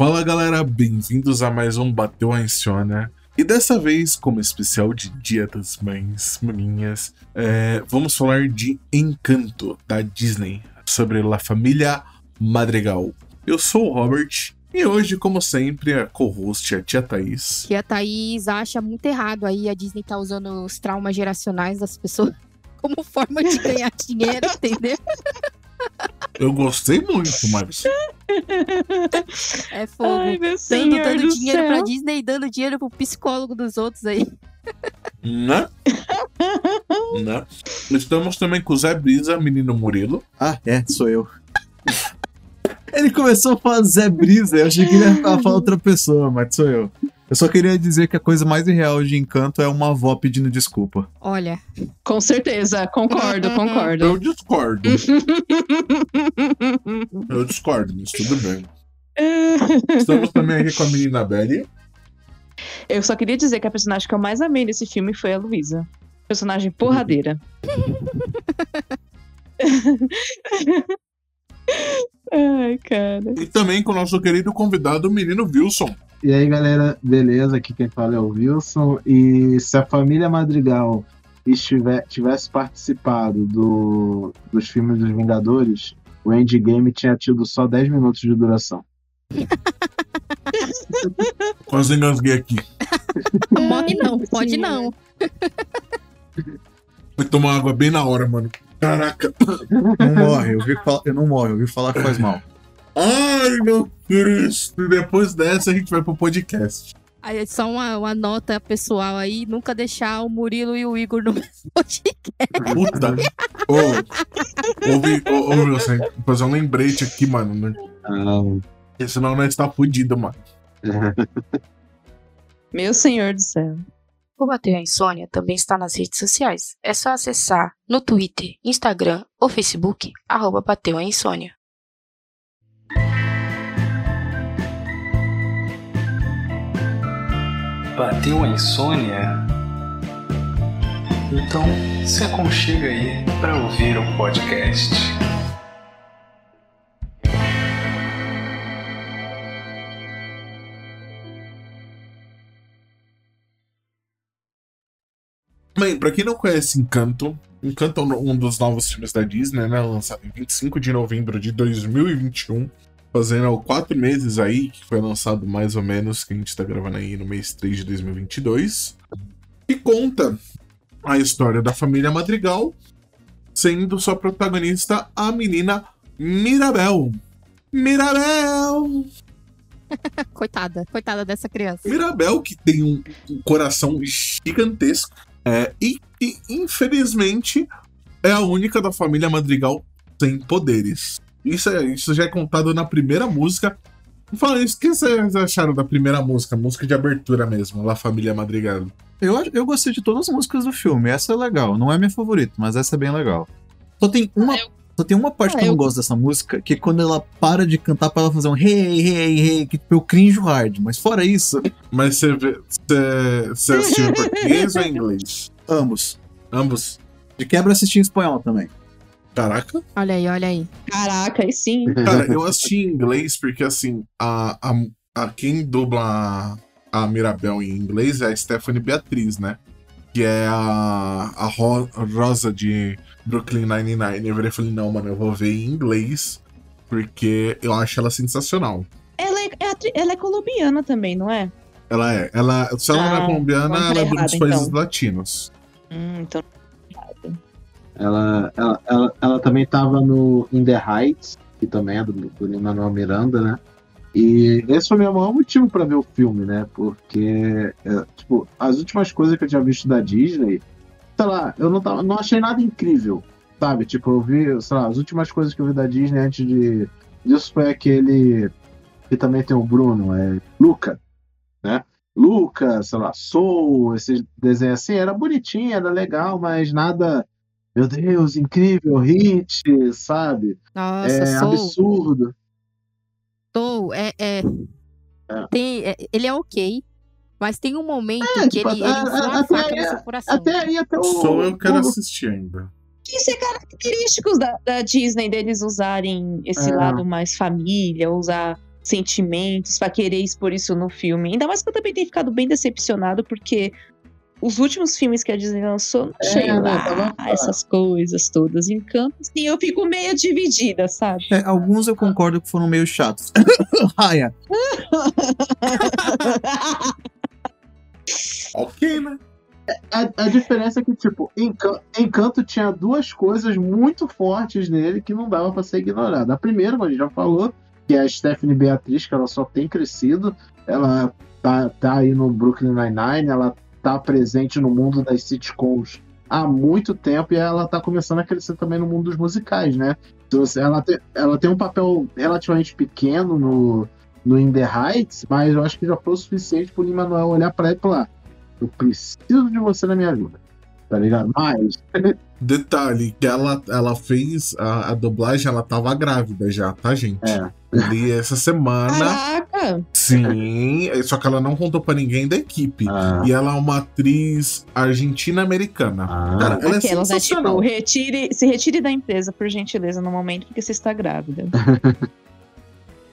Fala galera, bem-vindos a mais um Bateu a Insônia. E dessa vez, como especial de Dia das Mães, maninhas, é, vamos falar de Encanto, da Disney, sobre La Família Madrigal. Eu sou o Robert, e hoje, como sempre, a co-host é a tia Thaís. Tia Thaís acha muito errado aí a Disney tá usando os traumas geracionais das pessoas como forma de ganhar dinheiro, entendeu? Eu gostei muito, mas. É fogo. Ai, meu dando, dando do dinheiro céu. pra Disney e dando dinheiro pro psicólogo dos outros aí. Né? né? Estamos também com o Zé Brisa, menino Murilo. Ah, é, sou eu. Ele começou a falar Zé Brisa, eu achei que ele ia falar outra pessoa, mas sou eu. Eu só queria dizer que a coisa mais irreal de encanto é uma avó pedindo desculpa. Olha, Com certeza, concordo, concordo. Eu discordo. Eu discordo, mas tudo bem. Estamos também aqui com a menina Belly. Eu só queria dizer que a personagem que eu mais amei nesse filme foi a Luísa. Personagem porradeira. Ai, cara. E também com o nosso querido convidado, o menino Wilson. E aí, galera, beleza? Aqui quem fala é o Wilson. E se a família Madrigal estiver, tivesse participado do, dos filmes dos Vingadores, o Endgame tinha tido só 10 minutos de duração. Quase engasguei aqui. morre não, pode não. Fui tomar água bem na hora, mano. Caraca. Não morre, eu, vi que fala- eu não morre, eu ouvi falar que faz mal. Ai, meu Cristo. E depois dessa a gente vai pro podcast. Aí é só uma, uma nota pessoal aí, nunca deixar o Murilo e o Igor no mesmo podcast. Puta. Ô, ô, Vi- ô, ô, vou fazer um lembrete aqui, mano. né? Ah, Porque senão nós tá fudido, mano. Meu senhor do céu. Bateu a Insônia também está nas redes sociais. É só acessar no Twitter, Instagram ou Facebook, arroba Bateu a Insônia. Bateu a insônia? Então se aconchega aí para ouvir o podcast. Bem, pra quem não conhece Encanto, Encanto é um dos novos filmes da Disney, né? Lançado em 25 de novembro de 2021. Fazendo quatro meses aí, que foi lançado mais ou menos, que a gente tá gravando aí no mês 3 de 2022. E conta a história da família Madrigal, sendo sua protagonista a menina Mirabel. Mirabel! Coitada, coitada dessa criança. Mirabel, que tem um, um coração gigantesco, é, e que, infelizmente, é a única da família Madrigal sem poderes. Isso, é- isso já é contado na primeira música. Fala isso, o que vocês acharam da primeira música? Música de abertura mesmo, La Família Madrigal. Eu, eu gostei de todas as músicas do filme, essa é legal. Não é minha favorita, mas essa é bem legal. Só tem uma, só tem uma parte Ah, que eu não eu- gosto dessa música, que é quando ela para de cantar pra ela fazer um hey, hey, hey, que tipo, eu crinjo hard. Mas fora isso, Mas você vê- você você assistiu em português ou em inglês? ambos. Ambos. De quebra assisti em espanhol também. Caraca. Olha aí, olha aí. Caraca, aí sim. Cara, eu assisti em inglês porque, assim, a, a, a quem dubla a, a Mirabel em inglês é a Stephanie Beatriz, né? Que é a, a Ro- Rosa de Brooklyn Nine-Nine. Eu virei e falei, não, mano, eu vou ver em inglês porque eu acho ela sensacional. Ela é, é atri- ela é colombiana também, não é? Ela é. Ela, se ela não é Ah, colombiana, então tá ela é dos países então. latinos. Hum, então. ela, ela, ela, ela também tava no In the Heights, que também é do, do Lin-Manuel Miranda, né? E esse foi meu maior motivo pra ver o filme, né? Porque, é, tipo, as últimas coisas que eu tinha visto da Disney, sei lá, eu não, tava, não achei nada incrível, sabe? Tipo, eu vi, sei lá, as últimas coisas que eu vi da Disney antes de, disso foi aquele que também tem o Bruno, é Luca, né? Luca, sei lá, Soul, esses desenhos assim, era bonitinho, era legal, mas nada, meu Deus, incrível, hit, sabe? Nossa, é sou, absurdo. sou, é, é, É. tem, é, ele é ok, mas tem um momento É, que tipo, ele, a- ele a- até aí- no seu coração. Até aí, até o. Só eu quero o- assistir ainda. Isso é característicos da, da Disney deles usarem esse É. lado mais família, usar sentimentos, pra querer expor isso no filme. Ainda mais que eu também tenho ficado bem decepcionado, porque os últimos filmes que a Disney lançou, não achei É, lá tava- essas coisas todas. Encanto, assim, eu fico meio dividida, sabe? É, alguns eu concordo que foram meio chatos. Raya. Ok, né? A, a diferença é que, tipo, Encan- Encanto tinha duas coisas muito fortes nele que não dava pra ser ignorada. A primeira, como a gente já falou, que é a Stephanie Beatriz, que ela só tem crescido. Ela tá, tá aí no Brooklyn Nine-Nine, ela tá presente no mundo das sitcoms há muito tempo e ela tá começando a crescer também no mundo dos musicais, né? Então, assim, ela, tem, ela tem um papel relativamente pequeno no, no In The Heights, mas eu acho que já foi o suficiente pro Lin-Manuel olhar pra ela e falar eu preciso de você na minha vida. Tá ligado? Mas, Detalhe, que ela, ela fez a, a dublagem, ela tava grávida já, tá, gente? é. Ali essa semana. Caraca! Sim, só que ela não contou pra ninguém da equipe. Ah, E ela é uma atriz argentina-americana. ah, Cara, ela é Aquela, né? Tipo, sensacional. retire, se retire da empresa, por gentileza, no momento porque você está grávida.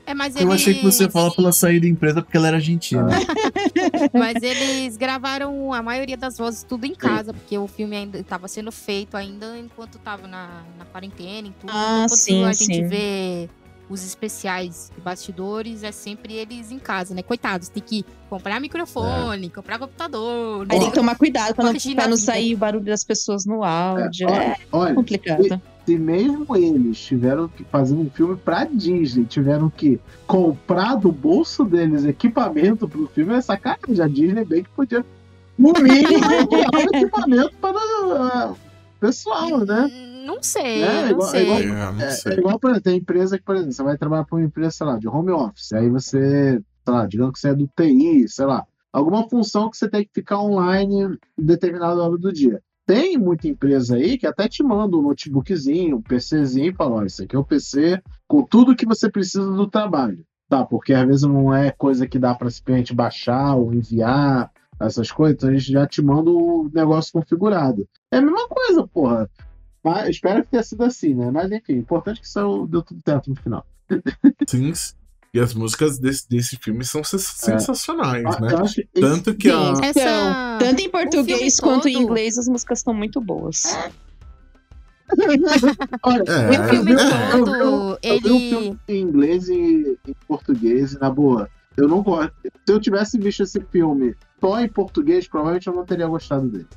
É, mas Eu achei que você eles- falava pra ela sair da empresa porque ela era argentina. Mas eles gravaram a maioria das vozes tudo em casa, porque o filme ainda estava sendo feito ainda enquanto tava na, na quarentena e tudo. Ah, Quando sim, a gente sim. vê os especiais de bastidores, é sempre eles em casa, né? Coitados, tem que comprar microfone, comprar computador. Aí tem que tomar cuidado pra não, pra não sair o barulho das pessoas no áudio. olha, É, olha, complicado. se mesmo eles tiveram que fazer um filme pra Disney, tiveram que comprar do bolso deles equipamento pro filme, é sacanagem. A Disney bem que podia, no mínimo, um equipamento para ah, pessoal, né? Não sei, É, não igual- sei. igual- É, não É, sei. é igual, por exemplo, tem empresa que, por exemplo, você vai trabalhar para uma empresa, sei lá, de home office. Aí você, sei lá, digamos que você é do TI, sei lá, alguma função que você tem que ficar online em determinada hora do dia. Tem muita empresa aí que até te manda um notebookzinho, um PCzinho e fala: ó, isso aqui é o PC com tudo que você precisa do trabalho. Tá, porque às vezes não é coisa que dá para simplesmente baixar ou enviar, essas coisas, então a gente já te manda o negócio configurado. É a mesma coisa, porra. Mas, espero que tenha sido assim, né? Mas enfim, importante que saiu, deu tudo certo no final. Sim. E as músicas desse, desse filme são sens- sensacionais, Ah, né? Eu que Tanto que a. Essa... Tanto em português quanto em todo- inglês, as músicas estão muito boas. Olha, É, O filme eu- é. eu- todo, eu- eu vi um ele... filme em inglês e em português, e na boa, eu não gosto. Se eu tivesse visto esse filme só em português, provavelmente eu não teria gostado dele.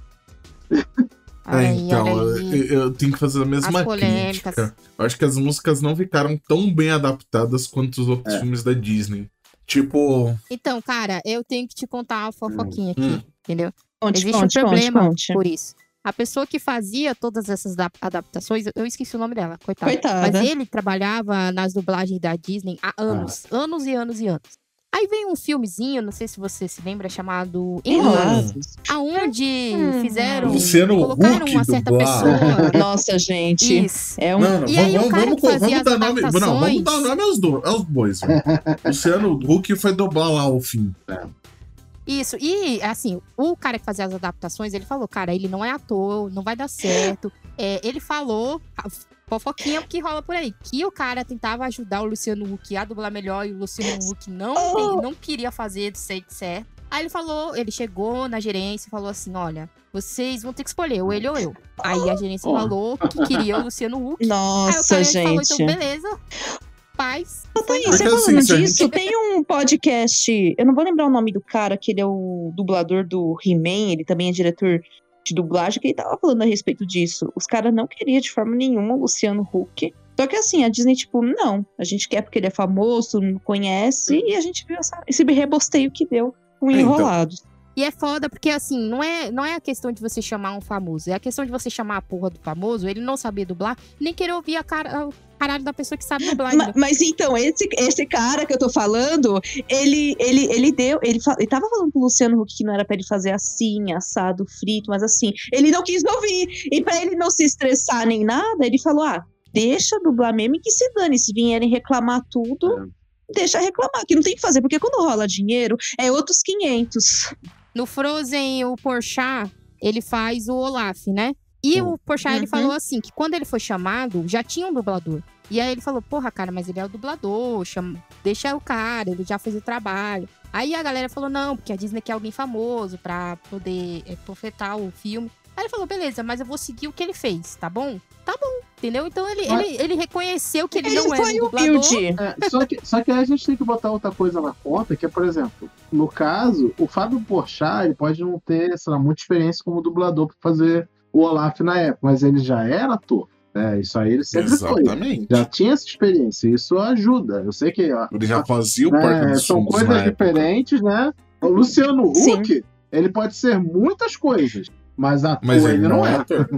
É, então, eu, eu tenho que fazer a mesma crítica. Eu acho que as músicas não ficaram tão bem adaptadas quanto os outros É. filmes da Disney. Tipo, Então, cara, eu tenho que te contar uma fofoquinha aqui, Hum. entendeu? Conte, Existe conte, um problema conte. por isso. A pessoa que fazia todas essas da- adaptações, eu esqueci o nome dela, coitada. Coitada. Mas ele trabalhava nas dublagens da Disney há anos. Anos e anos e anos. Aí veio um filmezinho, não sei se você se lembra, chamado. Enrolados. Aonde Hum. fizeram. Luciano colocaram Huck uma certa pessoa. Nossa, gente. Isso. É um. Não, não, E aí vamos, o cara vamos, que fazia vamos dar nome. Não, vamos dar nome aos, do, aos bois. velho. Luciano Huck foi dublar lá o fim. Isso, e assim, o cara que fazia as adaptações, ele falou, cara, ele não é ator, não vai dar certo. É, ele falou, fofoquinha que rola por aí, que o cara tentava ajudar o Luciano Huck a dublar melhor e o Luciano Huck não, tem- não queria fazer do jeito certo. Aí ele falou, ele chegou na gerência e falou assim, olha, vocês vão ter que escolher, ou ele ou eu. Aí a gerência Oh. falou que queria o Luciano Huck. Aí o Nossa, cara falou, gente. então beleza, paz. Ô, Thaís, Porque você assim, falando se a disso, tem um podcast. Eu não vou lembrar o nome do cara, que ele é o dublador do He-Man, ele também é diretor de dublagem, que ele tava falando a respeito disso. Os caras não queriam de forma nenhuma o Luciano Huck. Só que assim, a Disney, tipo, não. A gente quer porque ele é famoso, todo mundo conhece, e a gente viu essa- esse rebosteio que deu com É, então. enrolados. E é foda porque, assim, não é, não é a questão de você chamar um famoso. É a questão de você chamar a porra do famoso, ele não saber dublar, nem querer ouvir a cara, caralho da pessoa que sabe dublar. Ma- ainda. Mas, então, esse, esse cara que eu tô falando, ele, ele, ele deu. Ele, ele tava falando pro Luciano Huck que não era pra ele fazer assim, assado, frito, mas assim, ele não quis ouvir. E pra ele não se estressar nem nada, ele falou: ah, deixa dublar mesmo e que se dane. Se vierem reclamar tudo, deixa reclamar, que não tem que fazer, porque quando rola dinheiro, é outros 500. No Frozen, o Porchat, ele faz o Olaf, né? E o Porchat, ele Uhum. falou assim, que quando ele foi chamado, já tinha um dublador. E aí ele falou, porra, cara, mas ele é o dublador, chama... deixa o cara, ele já fez o trabalho. Aí a galera falou, não, porque a Disney quer alguém famoso pra poder é, profetar o filme. Aí ele falou, beleza, mas eu vou seguir o que ele fez, tá bom? Tá bom, entendeu? Então ele, Mas- ele, ele reconheceu que ele, Ele não é um dublador. É, só, que, só que aí a gente tem que botar outra coisa na conta, que é, por exemplo, no caso, o Fábio Porchat, ele pode não ter, sei lá, muita experiência como dublador para fazer o Olaf na época, mas ele já era ator. É, isso aí ele sempre foi. Exatamente. Já tinha essa experiência, isso ajuda. Eu sei que Ele já fazia o Porta é, dos são coisas na época. diferentes, né? O Luciano Sim. Huck, ele pode ser muitas coisas, mas ator Mas ele, não é. ator.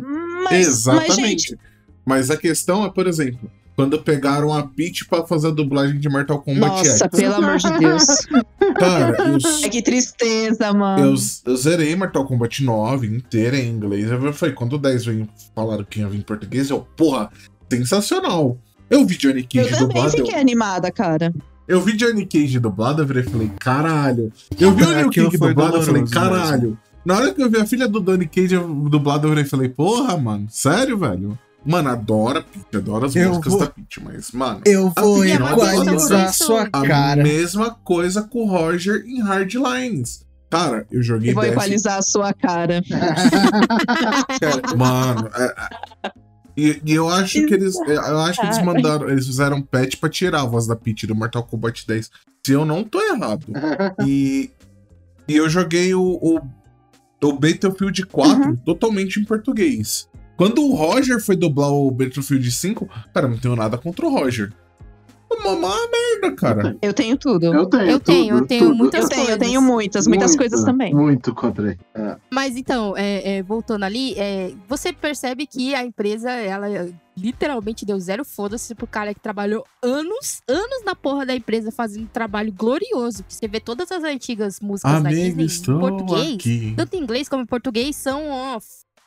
Mas, Exatamente. mas, gente, Mas a questão é, por exemplo, quando pegaram a Peach pra fazer a dublagem de Mortal Kombat nossa, X. pelo amor de Deus. Cara, eu, Ai, que tristeza, mano. eu, eu zerei Mortal Kombat 9 inteira em inglês. Eu falei, quando o 10 veio falaram que ia vir em português, eu, porra, sensacional. Eu vi Johnny Eu Cage também dublado. Eu, fiquei animada, cara. eu vi Johnny Cage dublado, eu virei e falei, caralho. Eu vi o Johnny Cage dublado, eu falei, caralho. Na hora que eu vi a filha do Johnny Cage dublado, eu virei e falei, porra, mano, sério, velho? Mano, adoro a Peach, adoro as Eu músicas vou- da Peach, mas, mano. Eu vou não é equalizar dubladora. sua A cara. mesma coisa com o Roger em Hardlines. Cara, eu joguei E vou equalizar a sua cara. Cara, Mano, é- é- e, e eu acho que eles. Eu acho que eles mandaram. Eles fizeram um patch pra tirar a voz da Peach do Mortal Kombat 10. Se eu não tô errado. E, e eu joguei o, o, o Battlefield 4 Uhum. totalmente em português. Quando o Roger foi dublar o Battlefield 5, cara, não tenho nada contra o Roger. Uma, uma merda, cara. Eu tenho tudo. Eu tenho, Eu tenho, tudo, eu tenho tudo. muitas Eu tenho, eu tenho muitas, muitas Muito, coisas também. Muito contra ele. É. Mas então, é, é, voltando ali, é, você percebe que a empresa, ela literalmente deu zero foda-se pro cara que trabalhou anos, anos na porra da empresa fazendo um trabalho glorioso. Que você vê todas as antigas músicas da Disney em português, aqui. tanto em inglês como em português, são ó,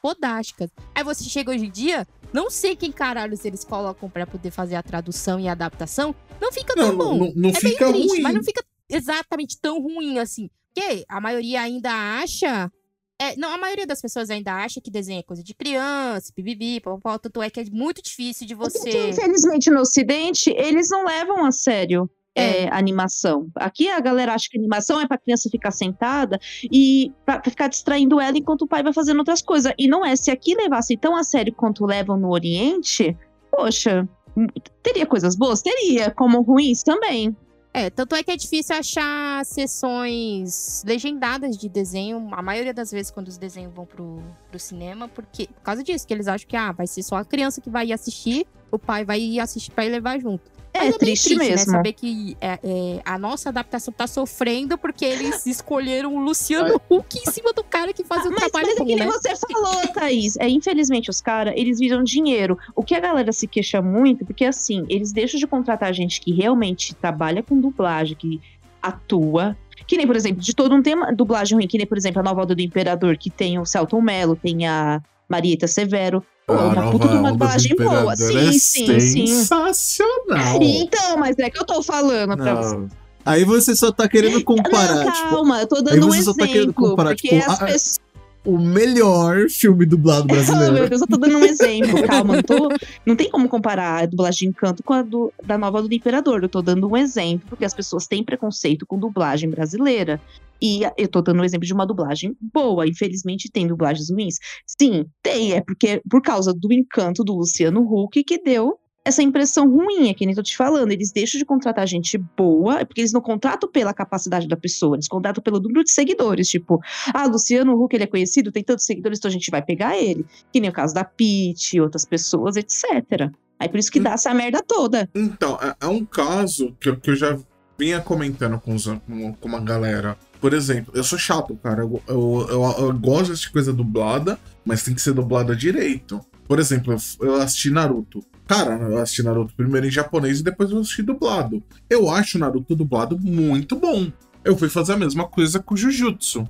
fodásticas. Aí você chega hoje em dia, não sei quem caralho eles colocam pra poder fazer a tradução e a adaptação, não fica tão Não, bom. não, não é fica bem triste, ruim. mas não fica exatamente tão ruim assim. Porque a maioria ainda acha. é, não, a maioria das pessoas ainda acha que desenho é coisa de criança, pibibi, papapá, tanto é que é muito difícil de Porque, você. infelizmente, no Ocidente, eles não levam a sério é, a animação. Aqui a galera acha que animação é pra criança ficar sentada e pra ficar distraindo ela enquanto o pai vai fazendo outras coisas. E não é. Se aqui levasse tão a sério quanto levam no Oriente, poxa, hum, teria coisas boas? Teria, como ruins também. É, tanto é que é difícil achar sessões legendadas de desenho, a maioria das vezes quando os desenhos vão pro, pro cinema, porque por causa disso, que eles acham que ah, vai ser só a criança que vai ir assistir, o pai vai ir assistir pra ir levar junto. É, Mas bem triste, Né? mesmo. Saber que é, é, a nossa adaptação tá sofrendo porque eles escolheram o Luciano Huck em cima do cara que faz o Mas, trabalho mas é bom, que né? você falou, Thaís. É, infelizmente, os caras, eles viram dinheiro. O que a galera se queixa muito, porque assim, eles deixam de contratar gente que realmente trabalha com dublagem, que atua. Que nem, por exemplo, de todo um tema dublagem ruim, que nem, por exemplo, a nova Onda do Imperador, que tem o Celton Mello, tem a Marieta Severo. Pô, A uma puta de uma dublagem boa. Sim, é sim, sim. Sensacional. Então, mas é que eu tô falando pra você. Não. Aí você só tá querendo comparar, Não, tipo, calma, eu tô dando um tá exemplo. comparar, porque tipo, as ah, pessoas. o melhor filme dublado Oh, meu brasileiro. Deus, eu tô dando um exemplo, calma. Não, tô, não tem como comparar a dublagem de Encanto com a do- da nova do Imperador. Eu tô dando um exemplo, porque as pessoas têm preconceito com dublagem brasileira. E eu tô dando um exemplo de uma dublagem boa. Infelizmente, tem dublagens ruins. Sim, tem. É porque por causa do encanto do Luciano Huck que deu essa impressão ruim, é que nem tô te falando. Eles deixam de contratar gente boa, é porque eles não contratam pela capacidade da pessoa, eles contratam pelo número de seguidores. Tipo, ah, Luciano Huck, ele é conhecido, tem tantos seguidores, então a gente vai pegar ele. Que nem o caso da Pete, outras pessoas, etc. Aí por isso que dá essa merda toda. Então, é, é um caso que, eu- que eu já vinha comentando com, os, com uma galera. Por exemplo, eu sou chato, cara. Eu, eu, eu, eu gosto de coisa dublada, mas tem que ser dublada direito. Por exemplo, eu, assisti Naruto. Cara, eu assisti Naruto primeiro em japonês e depois eu assisti dublado. Eu acho Naruto dublado muito bom. Eu fui fazer a mesma coisa com Jujutsu.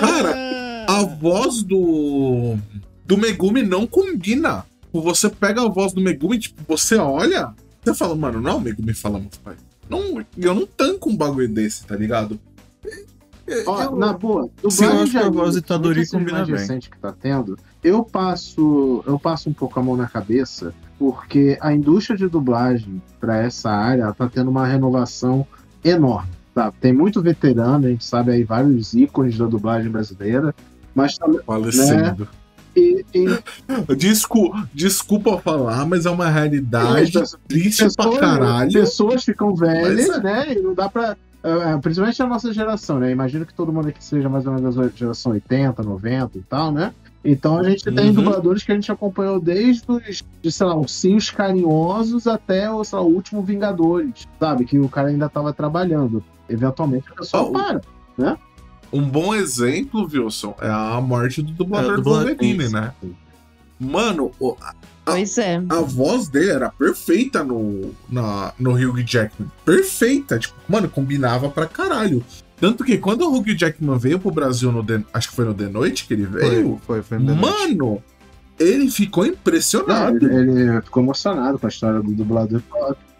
Cara, a voz do do Megumi não combina. Você pega a voz do Megumi, tipo, você olha, você fala, mano, não é o Megumi falando, pai. Não, eu não tanco um bagulho desse, tá ligado? Ó, Eu- na boa, dublagem de anime, esses combina mais bem. recente que tá tendo, eu passo, eu passo um pouco a mão na cabeça, porque a indústria de dublagem para essa área ela tá tendo uma renovação enorme. Tá? Tem muito veterano, a gente sabe aí vários ícones da dublagem brasileira, mas também Falecendo. E, e Descu- desculpa falar, mas é uma realidade triste pra pessoas, caralho. pessoas ficam velhas, é. né? E não dá pra. eh, principalmente a nossa geração, né? Imagino que todo mundo aqui seja mais ou menos da geração 80, 90 e tal, né? Então a gente tem Uhum. dubladores que a gente acompanhou desde os, de, sei lá, Ursinhos Carinhosos até o, lá, o último Vingadores, sabe? Que o cara ainda tava trabalhando. Eventualmente o- para. Um bom exemplo, Wilson, é a morte do É, dublador o do Wolverine, né? Mano, o- Pois é. a voz dele era perfeita no, na, no Hugh Jackman. Perfeita. Tipo, mano, combinava pra caralho. Tanto que quando o Hugh Jackman veio pro Brasil no The- acho que foi no The Noite que ele veio, Foi, foi, foi. no The Noite. mano, ele ficou Não, impressionado. ele, ele ficou emocionado com a história do dublador.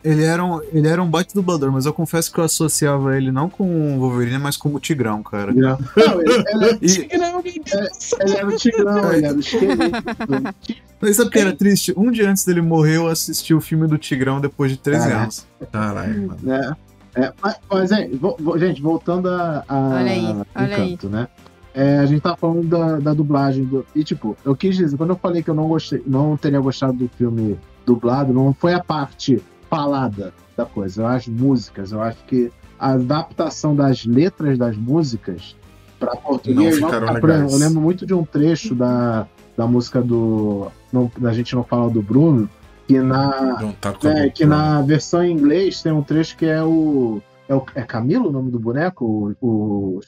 Ele era, um, ele era um baita dublador, mas eu confesso que eu associava ele não com o Wolverine, mas com o Tigrão, cara. Não, ele, E, meu Deus. ele era o tigrão, ele era o esqueleto. mas sabe o que era triste? Um dia antes dele morrer, eu assisti o filme do Tigrão depois de 13 Caraca. anos. Caralho, mano. né? É, mas, mas é, vo- vo- gente, voltando a, a Olha aí, olha aí. Encanto, né? É, a gente tá falando da, da dublagem do, e tipo, eu quis dizer, quando eu falei que eu não gostei, não teria gostado do filme dublado, não foi a parte falada da coisa, acho músicas, eu acho que a adaptação das letras das músicas para português Não ficaram legais. eu lembro muito de um trecho da, da música do não, da gente não fala do Bruno que na Não tá é, que na versão em inglês tem um trecho que é o. É, o, é Camilo o nome do boneco? O, o,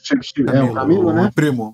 é o Camilo, né? Primo.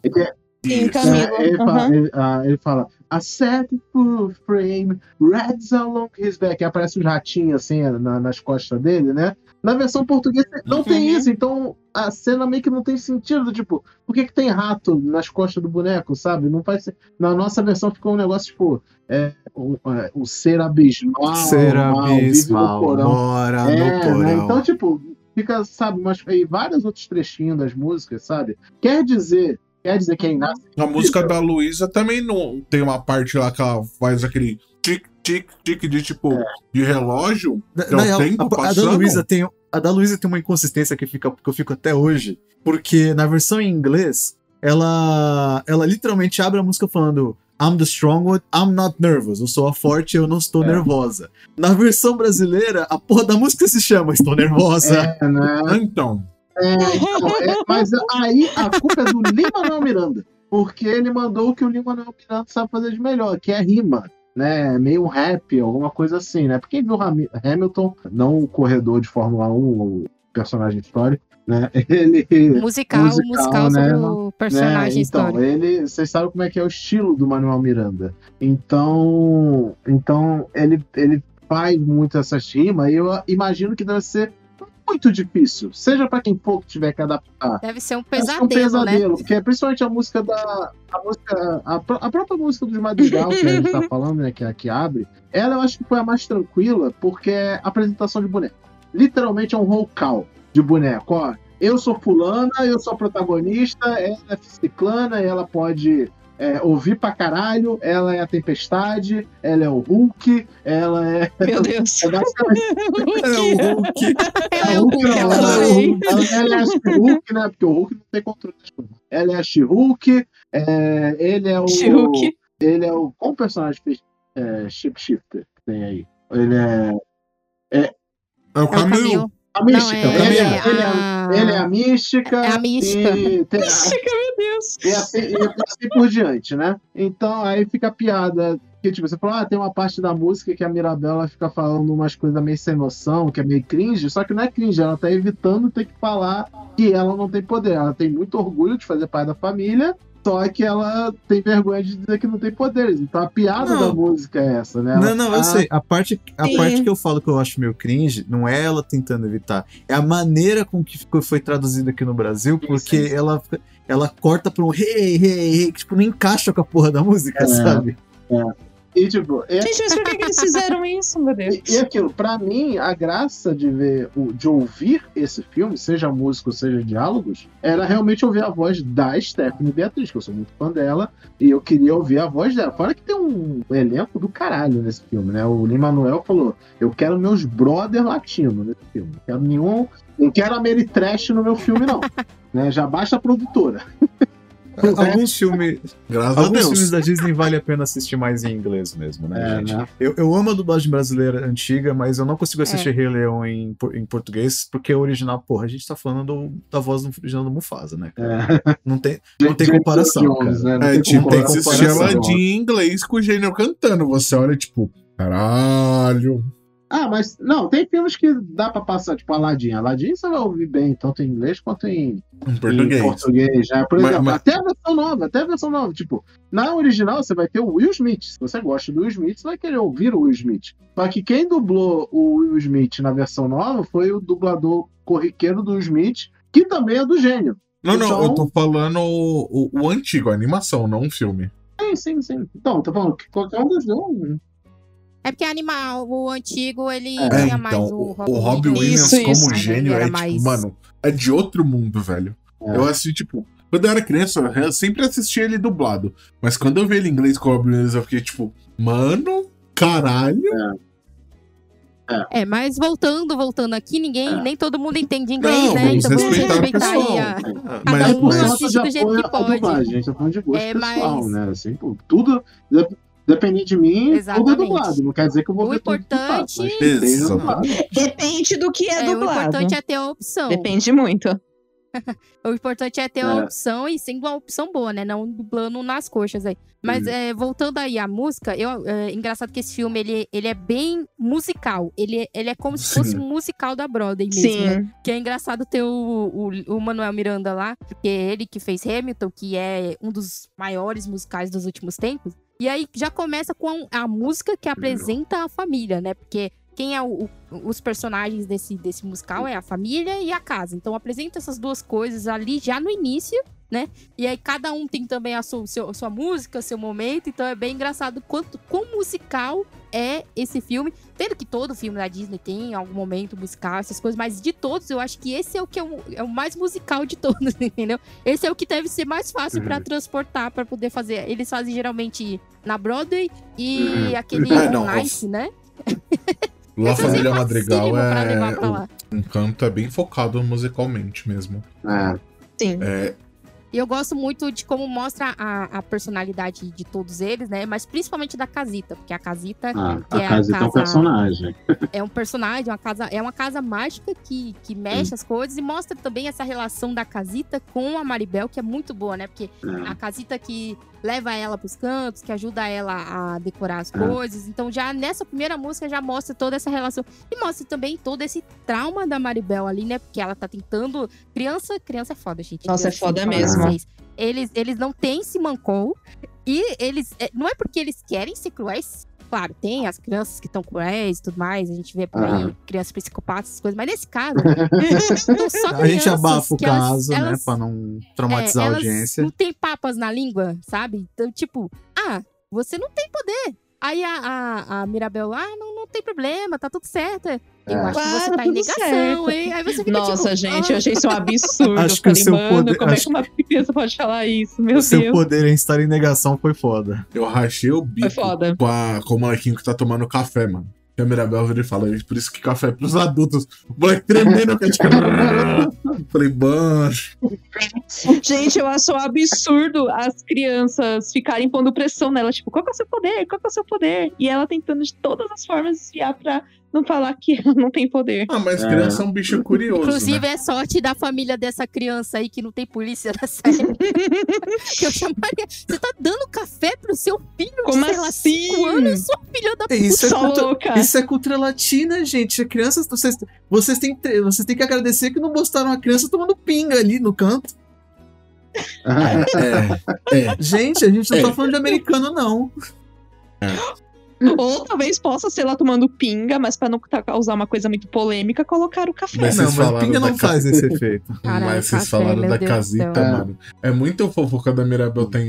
Sim. Camilo. É, ele, fala, aham. ele, ah, ele fala A set full frame, reds along his back. Aí aparece os ratinhos assim na- nas costas dele, né? Na versão portuguesa não tem Uhum. isso, então a cena meio que não tem sentido. Tipo, por que, que tem rato nas costas do boneco, sabe? Não faz Na nossa versão ficou um negócio tipo. É, o, é, o ser abismal. Ser mal, vive no abismal, porão. mora É, no né? porão. Então, tipo, fica, sabe, mas e vários outros trechinhos das músicas, sabe? Quer dizer, quer dizer que é inácio. A música da Luísa também não tem uma parte lá que ela faz aquele tic, tic, tic de tipo de relógio. Da- É o na real, tempo a, a da passando? Luísa tem, a da Luísa tem uma inconsistência que, fica, que eu fico até hoje. Porque na versão em inglês, ela, ela literalmente abre a música falando I'm the strong one, I'm not nervous. Eu sou a forte, eu não estou É. nervosa. Na versão brasileira, a porra da música se chama Estou Nervosa. É, né? Então, É, então, é, mas aí a culpa é do Lima-Manuel Miranda. Porque ele mandou o que o Lima-Manuel Miranda sabe fazer de melhor, que é rima. Né, meio rap, alguma coisa assim, né? Porque quem viu Hami- Hamilton, não o corredor de Fórmula 1, o personagem histórico, né? Ele. Musical, Musical, musical, né? sobre o personagem né? Então, histórico. ele, vocês sabem como é que é o estilo do Manuel Miranda. Então, então ele, ele faz muito essas rimas e eu imagino que deve ser muito difícil, seja para quem que tiver que adaptar. Deve ser um Deve ser pesadelo, um pesadelo, né? porque principalmente a música da a música a, a própria música dos Madrigal que a gente tá falando, né, que é que abre, ela eu acho que foi a mais tranquila porque é apresentação de boneco. Literalmente é um roll call de boneco, ó. Eu sou fulana, eu sou a protagonista, ela é ciclana, ela pode é, ouvir pra caralho, ela é a tempestade, ela é o Hulk, ela é. Meu Deus. é basicamente É o Hulk. É Hulk, Hulk, ela ela, é é o- adorei. ela- ela é a She-Hulk, né? Porque o Hulk não tem controle das coisas. Ela é a She-Hulk, é, ele é o. She-Hulk. Ele é o. Qual personagem fez é, Shifter que tem aí? Ele é. é o É o Camilo. A Não, Mística. é, ele, é, é ele, é, a... ele é a Mística. É a Mística. E, tem, Meu Deus. e, assim, e assim por diante, né? Então aí fica a piada. Que, tipo, você falou, ah, tem uma parte da música que a Mirabela fica falando umas coisas meio sem noção, que é meio cringe, só que não é cringe, ela tá evitando ter que falar que ela não tem poder. Ela tem muito orgulho de fazer parte da família, só que ela tem vergonha de dizer que não tem poderes. Então a piada Não. da música é essa, né? Ela Não, não, eu tá- sei. A parte, a Sim. parte que eu falo que eu acho meio cringe não é ela tentando evitar, é a maneira com que ficou, foi traduzido aqui no Brasil, porque sim. ela, ela corta pra um hey, hey, hey, que tipo, não encaixa com a porra da música, É. sabe? E tipo, é, Gente, mas por que, que eles fizeram isso, meu Deus? E, e aquilo, pra mim, a graça de ver, de ouvir esse filme, seja músico, seja diálogos, era realmente ouvir a voz da Stephanie Beatriz, que eu sou muito fã dela, e eu queria ouvir a voz dela. Fora que tem um elenco do caralho nesse filme, né? O Lin-Manuel falou, eu quero meus brother latinos nesse filme. Não quero nenhum... Não quero Ameritrash no meu filme, não. né? Já basta a produtora. Alguns filmes, Graças alguns filmes da Disney vale a pena assistir mais em inglês mesmo, né, É, gente? né? Eu, eu amo a dublagem brasileira antiga, mas eu não consigo assistir Rei Leão em, em português, porque o original, porra, a gente tá falando do- da voz do original do Mufasa, né? cara? É. Não tem, não tem comparação, Jones, cara. né? Não É, tem tipo, tem que assistir em inglês com o gênio cantando. Você olha, tipo, caralho. Ah, mas não, tem filmes que dá pra passar, tipo Aladdin. Aladdin você vai ouvir bem, tanto em inglês quanto em, Em em português. português. Né? Por Mas- exemplo, mas- até a versão nova, até a versão nova. Tipo, na original você vai ter o Will Smith. Se você gosta do Will Smith, você vai querer ouvir o Will Smith. Só que quem dublou o Will Smith na versão nova foi o dublador corriqueiro do Will Smith, que também é do gênio. Não, não, Então- eu tô falando o, o, o antigo, a animação, não um filme. Sim, sim, sim. Então, tô falando que qualquer um dos dois. É porque animal, o antigo, ele É, tinha então, mais o o, Robin o Robbie Williams. Isso, como isso. gênio é tipo, mais- mano, é de outro mundo, velho. É. Eu assisti, tipo, quando eu era criança, eu sempre assistia ele dublado. Mas quando eu vi ele em inglês com o Robbie Williams, eu fiquei tipo, mano, caralho. É, mas voltando, voltando aqui, ninguém, É. nem todo mundo entende inglês, Não, né? vamos Então vamos respeitar aí a... Mas, Cada um mas- assiste do jeito que apoia a pode. dublagem, a gente tá falando de gosto É, pessoal, mas- né? Assim, tudo. De- Dependendo de mim, tudo é Exatamente. dublado. Não quer dizer que eu vou O ver tudo que importante- dublado. Depende do que é, É, o dublado. importante é ter a opção. Depende muito. O importante é ter É. a opção e sendo uma opção boa, né? Não dublando nas coxas aí. Mas Uhum. é, voltando aí à música, eu, é engraçado que esse filme ele, ele é bem musical. Ele, ele é como se Sim. fosse um musical da Broadway mesmo. né? Sim. Que é engraçado ter o, o, o Manuel Miranda lá, porque é ele que fez Hamilton, que é um dos maiores musicais dos últimos tempos. E aí já começa com a música que apresenta a família, né? Porque quem é o, os personagens desse, desse musical é a família e a casa. Então apresenta essas duas coisas ali já no início, né? E aí cada um tem também a sua, seu- sua música, seu momento. Então é bem engraçado quanto quão musical é esse filme. Tendo que todo filme da Disney tem algum momento musical, essas coisas, mas de todos, eu acho que esse é o que é o, é o mais musical de todos, entendeu? Esse é o que deve ser mais fácil pra transportar, pra poder fazer. Eles fazem geralmente na Broadway e Uhum. aquele É, não, On Ice, né? La é Família Madrigal é. O Encanto é bem focado musicalmente mesmo. É. Sim. É, E eu gosto muito de como mostra a, a personalidade de todos eles, né? Mas principalmente da Casita, porque a Casita Ah, Que a é a Casita é um casa- personagem. é um personagem, uma casa, é uma casa mágica que, que mexe as coisas e mostra também essa relação da Casita com a Maribel, que é muito boa, né? Porque É. a Casita que leva ela pros cantos, que ajuda ela a decorar as É. coisas. Então, já nessa primeira música já mostra toda essa relação e mostra também todo esse trauma da Maribel ali, né? Porque ela tá tentando, criança, criança é foda, gente. Nossa, é Criança, foda deixa eu falar pra mesmo. Vocês. Eles, eles não têm se mancou e eles é, não é porque eles querem ser cruéis. Claro, tem as crianças que estão cruéis e tudo mais, a gente vê por aí crianças psicopatas, essas coisas, mas nesse caso, são só A gente abafa o que elas- caso, né? elas- Pra não traumatizar é, a audiência. Não tem papas na língua, sabe? Então, tipo, ah, você não tem poder. Aí a, a, a Mirabel, ah, não, não tem problema, tá tudo certo. Eu É. acho que você tá em negação, certo. hein? Aí você fica Nossa, tipo, gente, ah, eu achei isso um absurdo. Acho que o falei, seu mano, poder- como acho- é que uma criança pode falar isso? Meu O seu Deus. poder em estar em negação foi foda. eu rachei o bico Foi foda. com, a- com o molequinho que tá tomando café, mano. E a Mirabel vira e fala, "É por isso que café é pros adultos. O moleque tremendo, que tipo... Falei, mano. Gente, eu acho um absurdo as crianças ficarem pondo pressão nela. Tipo, qual que é o seu poder? Qual que é o seu poder? E ela tentando de todas as formas desviar pra não falar que ela não tem poder. Ah, mas É. criança é um bicho curioso, Inclusive, né? é sorte da família dessa criança aí que não tem polícia na série. que eu chamaria. Você tá dando café pro seu filho Como de, sei lá, assim? cinco anos, sua filha da É, Isso é, cultura, louca. isso é cultura latina, gente. Crianças, vocês, vocês, têm, vocês têm que agradecer que não mostraram a criança tomando pinga ali no canto. É, é. Gente, a gente não É. tá falando de americano, não. Ou talvez possa ser ela tomando pinga, mas pra não ta- causar uma coisa muito polêmica, colocar o café. Mas não, mas pinga não ca- faz esse efeito. Caralho, Mas vocês café, falaram da Deus casita, céu. mano. É muito fofoca da Mirabel tá,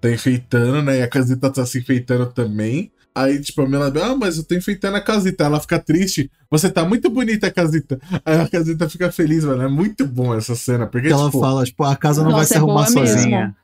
tá enfeitando, né? E a casita tá se enfeitando também. Aí, tipo, a Mirabel, ah, mas eu tô enfeitando a casita. Ela fica triste. Você tá muito bonita, casita. Aí a casita fica feliz, mano. É muito bom essa cena. Porque, Que ela tipo, fala, tipo, a casa não vai Nossa, se é arrumar boa mesmo. sozinha.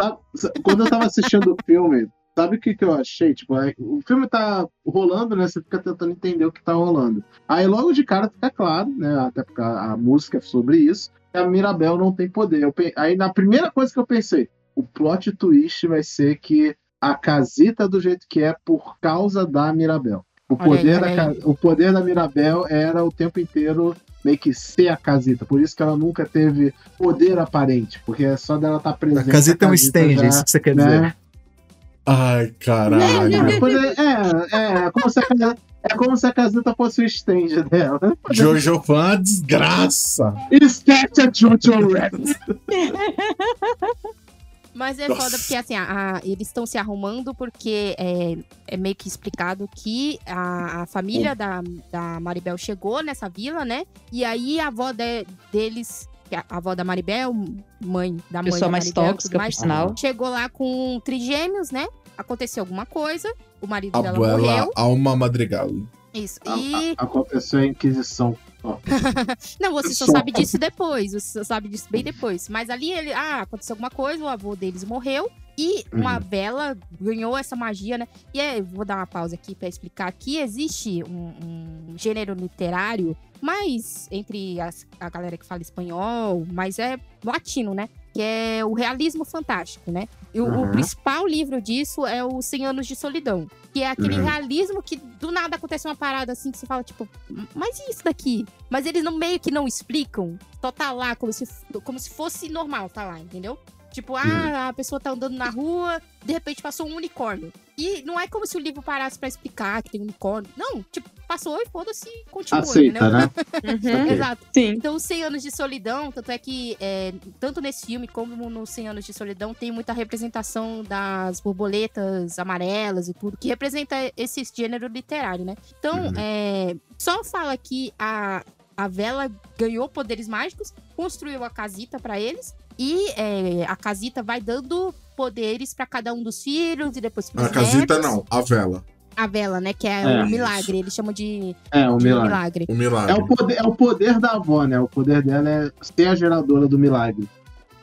Sabe- Quando eu tava assistindo o filme, sabe o que, que eu achei? Tipo, é- o filme tá rolando, né? Você fica tentando entender o que tá rolando. Aí logo de cara fica claro, né? Até porque a, a música é sobre isso, que a Mirabel não tem poder. Pe- aí na primeira coisa que eu pensei, o plot twist vai ser que a casita do jeito que é por causa da Mirabel. O Olha aí, poder, da, olha ca- o poder da Mirabel era o tempo inteiro meio que ser a casita. Por isso que ela nunca teve poder aparente. Porque é só dela estar A presente. casita é um stand, já- é isso que você quer dizer. Ai, caralho. É, é, é, é como se a, casa- é como se a casita fosse o stand dela. Jojo Fan desgraça. Esquece a Jojo Rabbit. Mas é Nossa. foda porque, assim, a- a- eles estão se arrumando porque é, é meio que explicado que a, a família da, da Maribel chegou nessa vila, né? E aí a avó de- deles, que é a avó da Maribel, mãe da mãe Pessoa da mais Maribel, tóxica, tudo por mais, sinal. chegou lá com trigêmeos, né? Aconteceu alguma coisa, o marido dela Abuela morreu. Alma Madrigal. Isso. A- E. a- Aconteceu a Inquisição. Não, você só Só. sabe disso depois. Você só sabe disso bem depois. Mas ali ele. Ah, aconteceu alguma coisa, o avô deles morreu. E uma Uhum. vela ganhou essa magia, né? E aí, vou dar uma pausa aqui pra explicar que existe um, um gênero literário, mas entre as- a galera que fala espanhol, mas é latino, né? Que é o realismo fantástico, né? E o, o Uhum. principal livro disso é o 100 Anos de Solidão. Que é aquele Uhum. realismo que do nada acontece uma parada assim que você fala, tipo, mas e isso daqui? Mas eles não, meio que não explicam. Só tá lá como se, como se fosse normal, tá lá, entendeu? Tipo, ah, a pessoa tá andando na rua, de repente passou um unicórnio. E não é como se o livro parasse pra explicar que tem um unicórnio. Não, tipo, passou e foda-se, continua, Aceita, entendeu? né? Uhum. Exato. Sim. Então, 100 Anos de Solidão, tanto é que, é, tanto nesse filme como no 100 Anos de Solidão, tem muita representação das borboletas amarelas e tudo, que representa esse gênero literário, né? Então, Uhum. é, só fala que a, a vela ganhou poderes mágicos, construiu a casita pra eles, e é, a casita vai dando poderes pra cada um dos filhos e depois pros A casita netos. não, a vela. A vela, né? Que é, É, o milagre. Eles chamam de, É, um de milagre. milagre. O milagre. É o, poder, é o poder da avó, né? O poder dela é ser a geradora do milagre.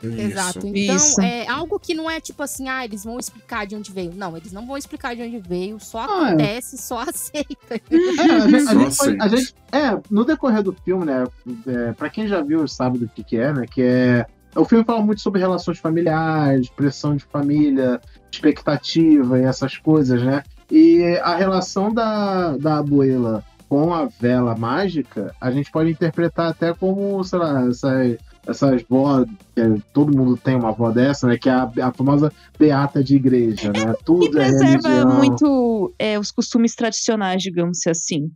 Isso. Exato. Então, Isso. é algo que não é tipo assim, ah, eles vão explicar de onde veio. Não, eles não vão explicar de onde veio, só Ah, é. acontece, só aceita. É, a gente, a gente foi- a gente- é, no decorrer do filme, né? É, pra quem já viu, sabe do que, que é, né? Que é. O filme fala muito sobre relações familiares, pressão de família, expectativa e essas coisas, né? E a relação da, da abuela com a vela mágica, a gente pode interpretar até como, sei lá, essas, essas vó, que é- todo mundo tem uma avó dessa, né? Que é a, a famosa beata de igreja, né? E Tudo é preserva religião. muito é, os costumes tradicionais, digamos assim.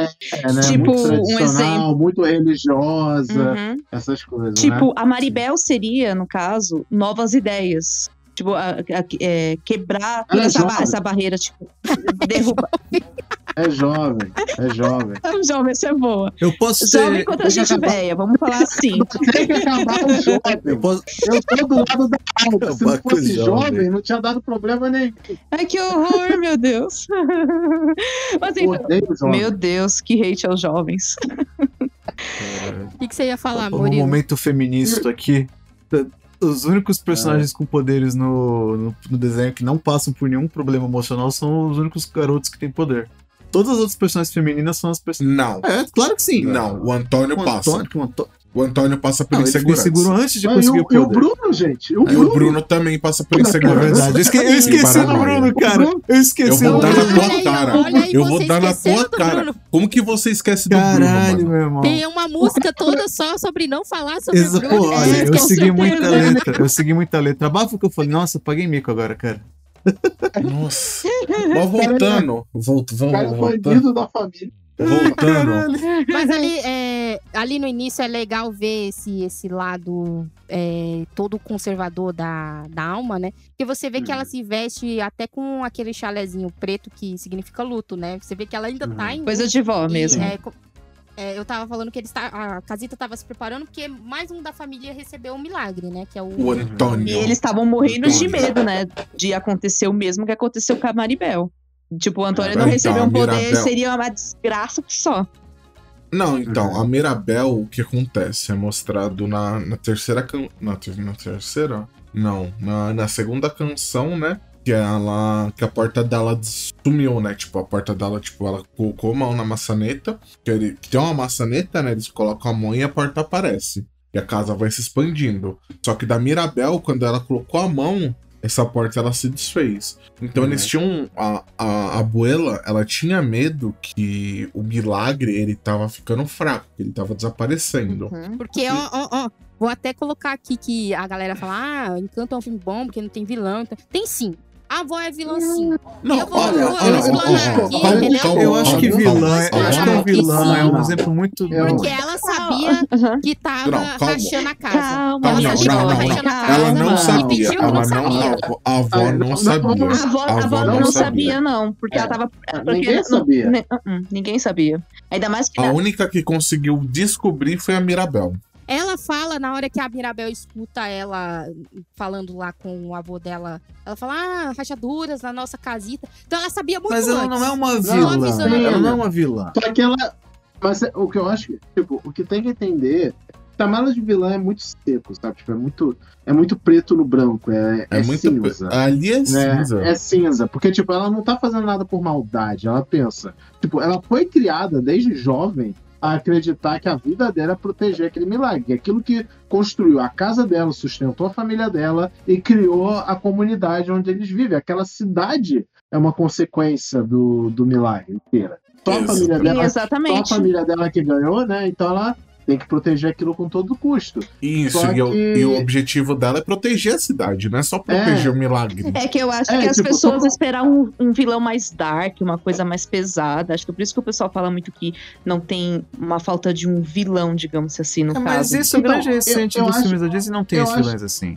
É, né? Tipo, muito um exemplo. muito religiosa, Uhum. essas coisas, né? Tipo, a Maribel seria, no caso, novas ideias. Tipo, a- a- é, quebrar é essa, essa barreira, tipo, derrubar. É jovem, é jovem. Jovem, essa é boa. Eu posso Jovem ser. contra a gente velha, vamos falar assim. Tem que acabar Eu jovem. posso, Eu tô do lado da alta. Se não Acabar com fosse jovem, jovem. não tinha dado problema nenhum. Ai, que horror, meu Deus. Mas então, Odeio jovem. meu Deus, que hate aos jovens. O que, que você ia falar, um Murilo? momento feminista aqui. Os únicos personagens com poderes no, no, no desenho que não passam por nenhum problema emocional são os únicos garotos que têm poder. Todas as outras personagens femininas são as pessoas. Não. É, claro que sim. Não, o Antônio O passa. Antônio, o Antônio, O Antônio passa por não, ele insegurança. inseguro antes de e conseguir o, o e o poder. Bruno, gente? O E Bruno. o Bruno também passa por É insegurança. verdade. Eu, esque- eu esqueci do. Bruno, cara. Eu Eu esqueci vou do dar na Bruno. tua cara. olha aí, Eu vou dar na tua cara. Como que você esquece do Caralho, Bruno, mano? meu irmão. Tem uma música toda só sobre não falar sobre Exa o Bruno. pô, olha, É, eu segui muita letra. Eu segui muita letra. Abafa que eu falei, nossa, paguei mico agora, cara. Nossa. Mas voltando. Volto, O vamos, cara voltando. bandido da família. Voltando. Mas ali, é, ali no início é legal ver esse, esse lado é, todo conservador da, da alma, né? Porque você vê que ela se veste até com aquele chalezinho preto que significa luto, né? Você vê que ela ainda tá em Coisa de vó E, mesmo. é, é, eu tava falando que eles tá, a Casita tava se preparando porque mais um da família recebeu um milagre, né? Que é o. O Antônio. E eles estavam morrendo de Antônio. medo, né? De acontecer o mesmo que aconteceu com a Maribel. Tipo, o Antônio Então, não receber um poder Mirabel- seria uma desgraça só. Não, então, a Mirabel, o que acontece? É mostrado na, na terceira can... na, na terceira? Não, na, na segunda canção, né? Que ela. Que a porta dela sumiu, né? Tipo, a porta dela, tipo, ela colocou a mão na maçaneta. Que, ele, que tem uma maçaneta, né? Eles colocam a mão e a porta aparece. E a casa vai se expandindo. Só que da Mirabel, quando ela colocou a mão, essa porta ela se desfez. Então Uhum. eles tinham. A, a, a abuela, ela tinha medo que o milagre ele tava ficando fraco, que ele tava desaparecendo. Uhum. Porque, ó, ó, ó, vou até colocar aqui que a galera fala, ah, Encanto é um filme bom porque não tem vilão. Então- Tem sim. A avó é vilã sim. Não, Eu vou- olha, eu vou olha, acho que vilã, eu acho que um vilão é um exemplo muito. Porque ela sabia que tava Não, rachando a casa. Calma, Ela não, sabia que não, tava não, rachando não. a casa. Ela não sabia. Ela não a avó não sabia. A avó, não, sabia, não, porque É. ela tava. Porque Ninguém sabia. ne- uh-uh, ninguém sabia. Ainda mais que. A única que conseguiu descobrir foi a Mirabel. Ela fala, na hora que a Mirabel escuta ela falando lá com o avô dela, ela fala, ah, rachaduras na nossa casita. Então ela sabia muito Mas ela antes. não é uma Só vilã. avisando. Ela não é uma vilã. Só que ela. Mas é- o que eu acho que, tipo, o que tem que entender. Chamar ela de vilã é muito seco, sabe? Tipo, é muito, é muito preto no branco, é, É, é muito. cinza. Ali é né? cinza. É cinza, porque, tipo, ela não tá fazendo nada por maldade, ela pensa. Tipo, ela foi criada desde jovem a acreditar que a vida dela é proteger aquele milagre. Aquilo que construiu a casa dela, sustentou a família dela e criou a comunidade onde eles vivem. Aquela cidade é uma consequência do, do milagre inteira. Só a família Sim, dela só a família dela que ganhou, né? Então ela tem que proteger aquilo com todo custo. Isso, Só e, o- que- e o objetivo dela é proteger a cidade, não é só proteger É. o milagre. É que eu acho É, que as tipo, pessoas só- esperam um, um vilão mais dark, uma coisa mais pesada. Acho que é por isso que o pessoal fala muito que não tem uma falta de um vilão, digamos assim, no É, mas caso. isso é Então, grande eu- recente eu dos acho- filmes da Disney não tem esses acho- vilões assim.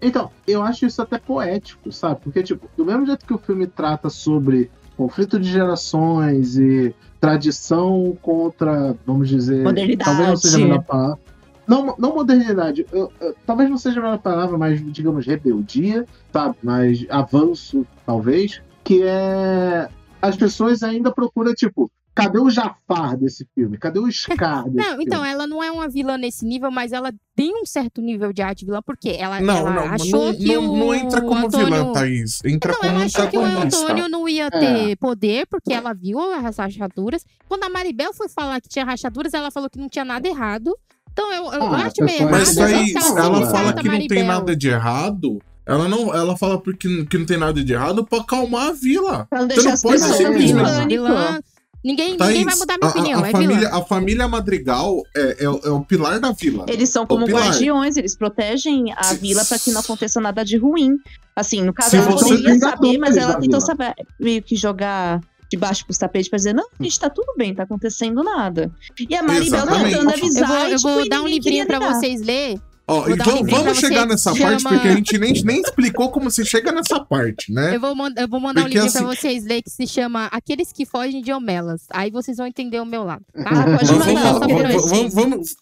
Então, eu acho isso até poético, sabe? Porque, tipo, do mesmo jeito que o filme trata sobre conflito de gerações e tradição contra, vamos dizer. Modernidade. Talvez não seja a melhor palavra. Não, não modernidade, eu- eu- talvez não seja a melhor palavra, mas, digamos, rebeldia, sabe? Mas avanço, talvez. Que é. As pessoas ainda procuram, tipo, cadê o Jafar desse filme? Cadê o Scar desse Não, filme? então, ela não é uma vilã nesse nível, mas ela tem um certo nível de arte vilã, porque ela, Não, ela não, achou não, que não, o não entra como Antônio... vilã, Thaís. Entra Não, como ela achou que o. Antônio não ia ter poder, porque ela viu as rachaduras. Quando a Maribel foi falar que tinha rachaduras, ela falou que não tinha nada errado. Então eu, eu Ah, acho meio errado. Mas só que ela fala que não tem nada de errado. Ela não, ela fala porque que não tem nada de errado pra acalmar a vila. Pra não Você deixar não as pode pessoas em simplesmente-. Ninguém, Thaís, ninguém vai mudar minha a- opinião, a, é família, a família Madrigal é, é, o- é o pilar da vila. Eles são como guardiões, eles protegem a Se- vila pra que não aconteça nada de ruim. Assim, no caso, ela você poderia saber, mas ela tentou saber, meio que jogar debaixo dos tapetes pra dizer, não, gente, tá tudo bem, tá acontecendo nada. E a Maribel Exatamente. tentando Eu avisar. vou, eu e, tipo, vou e dar um livrinho pra vocês ler. Ó, e dar um vamos, chegar nessa que parte, chama- porque a gente nem, nem explicou como se chega nessa parte, né? Eu vou, mand- eu vou mandar um Porque, livrinho assim- pra vocês ler que se chama Aqueles que Fogem de Homelas. Aí vocês vão entender o meu lado, tá? Pode mandar, vamos, vamos, vamos, vamos,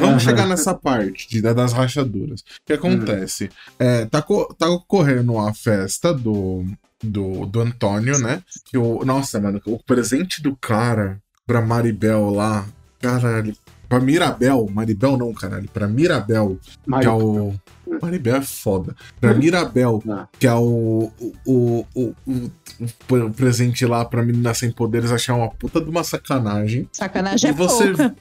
Aham. chegar nessa parte de- das rachaduras. O que acontece? É, tá, co- tá ocorrendo a festa do, do, do Antônio, né? Que o, nossa, mano, o presente do cara pra Maribel lá, caralho. Pra Mirabel, Maribel não, caralho, pra Mirabel, Mas- que é o. Maribel é foda. Pra Mirabel, Ah. que é o, o, o, o, o- o presente lá pra menina sem poderes, achar uma puta de uma sacanagem. Sacanagem é E você, pouca.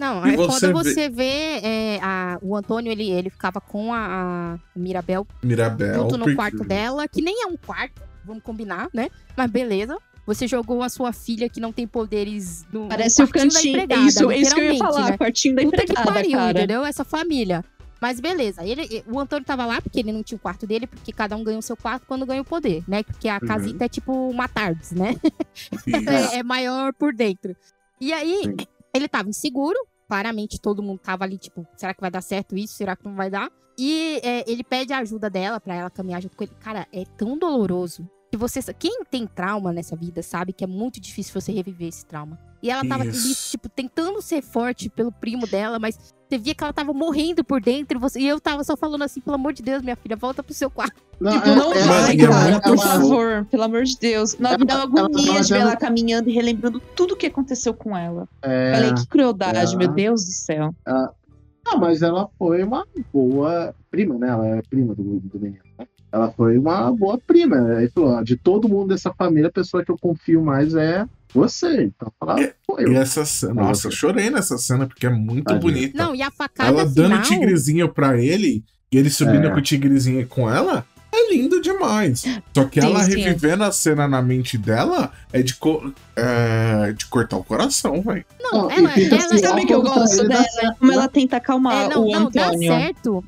Não, E é você quando vê- você vê é, a- o Antônio, ele, ele ficava com a, a Mirabel Mirabel. junto no porque- quarto dela, que nem é um quarto, vamos combinar, né? Mas beleza. Você jogou a sua filha que não tem poderes no, Parece o da cantinho. É empregada, isso, é isso que eu ia falar, né? quartinho da Puta que pariu, cara. entendeu? Essa família. Mas beleza, ele, o Antônio tava lá porque ele não tinha o quarto dele, porque cada um ganha o seu quarto quando ganha o poder, né? Porque a Uhum. casita é tipo uma tardes, né? É, é maior por dentro. E aí, Sim. ele tava inseguro, claramente todo mundo tava ali, tipo, será que vai dar certo isso? Será que não vai dar? E é, ele pede a ajuda dela pra ela caminhar junto com ele. Cara, é tão doloroso. Você, quem tem trauma nessa vida sabe que é muito difícil você reviver esse trauma. E ela tava ali, tipo, tentando ser forte pelo primo dela, mas Você via que ela tava morrendo por dentro e, você, e eu tava só falando assim, pelo amor de Deus, minha filha, volta pro seu quarto. Não, Tipo, é- não é- vai, ela- cara, ela- por ela- favor, pelo amor de Deus. Não, me dá uma Ela- ela agonia tava de ver ela caminhando e relembrando tudo que aconteceu com ela. é- Falei, que crueldade, é. meu Deus do céu. Ah, mas ela foi uma boa prima, né? Ela é prima do, do menino? Ela foi uma boa prima. Ele falou, ó, de todo mundo dessa família, a pessoa que eu confio mais é você. Então, ela É, foi. E essa cena, nossa, eu chorei nessa cena porque é muito Tadinha. bonita. Não, e a facada ela dando final... tigrezinho pra ele e ele subindo É. com o tigrezinho com ela é lindo demais. Só que Sim, ela sim. revivendo a cena na mente dela é de, co- é de cortar o coração, velho. Não, Não, ela, ela, assim, Sabe que eu gosto dela? Como né? ela tenta acalmar É, não, o não, dá certo.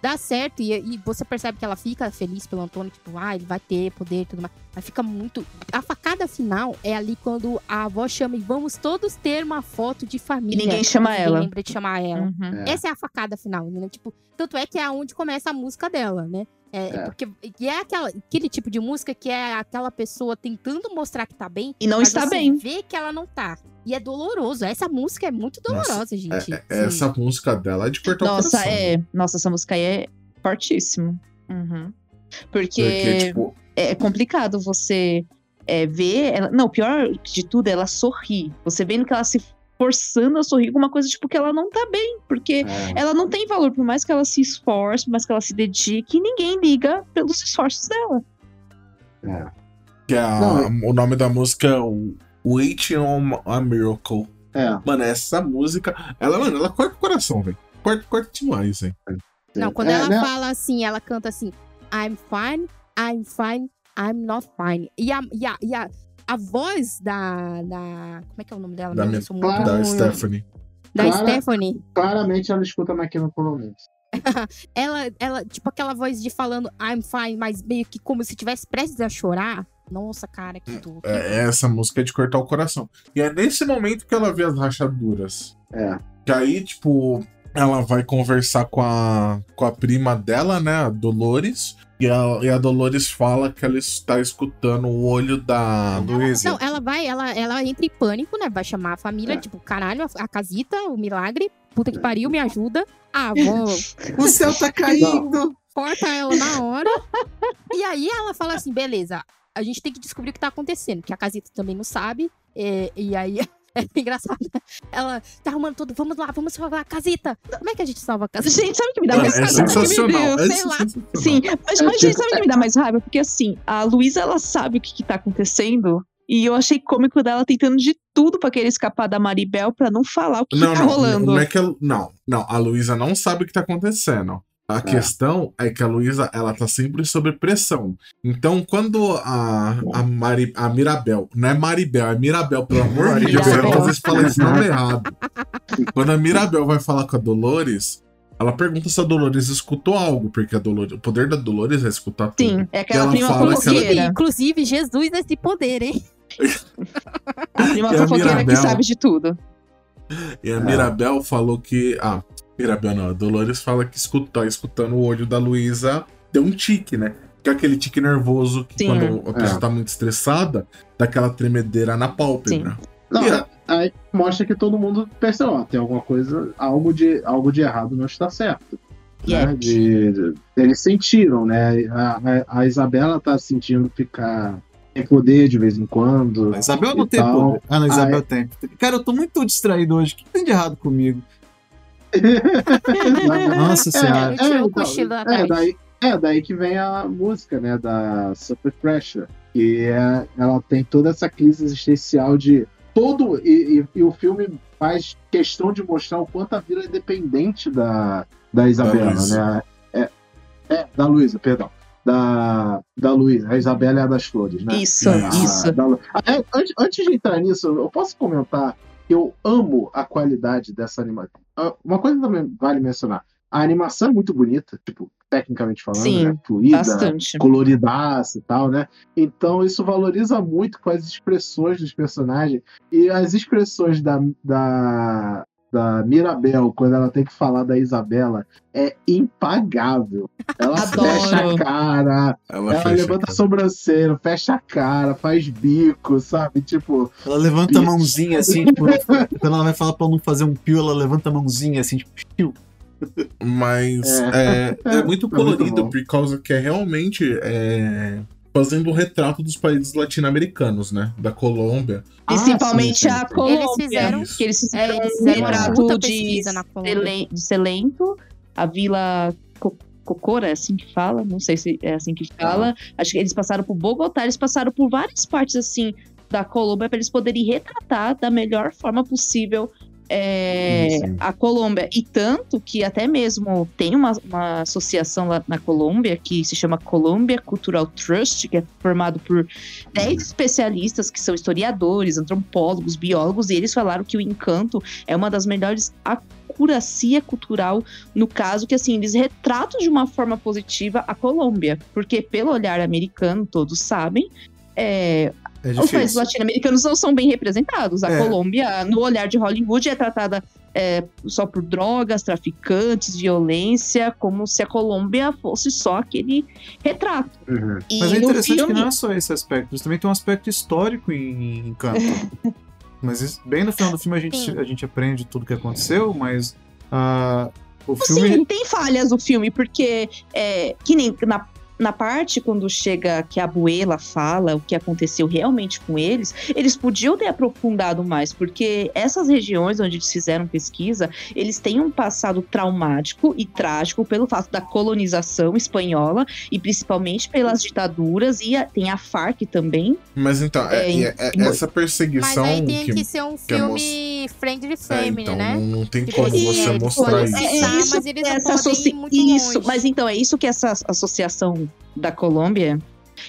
Dá certo. E, e você percebe que ela fica feliz pelo Antônio, tipo, ah, ele vai ter poder e tudo mais. Mas fica muito. A facada final é ali quando a avó chama e vamos todos ter uma foto de família. E ninguém chama Ninguém ela. lembra de chamar ela. Uhum. É. Essa é a facada final, né? Tipo, tanto é que é onde começa a música dela, né? É, É. Porque e é aquela, aquele tipo de música que é aquela pessoa tentando mostrar que tá bem, E não mas está você bem. vê que ela não tá. E é doloroso. Essa música é muito Nossa, dolorosa, gente. É- é- essa música dela é de cortar o Nossa, coração. é. Nossa, essa música aí é fortíssimo. Uhum. Porque, Porque, tipo, é complicado você é, ver. Ela... Não, o pior de tudo é ela sorrir. Você vendo que ela se forçando a sorrir com uma coisa, tipo, que ela não tá bem. Porque É. ela não tem valor, por mais que ela se esforce, por mais que ela se dedique, ninguém liga pelos esforços dela. É. que é a- Não, o nome da música é Waiting on a Miracle. É. Mano, essa música, ela, mano, ela corta o coração, velho. Corta, corta demais, velho. Não, quando É, ela né? fala assim, ela canta assim, I'm fine, I'm fine, I'm not fine. E a, e a, e a, a voz da, da. Como é que é o nome dela? Da minha- muito Da. Stephanie. Da Clara- Stephanie. Claramente ela escuta My Chemical Romance. Ela, ela, tipo aquela voz de falando I'm fine, mas meio que como se tivesse prestes a chorar. Nossa, cara, que tudo. É, essa música é de cortar o coração. E é nesse momento que ela vê as rachaduras. É. Que aí, tipo, ela vai conversar com a, com a prima dela, né, a Dolores. E a, e a Dolores fala que ela está escutando o olho da. Luísa. Não, ela vai, ela, ela entra em pânico, né? Vai chamar a família, É. tipo, caralho, a, a casita, o milagre, puta que pariu, me ajuda. Ah, vou, O céu tá caindo! corta ela na hora. e aí ela fala assim: beleza, a gente tem que descobrir o que tá acontecendo, que a Casita também não sabe. é, e aí. É engraçado. né? Ela tá arrumando tudo. Vamos lá, vamos salvar a casita. Como é que a gente salva a casita? Gente, sabe o que me dá Mano, mais é raiva? sensacional. É sei lá. sensacional. Sim, mas, É mas gente, tipo- sabe o que me dá mais raiva? Porque assim, a Luísa, ela sabe o que, que tá acontecendo. E eu achei cômico dela tentando de tudo pra querer escapar da Maribel pra não falar o que, Não, que tá não, rolando. não é que ela- não, não, a Luísa não sabe o que tá acontecendo. A questão é que a Luísa, ela tá sempre sob pressão. Então, quando a, a, Mari, a Mirabel, não é Maribel, é Mirabel, pelo amor de Deus, às vezes falo esse nome errado. Quando a Mirabel vai falar com a Dolores, ela pergunta se a Dolores escutou algo, porque a Dolores, o poder da Dolores é escutar tudo. Sim, é aquela ela prima fala que ela- fofoqueira. Inclusive, Jesus é esse poder, hein? A prima E fofoqueira que sabe de tudo. E a Mirabel falou que. Ah, Mirabel não, a Dolores fala que escuta, escutando o olho da Luísa deu um tique, né? Que é aquele tique nervoso que Sim. quando a pessoa É. tá muito estressada, dá aquela tremedeira na pálpebra. Não, E a- aí mostra que todo mundo percebeu, ó, tem alguma coisa, algo de, algo de errado não está certo. Né? Yep. De, de- eles sentiram, né? A, a- a Isabela tá sentindo ficar sem poder de vez em quando. A Isabel não tem tal. poder. Ah, não, a Isabel Aí- tem. Cara, eu tô muito distraído hoje. O que tem de errado comigo? Nossa senhora. Ele tirou o então, é, atrás. daí, é, daí que vem a música, né, da Super Pressure, que é, ela tem toda essa crise existencial de todo, e, e- e o filme faz questão de mostrar o quanto a Vila é dependente da, da Isabela, Luísa. né, é, é, da Luísa, perdão, da, da Luísa, a Isabela é a das flores, né. Isso, isso. Da é, antes, antes de entrar nisso, eu posso comentar eu amo a qualidade dessa animação. Uma coisa também vale mencionar. A animação é muito bonita, tipo, tecnicamente falando, Sim, né? Fluida, Bastante. coloridaça e tal, né? Então isso valoriza muito com as expressões dos personagens. E as expressões da, da, da Mirabel, quando ela tem que falar da Isabela, é impagável. Ela Adoro. fecha a cara, Ela, ela levanta a cara. sobrancelha, fecha a cara, faz bico, sabe? Tipo, Ela levanta a mãozinha assim, tipo, quando ela vai falar pra não fazer um pio, ela levanta a mãozinha assim, tipo, piu. Mas é, É. é muito É muito colorido, bom. por causa que é realmente é, fazendo um retrato dos países latino-americanos, né? Da Colômbia. Principalmente Ah, sim, a. Colômbia. Eles fizeram-. Que eles É, fizeram eles um fizeram uma retrato de, de Selento, a Vila Co- Cocora, é assim que fala? Não sei se é assim que fala. Acho que eles passaram por Bogotá, eles passaram por várias partes assim da Colômbia para eles poderem retratar da melhor forma possível é, Sim. a Colômbia. E tanto que até mesmo tem uma, uma associação lá na Colômbia que se chama Columbia Cultural Trust, que é formado por 10 especialistas que são historiadores, antropólogos, biólogos, e eles falaram que o encanto é uma das melhores acuracia cultural no caso que assim eles retratam de uma forma positiva a Colômbia, porque pelo olhar americano todos sabem é, É os países latino-americanos não são bem representados. A É. Colômbia, no olhar de Hollywood, é tratada é, só por drogas, traficantes, violência, como se a Colômbia fosse só aquele retrato. uhum. Mas é interessante filme, que não é só esse aspecto, eles também tem um aspecto histórico em, em mas isso- bem no final do filme a gente, Sim. a gente aprende tudo que aconteceu, mas ah, o Sim, filme. tem falhas o filme, porque é, que nem na, na parte quando chega que a Abuela fala o que aconteceu realmente com eles, eles podiam ter aprofundado mais, porque essas regiões onde eles fizeram pesquisa, eles têm um passado traumático e trágico pelo fato da colonização espanhola e principalmente pelas ditaduras, e a- tem a Farc também. Mas então, é- É, é- é- essa Mas perseguição aí tem que, que. ser um que a filme friendly é, family, então, né? não, não tem Tipo como assim, você é, mostrar isso. é, É mas eles não essa podem associ- ir muito isso, longe. mas então é isso que essa associação da Colômbia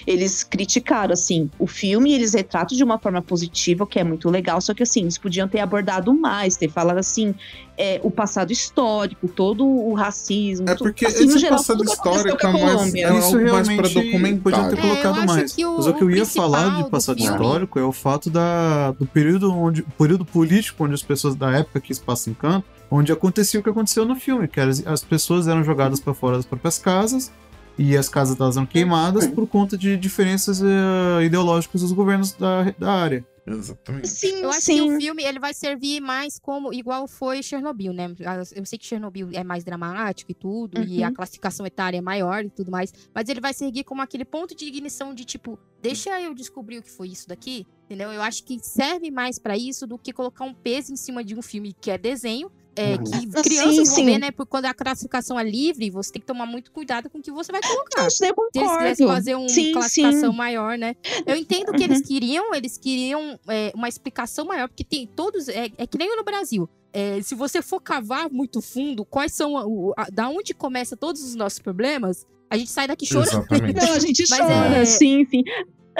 eles criticaram assim o filme eles retratam de uma forma positiva o que é muito legal só que assim eles podiam ter abordado mais ter falado assim é, o passado histórico todo o racismo É tudo- porque assim, no esse geral, passado tudo que aconteceu histórico é mais, Colômbia. é Isso algo mais pra realmente podiam ter. É, colocado mais. que o- Mas o que eu ia falar de do passado histórico é o fato da, do período onde. período político onde as pessoas da época que se passa em campo, onde acontecia o que aconteceu no filme, que era, as pessoas eram jogadas para fora das próprias casas e as casas delas eram queimadas por conta de diferenças eh, ideológicas dos governos da, da área. Exatamente. sim Eu acho sim que o filme ele vai servir mais como igual foi Chernobyl, né? Eu sei que Chernobyl é mais dramático e tudo, e Uhum. a classificação etária é maior e tudo mais, mas ele vai servir como aquele ponto de ignição de tipo, deixa eu descobrir o que foi isso daqui, entendeu? Eu acho que serve mais pra isso do que colocar um peso em cima de um filme que é desenho. É, Uhum. que crianças sim, vão sim. ver, né? Porque quando a classificação é livre, você tem que tomar muito cuidado com o que você vai colocar. isso daí eu Se eles quisessem concordo fazer uma classificação sim. maior, né? Eu entendo que eles queriam, eles queriam é, uma explicação maior, porque tem todos. É, é que nem no Brasil. É, se você for cavar muito fundo, quais são. o- a- da onde começa todos os nossos problemas, a gente sai daqui chorando. Exatamente. não a gente Mas chora é- sim sim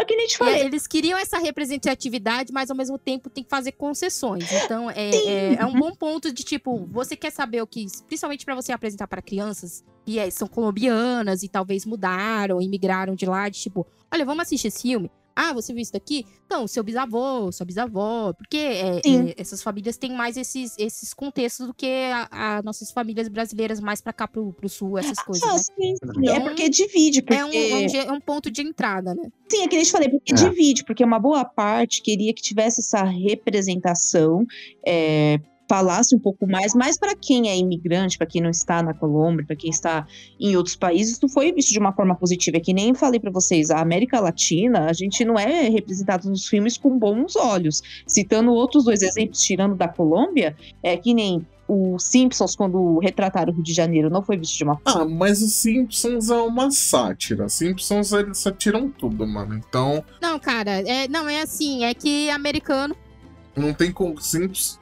é que nem te falei eles queriam essa representatividade, mas ao mesmo tempo tem que fazer concessões. Então é, é, é um bom ponto de tipo, você quer saber o que, principalmente pra você apresentar para crianças que é, são colombianas e talvez mudaram, imigraram de lá, de tipo, olha, vamos assistir esse filme. Ah, você viu isso daqui? Então, seu bisavô, sua bisavó, porque é, é, essas famílias têm mais esses, esses contextos do que a, a nossas famílias brasileiras mais pra cá pro, pro sul, essas coisas, ah, né? sim, sim. Então, é porque divide porque É um, é um é um ponto de entrada, né? Sim, é que nem te falei, porque É. divide, porque uma boa parte queria que tivesse essa representação, é, falasse um pouco mais, mas para quem é imigrante, para quem não está na Colômbia, para quem está em outros países, não foi visto de uma forma positiva. É que nem falei para vocês, a América Latina, a gente não é representado nos filmes com bons olhos. Citando outros dois exemplos, tirando da Colômbia, é que nem o Simpsons, quando retrataram o Rio de Janeiro, não foi visto de uma Ah, mas os Simpsons é uma sátira. Simpsons eles satiram tudo, mano. Então, Não, cara, é, não, é assim, é que americano. não tem como. Simpsons,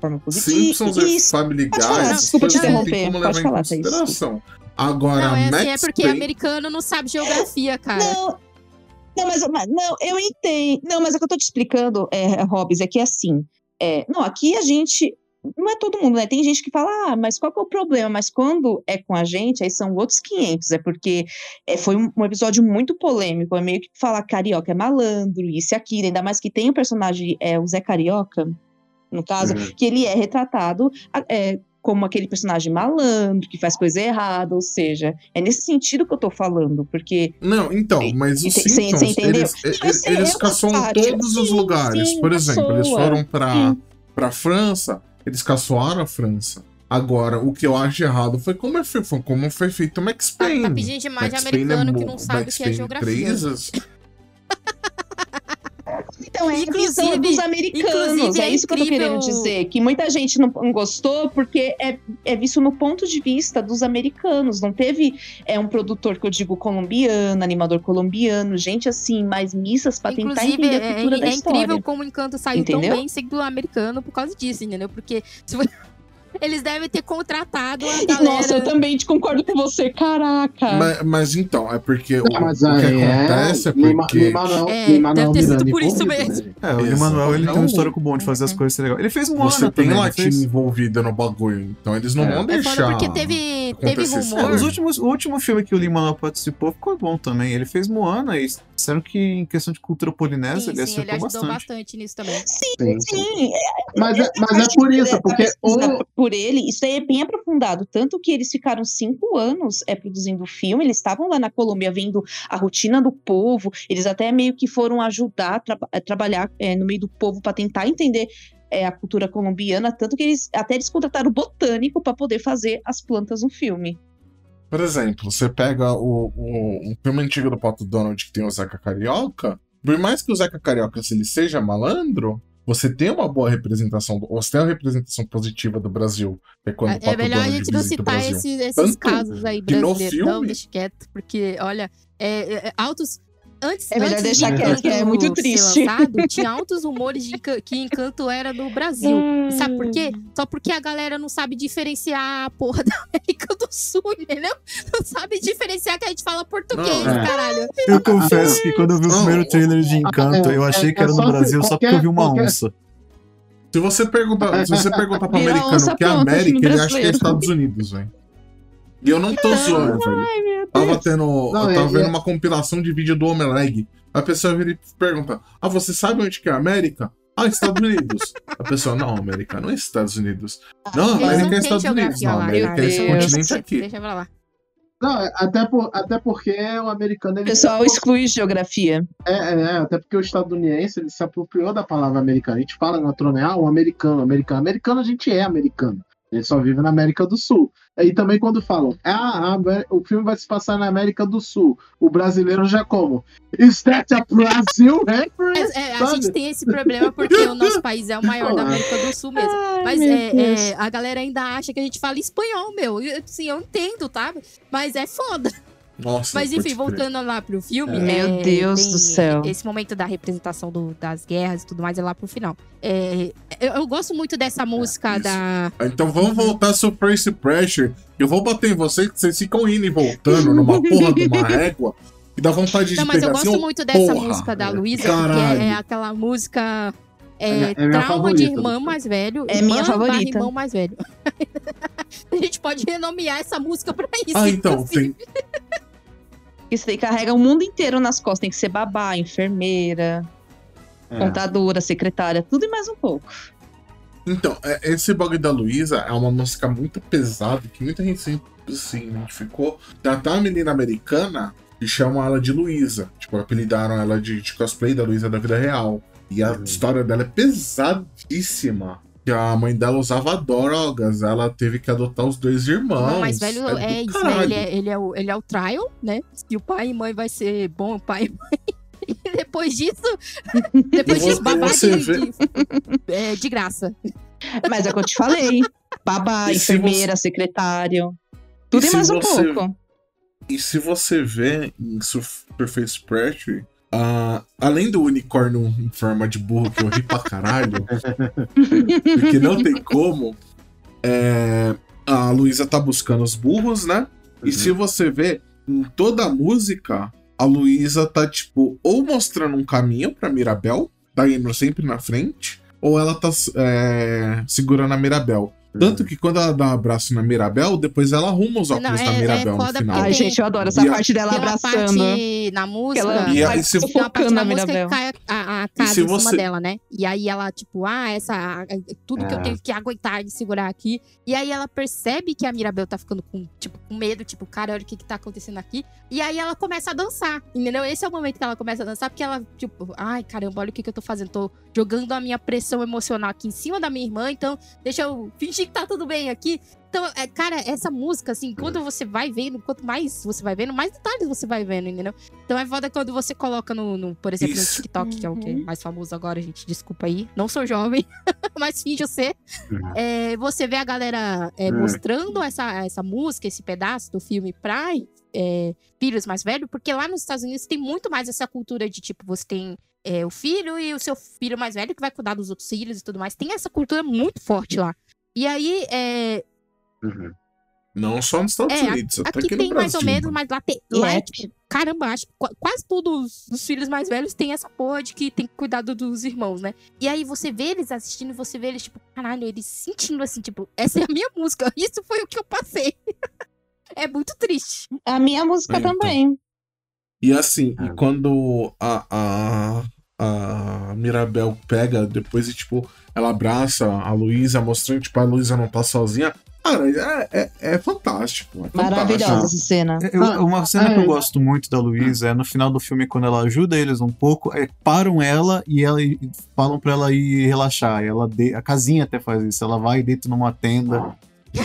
forma positiva. Simpsons e Isso. Family Guy, falar, desculpa te interromper, como pode falar, Thaís, consideração. Agora, não, é assim, é porque Payne- americano não sabe geografia, cara. Não, não, mas, mas- não, eu entendo. Não, mas o que eu tô te explicando, é, Hobbs, é que assim, é, não, aqui a gente. Não é todo mundo, né? Tem gente que fala, ah, mas qual que é o problema? Mas quando é com a gente, aí são outros 500. É porque é, foi um, um episódio muito polêmico. É meio que falar carioca é malandro, isso e aquilo. Ainda mais que tem o personagem, é, o Zé Carioca. No caso, Uhum. que ele é retratado é, como aquele personagem malandro, que faz coisa errada, ou seja, é nesse sentido que eu tô falando, porque Não, então, mas os cê- Simpsons, entendeu? eles, eles, é eles uma caçam todos os sim, lugares. sim, Por exemplo, eles foram pra, pra França, eles caçoaram a França. Agora, o que eu acho errado foi como, é fe- foi, como foi feito o Max Tá, Payne. tá pedindo demais de Max Payne americano que mo- não sabe o que é geografia. 3, Então, é a Inclusive- visão dos americanos. inclusive É é isso que eu tô querendo incrível- dizer. Que muita gente não gostou porque é, é visto no ponto de vista dos americanos. Não teve é, um produtor que eu digo colombiano, animador colombiano, gente assim, mais missas pra tentar Inclusive, entender a é, cultura é da história. incrível como o Encanto saiu Entendeu? tão bem sendo americano por causa disso, entendeu? Porque se vo- eles devem ter contratado a E, galera... Nossa, eu também te concordo com você, caraca. mas, mas então, é porque o, Não, mas o que aí acontece é, Lima- porque. Lima-Manuel- É, Lima-Manuel deve ter sido por isso mesmo. né? É, o Exato. Emmanuel ele tem um histórico bom de fazer as coisas legal. Ele fez Moana Você tem também, não latino fez? envolvido no bagulho, então eles não É. vão É deixar. porque teve, teve. É, rumor... os últimos, o último filme que o Lin-Manuel participou ficou bom também. Ele fez Moana e disseram que em questão de cultura polinésia Sim, ele sim, ele ajudou bastante. bastante nisso também. Sim, Sim, sim. Mas, é, mas é por isso, porque o, por ele, isso aí é bem aprofundado. Tanto que eles ficaram cinco anos é, produzindo o filme, eles estavam lá na Colômbia vendo a rotina do povo, eles até meio que foram ajudar a, tra- a trabalhar é, no meio do povo para tentar entender é, a cultura colombiana, tanto que eles até eles contrataram o botânico para poder fazer as plantas no filme. Por exemplo, você pega o, o, um filme antigo do Pato Donald que tem o Zeca Carioca. Por mais que o Zeca Carioca se ele seja malandro, você tem uma boa representação, você tem uma representação positiva do Brasil. É quando É Pato melhor a gente não citar esses, esses casos aí brasileiros. Não, filme- deixa quieto, porque, olha, é, é, altos. Antes, É melhor antes deixar de quieto, que é muito ser triste. lançado, tinha altos rumores de que Encanto era do Brasil. E Sabe por quê? Só porque a galera não sabe diferenciar a porra da América do Sul, entendeu? Não sabe diferenciar que a gente fala português, Não, é. caralho. Eu confesso que quando eu vi o primeiro trailer de Encanto, É, eu achei é- que era é no Brasil só porque eu vi uma onça. Se você perguntar, se você perguntar Vira americano o que é América, ele acha que é. Estados Unidos, velho. E eu não tô zoando, velho. Tava tendo. Não, eu tava é- vendo é- uma compilação de vídeo do Omeleg. A pessoa vira e pergunta: Ah, você sabe onde que é a América? Ah, Estados Unidos. A pessoa, não, América não é Estados Unidos. Não, Eles América não é Estados Unidos. Não, América é esse continente aqui. Deixa pra lá. Não, é- até, por, até porque o americano. O pessoal exclui geografia. É, é, é, até porque o estadunidense ele se apropriou da palavra americano. A gente fala na trone, ah, o americano, americano. Americano a gente é americano. Gente só vive na América do Sul. E também quando falam, ah, o filme vai se passar na América do Sul, o brasileiro já como? Is that a Brazil reference? É, é, a gente tem esse problema porque o nosso país é o maior da América do Sul mesmo. Mas meu é, é, a galera ainda acha que a gente fala espanhol, meu. Eu, Assim, eu entendo, tá? Mas é foda. Nossa, Mas enfim, crer. voltando lá pro filme. Meu é, Deus do céu. Esse momento da representação do- das guerras e tudo mais é lá pro final. É, eu, eu gosto muito dessa música isso. da. Então vamos voltar sobre Face Pressure. Eu vou bater em vocês que vocês ficam indo e voltando numa porra de uma régua. E dá vontade de Não, mas eu gosto assim, muito dessa porra. música da Luísa, porque é, é aquela música. É, É é trauma favorita de do irmã filme. mais velho. É minha favorita. irmão mais velho. a gente pode renomear essa música pra isso. Ah, então, inclusive. tem, Isso daí carrega o mundo inteiro nas costas. Tem que ser babá, enfermeira, É. contadora, secretária, tudo e mais um pouco. Então, é- esse bagulho da Luísa é uma música muito pesada que muita gente sempre se identificou. Tem até uma menina americana que chamam ela de Luísa. Tipo, apelidaram ela de, de cosplay da Luísa da vida real. E a Uhum. história dela é pesadíssima. Que a mãe dela usava drogas, ela teve que adotar os dois O irmãos. irmão mais velho do é, isso, né? Ele é, ele, é o, ele é o trial, né? Se o pai e mãe vai ser bom, pai e mãe. E depois disso, depois E disso, você- babá você de, de, é, de graça. Mas é o que eu te falei. Babá, E se enfermeira, secretário. Tudo e se mais um você- pouco. E se você vê em Surface Pressure, ah, além do unicórnio em forma de burro, que eu ri pra caralho, porque não tem como, é, a Luísa tá buscando os burros, né? E Uhum. se você vê, em toda a música, a Luísa tá, tipo, ou mostrando um caminho pra Mirabel, tá indo sempre na frente, ou ela tá é, segurando a Mirabel. Tanto que quando ela dá um abraço na Mirabel, depois ela arruma os óculos Não, da é- é Mirabel no foda final. Ai, gente, eu adoro essa E a- parte dela Tem uma abraçando. parte na música. Ela E aí, se- Tem uma parte na a música Mirabel. que cai a, a casa em cima você- dela, né? E aí ela, tipo, ah, essa. a- a- Tudo que eu É. tenho que aguentar e segurar aqui. E aí ela percebe que a Mirabel tá ficando com, tipo, com medo, tipo, cara, olha o que que tá acontecendo aqui. E aí ela começa a dançar, entendeu? Esse é o momento que ela começa a dançar, porque ela, tipo, ai, caramba, olha o que que eu tô fazendo. Tô jogando a minha pressão emocional aqui em cima da minha irmã, então deixa eu fingir que tá tudo bem aqui. Então, é, cara, essa música, assim, quando você vai vendo, quanto mais você vai vendo, mais detalhes você vai vendo, entendeu? Então é foda quando você coloca no, no, por exemplo, Isso. no TikTok, que é o que é Uhum. mais famoso agora, gente. Desculpa aí. Não sou jovem, mas finjo ser. Uhum. É, você vê a galera é, Uhum. mostrando essa, essa música, esse pedaço do filme pra é, filhos mais velhos, porque lá nos Estados Unidos tem muito mais essa cultura de tipo, você tem é, o filho e o seu filho mais velho que vai cuidar dos outros filhos e tudo mais. Tem essa cultura muito forte lá. E aí, é, Uhum. Não só nos Estados É, Unidos, até aqui aqui tem no mais ou menos, mano. mas lá tem. Lá é, é tipo, caramba, acho quase todos os filhos mais velhos têm essa porra de que tem que cuidar do- dos irmãos, né? E aí você vê eles assistindo, você vê eles, tipo, caralho, eles sentindo assim, tipo, essa é a minha música, isso foi o que eu passei. é muito triste. A minha música É, então. também. E assim, e quando a, a, a Mirabel pega depois e, tipo, ela abraça a Luísa, mostrando, tipo, a Luísa não tá sozinha. Cara, é, é, é fantástico. É Maravilhosa fantástico. essa cena. Eu- Ah, uma cena é. que eu gosto muito da Luísa é no final do filme, quando ela ajuda eles um pouco, é, param ela e, ela e falam pra ela ir relaxar. E ela de- a casinha até faz isso. Ela vai deita numa tenda.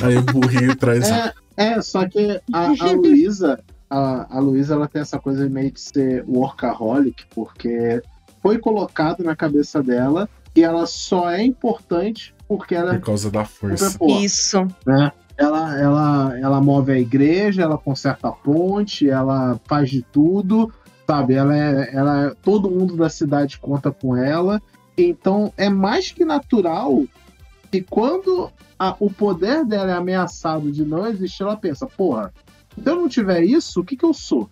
Aí o burrinho traz. É, é, só que a, a Luísa, a, a Luísa, ela tem essa coisa meio de ser workaholic, porque foi colocado na cabeça dela que ela só é importante porque ela é Por causa da força. Isso. né? Ela, ela, ela move a igreja, ela conserta a ponte, ela faz de tudo, sabe? Ela é, ela é- todo mundo da cidade conta com ela. Então é mais que natural que quando a- o poder dela é ameaçado de não existir, ela pensa, porra, se eu não tiver isso, o que que eu sou?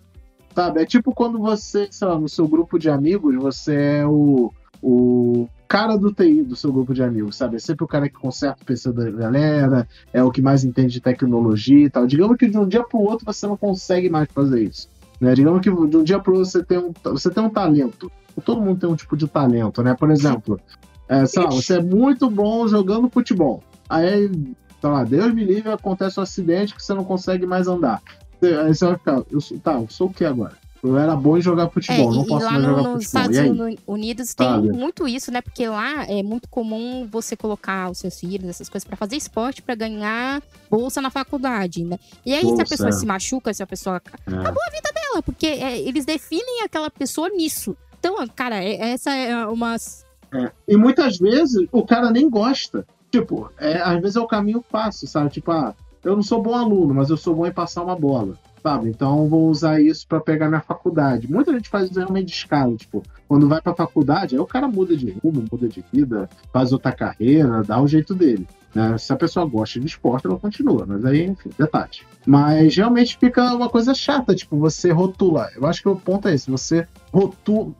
Sabe? É tipo quando você, sei lá, no seu grupo de amigos, você é o, o cara do TI do seu grupo de amigos, sabe? É sempre o cara que conserta o PC da galera, é o que mais entende de tecnologia e tal. Digamos que de um dia pro outro você não consegue mais fazer isso. Né? Digamos que de um dia pro outro você tem um, você tem um talento. Todo mundo tem um tipo de talento, né? Por exemplo, é, sei lá, você é muito bom jogando futebol. Aí, sei lá, Deus me livre, acontece um acidente que você não consegue mais andar. Aí você vai ficar, eu sou, tá, eu sou o que agora? Eu era bom em jogar futebol, é, não e, posso e lá mais no- jogar nos futebol. Estados Unidos tem Sabe? muito isso, né? Porque lá é muito comum você colocar os seus filhos, essas coisas, pra fazer esporte, pra ganhar bolsa na faculdade, né? E aí, se a Bolsa, pessoa é. se machuca, se a pessoa É. dela, porque é, eles definem aquela pessoa nisso. Então, cara, é- essa é uma. É. E muitas vezes o cara nem gosta. Tipo, é, às vezes é o caminho fácil, sabe? Tipo, ah, eu não sou bom aluno, mas eu sou bom em passar uma bola. Sabe? Então vou usar isso pra pegar minha faculdade. Muita gente faz realmente de escala, tipo, quando vai pra faculdade, aí o cara muda de rumo, muda de vida, faz outra carreira, dá o jeito dele. né? Se a pessoa gosta de esporte, ela continua, mas aí, enfim, detalhes. Mas realmente fica uma coisa chata, tipo, você rotula. Eu acho que o ponto é esse, você rotula,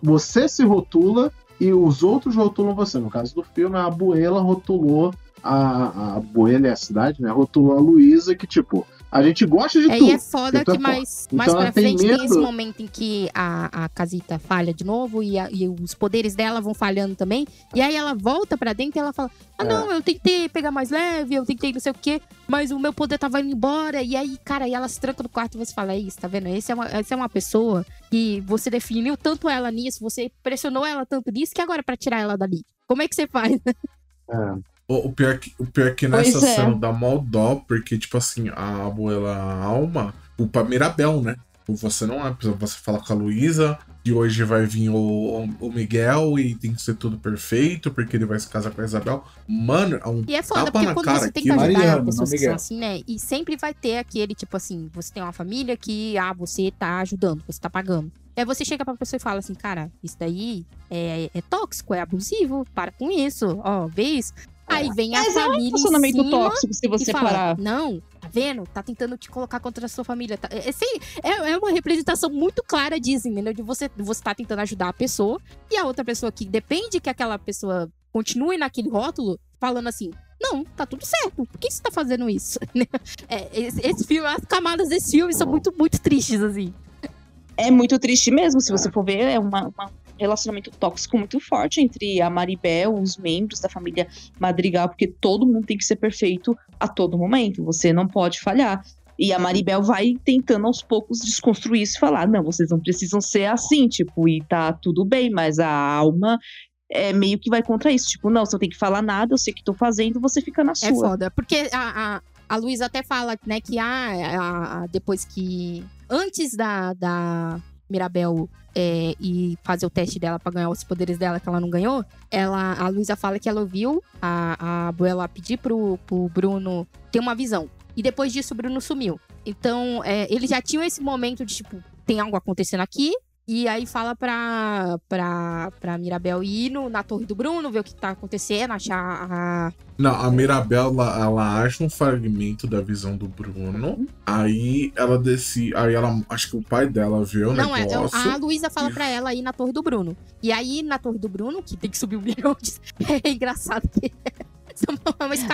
você se rotula e os outros rotulam você. No caso do filme, a Buela rotulou a, a Buela é a cidade, né? Rotulou a Luísa, que, tipo, a gente gosta de Aí tudo. é foda Então, que mais, Então mais pra tem frente tem medo. esse momento em que a, a casita falha de novo e, a- e os poderes dela vão falhando também. E aí ela volta pra dentro e ela fala: Ah, É. não, eu tentei pegar mais leve, eu tentei não sei o quê, mas o meu poder tava indo embora. E aí, cara, aí ela se tranca no quarto e você fala: É isso, tá vendo? Esse é uma, essa é uma pessoa que você definiu tanto ela nisso, você pressionou ela tanto nisso que agora é pra tirar ela dali. Como é que você faz? É. O, o pior que, o pior que Pois nessa é. cena dá mal dó, porque, tipo assim, a abuela Alma culpa Mirabel, né? Você não é, você fala com a Luísa, que hoje vai vir o, o Miguel e tem que ser tudo perfeito, porque ele vai se casar com a Isabel. Mano, é um E é foda, Tapa porque quando cara você aqui, tenta ajudar Mariano, pessoas que são assim, né? E sempre vai ter aquele, tipo assim, você tem uma família que, ah, você tá ajudando, você tá pagando. Aí você chega pra pessoa e fala assim, cara, isso daí é, é tóxico, é abusivo, para com isso, ó, vê isso. Aí vem a Mas é um família relacionamento tóxico, se você fala, parar. não, tá vendo? Tá tentando te colocar contra a sua família. Tá- É, é, é uma representação muito clara disso, entendeu? De você, você tá tentando ajudar a pessoa e a outra pessoa que depende que aquela pessoa continue naquele rótulo, falando assim, não, tá tudo certo. Por que você tá fazendo isso? É, esse, esse filme, as camadas desse filme são muito, muito tristes, assim. É muito triste mesmo, se você for ver, é uma, uma- um relacionamento tóxico muito forte entre a Maribel, os membros da família Madrigal, porque todo mundo tem que ser perfeito a todo momento, você não pode falhar. E a Maribel vai tentando aos poucos desconstruir isso e falar: não, vocês não precisam ser assim, tipo, e tá tudo bem, mas a alma é meio que vai contra isso. Tipo, não, você não tem que falar nada, eu sei o que tô fazendo, você fica na É sua. foda. Porque a, a, a Luísa até fala, né, que ah, a- a- depois que. Antes da, da Mirabel é, ir fazer o teste dela pra ganhar os poderes dela, que ela não ganhou, ela, a Luísa fala que ela ouviu a, a abuela pedir pro, pro Bruno ter uma visão. E depois disso, o Bruno sumiu. Então, é, eles já tinham esse momento de, tipo, tem algo acontecendo aqui. E aí fala pra, pra, pra Mirabel ir no- na torre do Bruno, ver o que tá acontecendo, achar a, Não, a Mirabel, ela, ela acha um fragmento da visão do Bruno. Aí ela desce. Aí ela. Acho que o pai dela vê o Não, é, negócio. a Luísa fala pra ela ir na torre do Bruno. E aí, na torre do Bruno, que tem que subir um milhão de... É engraçado que é.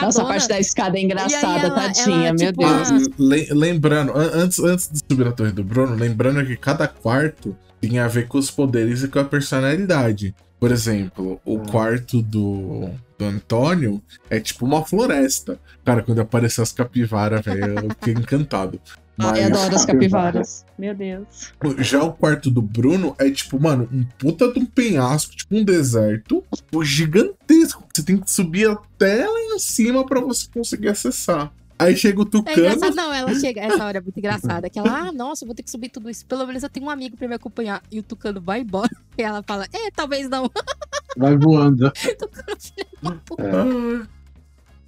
Nossa, a parte da escada é engraçada, E ela- tadinha, ela, meu tipo, Deus. Ah, le- lembrando, an- antes, antes de subir a torre do Bruno, lembrando que cada quarto tinha a ver com os poderes e com a personalidade. Por exemplo, o quarto do, do Antônio é tipo uma floresta. Cara, quando apareceu as capivaras, velho, eu fiquei encantado. Ai, Mas adoro as capivaras. Meu Deus. já o quarto do Bruno é tipo, mano, um puta de um penhasco, tipo um deserto, tipo, gigantesco. Você tem que subir até lá em cima pra você conseguir acessar. Aí chega o É Tucano. engraçado, não, ela chega, essa hora é muito engraçada, que ela, ah, nossa, vou ter que subir tudo isso, pelo menos eu tenho um amigo pra me acompanhar, e o Tucano vai embora, e ela fala, é, talvez não, Vai voando. Tucano, filho da puta.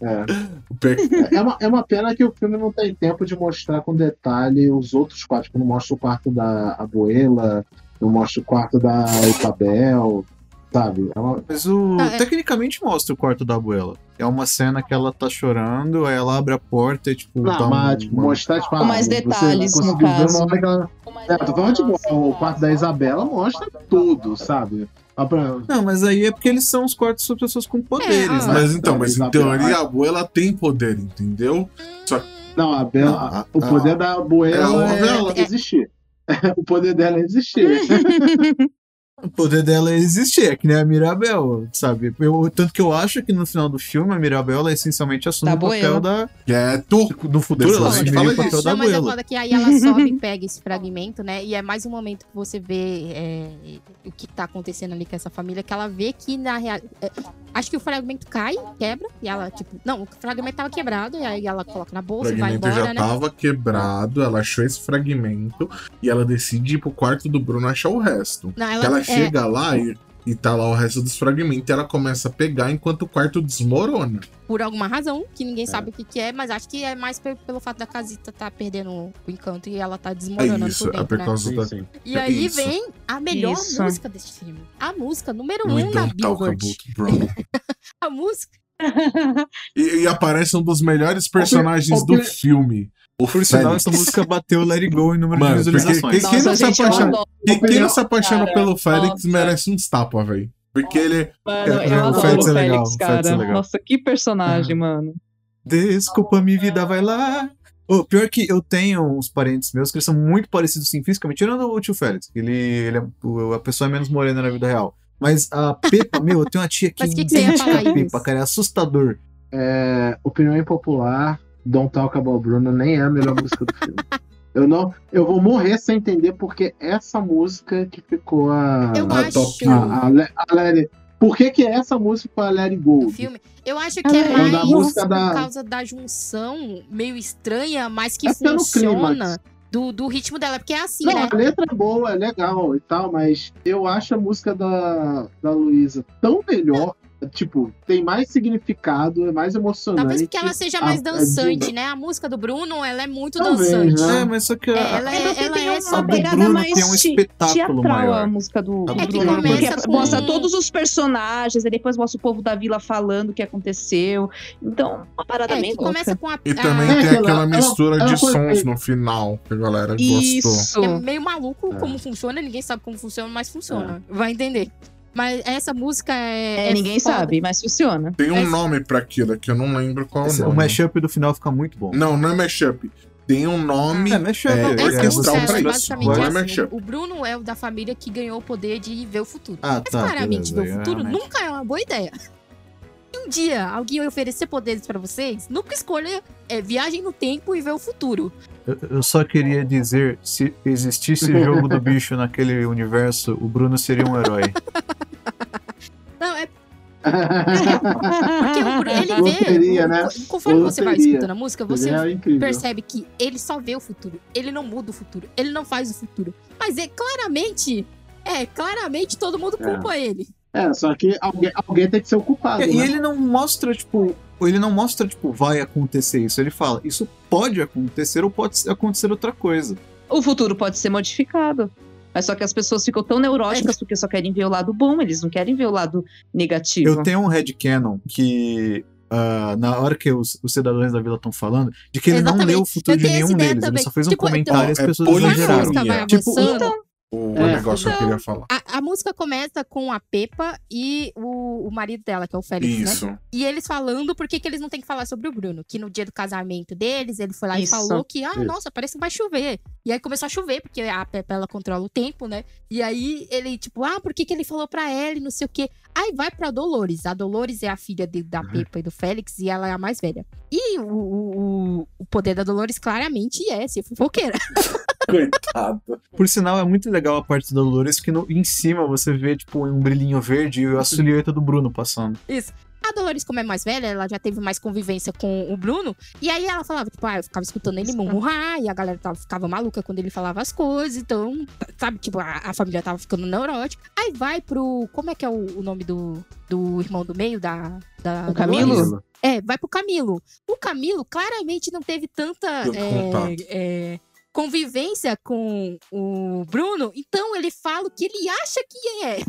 É. o pé- É uma, é uma pena que o filme não tem tempo de mostrar com detalhe os outros quartos. Tipo, não mostra o quarto da Abuela, não mostra o quarto da Isabel, sabe? É uma- Mas o. Ah, é. Tecnicamente mostra o quarto da abuela. É uma cena que ela tá chorando, aí ela abre a porta e, tipo, Não, dá mas um- tipo, mostrar, tipo, Com mais você detalhes, no conseguiu ver caso. uma ela- É, tô falando, tipo, o quarto da Isabela mostra tudo, sabe? Só Não, mas aí é porque eles são os quartos de pessoas com poderes, ah, né? Mas então, mas em teoria a abuela tem poder, entendeu? Não, a Bela, Não, a- o poder da Abuela é a é, novela. existir. o poder dela é existir. O poder dela é existir, é que nem a Mirabel, sabe? Eu, tanto que eu acho que no final do filme a Mirabel ela essencialmente assume Da o papel da. Quieto. No futuro ela Depois a gente assume fala o papel disso. da Não, mas é abuela. foda que aí ela sobe e pega esse fragmento, né? E é mais um momento que você vê é, o que tá acontecendo ali com essa família, que ela vê que na real. é, acho que o fragmento cai, quebra, e ela, tipo. Não, o fragmento tava quebrado, e aí ela coloca na O bolsa e vai fragmento embora, já né? tava quebrado, ela achou esse fragmento e ela decide ir pro quarto do Bruno achar o resto. Não, Ela, ela é, chega lá e, e tá lá o resto dos fragmentos e ela começa a pegar enquanto o quarto desmorona. por alguma razão, que ninguém É. sabe o que, que é, mas acho que é mais pe- pelo fato da casita tá perdendo o encanto e ela tá É desmoronando isso, por é dentro, por né? causa Sim, da. sim. E é aí isso. vem a melhor Isso. música desse filme. A música número We um talk Billboard. A música. E, e aparece um dos melhores personagens do filme. O Por sinal, essa música bateu Let It Go em número Mano, de porque visualizações. quem- não se apaixona-. Quem, quem não se cara. pelo Félix Nossa. merece uns tapas, velho. Porque ele. Mano, É, eu o Félix é legal, Félix, Félix é cara. legal. Nossa, que personagem, mano. Desculpa, minha vida, vai lá. O pior que eu tenho uns parentes meus que eles são muito parecidos assim, fisicamente, tirando o tio Félix, que ele, ele é a pessoa menos morena na vida real. Mas a Pepa, meu, eu tenho uma tia que Mas que que idêntica a Pepa, cara, é assustador. É, opinião impopular, Don't Talk About Bruno nem é a melhor música do filme. Eu não, eu vou morrer sem entender porque essa música que ficou a Eu a acho. top a, a, a Let- Por que que essa música foi a Let It Go? do filme. Eu acho que é Ah, mais da música por da- causa da junção meio estranha, mas que É pelo funciona do, do ritmo dela. Porque é assim, Não, né? a letra é boa, é legal e tal, mas eu acho a música da, da Luísa tão melhor. Tipo, tem mais significado, é mais emocionante. Talvez porque ela seja a- mais a dançante, diva. né? A música do Bruno, ela é muito Talvez, dançante. né? É, mas só que a, É, ela É é, ela é uma sobre... do pegada Bruno mais tem um espetáculo teatral maior. a música do, do É que Bruno. começa porque com- mostra todos os personagens, e depois mostra o povo da vila falando o que aconteceu. Então, uma parada É, meio que começa com a... E a- também É tem aquela- aquela ela- mistura ela de foi- sons no final que a galera gostou. Isso. É meio maluco É. como funciona, ninguém sabe como funciona, mas funciona. Vai entender. Mas essa música é. É, ninguém foda. sabe, mas funciona. Tem um Esse- nome pra aquilo, que eu não lembro qual é o Esse- o nome. mashup do final fica muito bom. Não, não é mashup. Tem um nome. É, mashup É, orquestral música pra é isso. é assim, mashup. o, o Bruno é o da família que ganhou o poder de ver o futuro. Ah, Mas tá. claramente beleza, ver o futuro realmente. nunca é uma boa ideia. Se um dia alguém oferecer poderes pra vocês, nunca escolha é, viagem no tempo e ver o futuro. Eu, eu só queria dizer, se existisse jogo do bicho naquele universo, o Bruno seria um herói. Não, é porque o Bruno, ele vê. Loteria, né? co- Conforme você vai Loteria. escutando a música, você incrível. percebe que ele só vê o futuro. Ele não muda o futuro. Ele não faz o futuro. Mas é claramente. É, claramente todo mundo culpa ele. É, só que alguém, alguém tem que ser o culpado. E, e né? ele não mostra, tipo, ele não mostra, tipo, vai acontecer isso. Ele fala, isso pode acontecer ou pode acontecer outra coisa. O futuro pode ser modificado. Mas só que as pessoas ficam tão neuróticas porque só querem ver o lado bom, eles não querem ver o lado negativo. Eu tenho um headcanon que. ah, na hora que os, os cidadãos da vila estão falando, de que ele não Exatamente. leu o futuro de nenhum deles. Ele também. só fez um Tipo, comentário então, e as é pessoas música exageraram. vai Tipo, avançando, O É. negócio que eu Então, queria falar. a, a música começa com a Pepa e o, o marido dela, que é o Félix, né? Isso. E eles falando por que que eles não têm que falar sobre o Bruno. Que no dia do casamento deles, ele foi lá Isso. e falou que, ah, Isso. nossa, parece que vai chover. E aí começou a chover, porque a Pepa, ela controla o tempo, né? E aí ele, tipo, ah, por que que ele falou pra ela e não sei o quê. Aí vai pra Dolores. A Dolores é a filha de- da Pepa e do Félix e ela é a mais velha. E o, o, o- o poder da Dolores claramente é ser fofoqueira. Coitado. Por sinal, é muito legal a parte da Dolores, que no, em cima você vê, tipo, um brilhinho verde e a silhueta do Bruno passando. Isso. A Dolores, como é mais velha, ela já teve mais convivência com o Bruno. E aí ela falava, tipo, ah, eu ficava escutando ele murmurar, e a galera tava, ficava maluca quando ele falava as coisas. Então, sabe, tipo, a, a família tava ficando neurótica. Aí vai pro. Como é que é o, o nome do, do irmão do meio da. da O Camilo? Dolores? É, vai pro Camilo. O Camilo claramente não teve tanta Tanto é, é, convivência com o Bruno, então ele fala o que ele acha que é.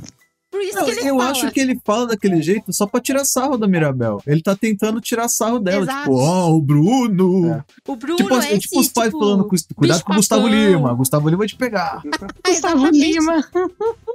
Por isso Não, que ele eu fala. acho que ele fala daquele jeito só pra tirar sarro da Mirabel. Ele tá tentando tirar sarro dela, Exato. tipo, ó, o Bruno. É. O Bruno Tipo, é assim, esse, tipo os pais tipo, falando, "Cuida- cuidado com o Gustavo bicho-papão." Lima. Gustavo Lima vai te pegar. É, Gustavo. Lima.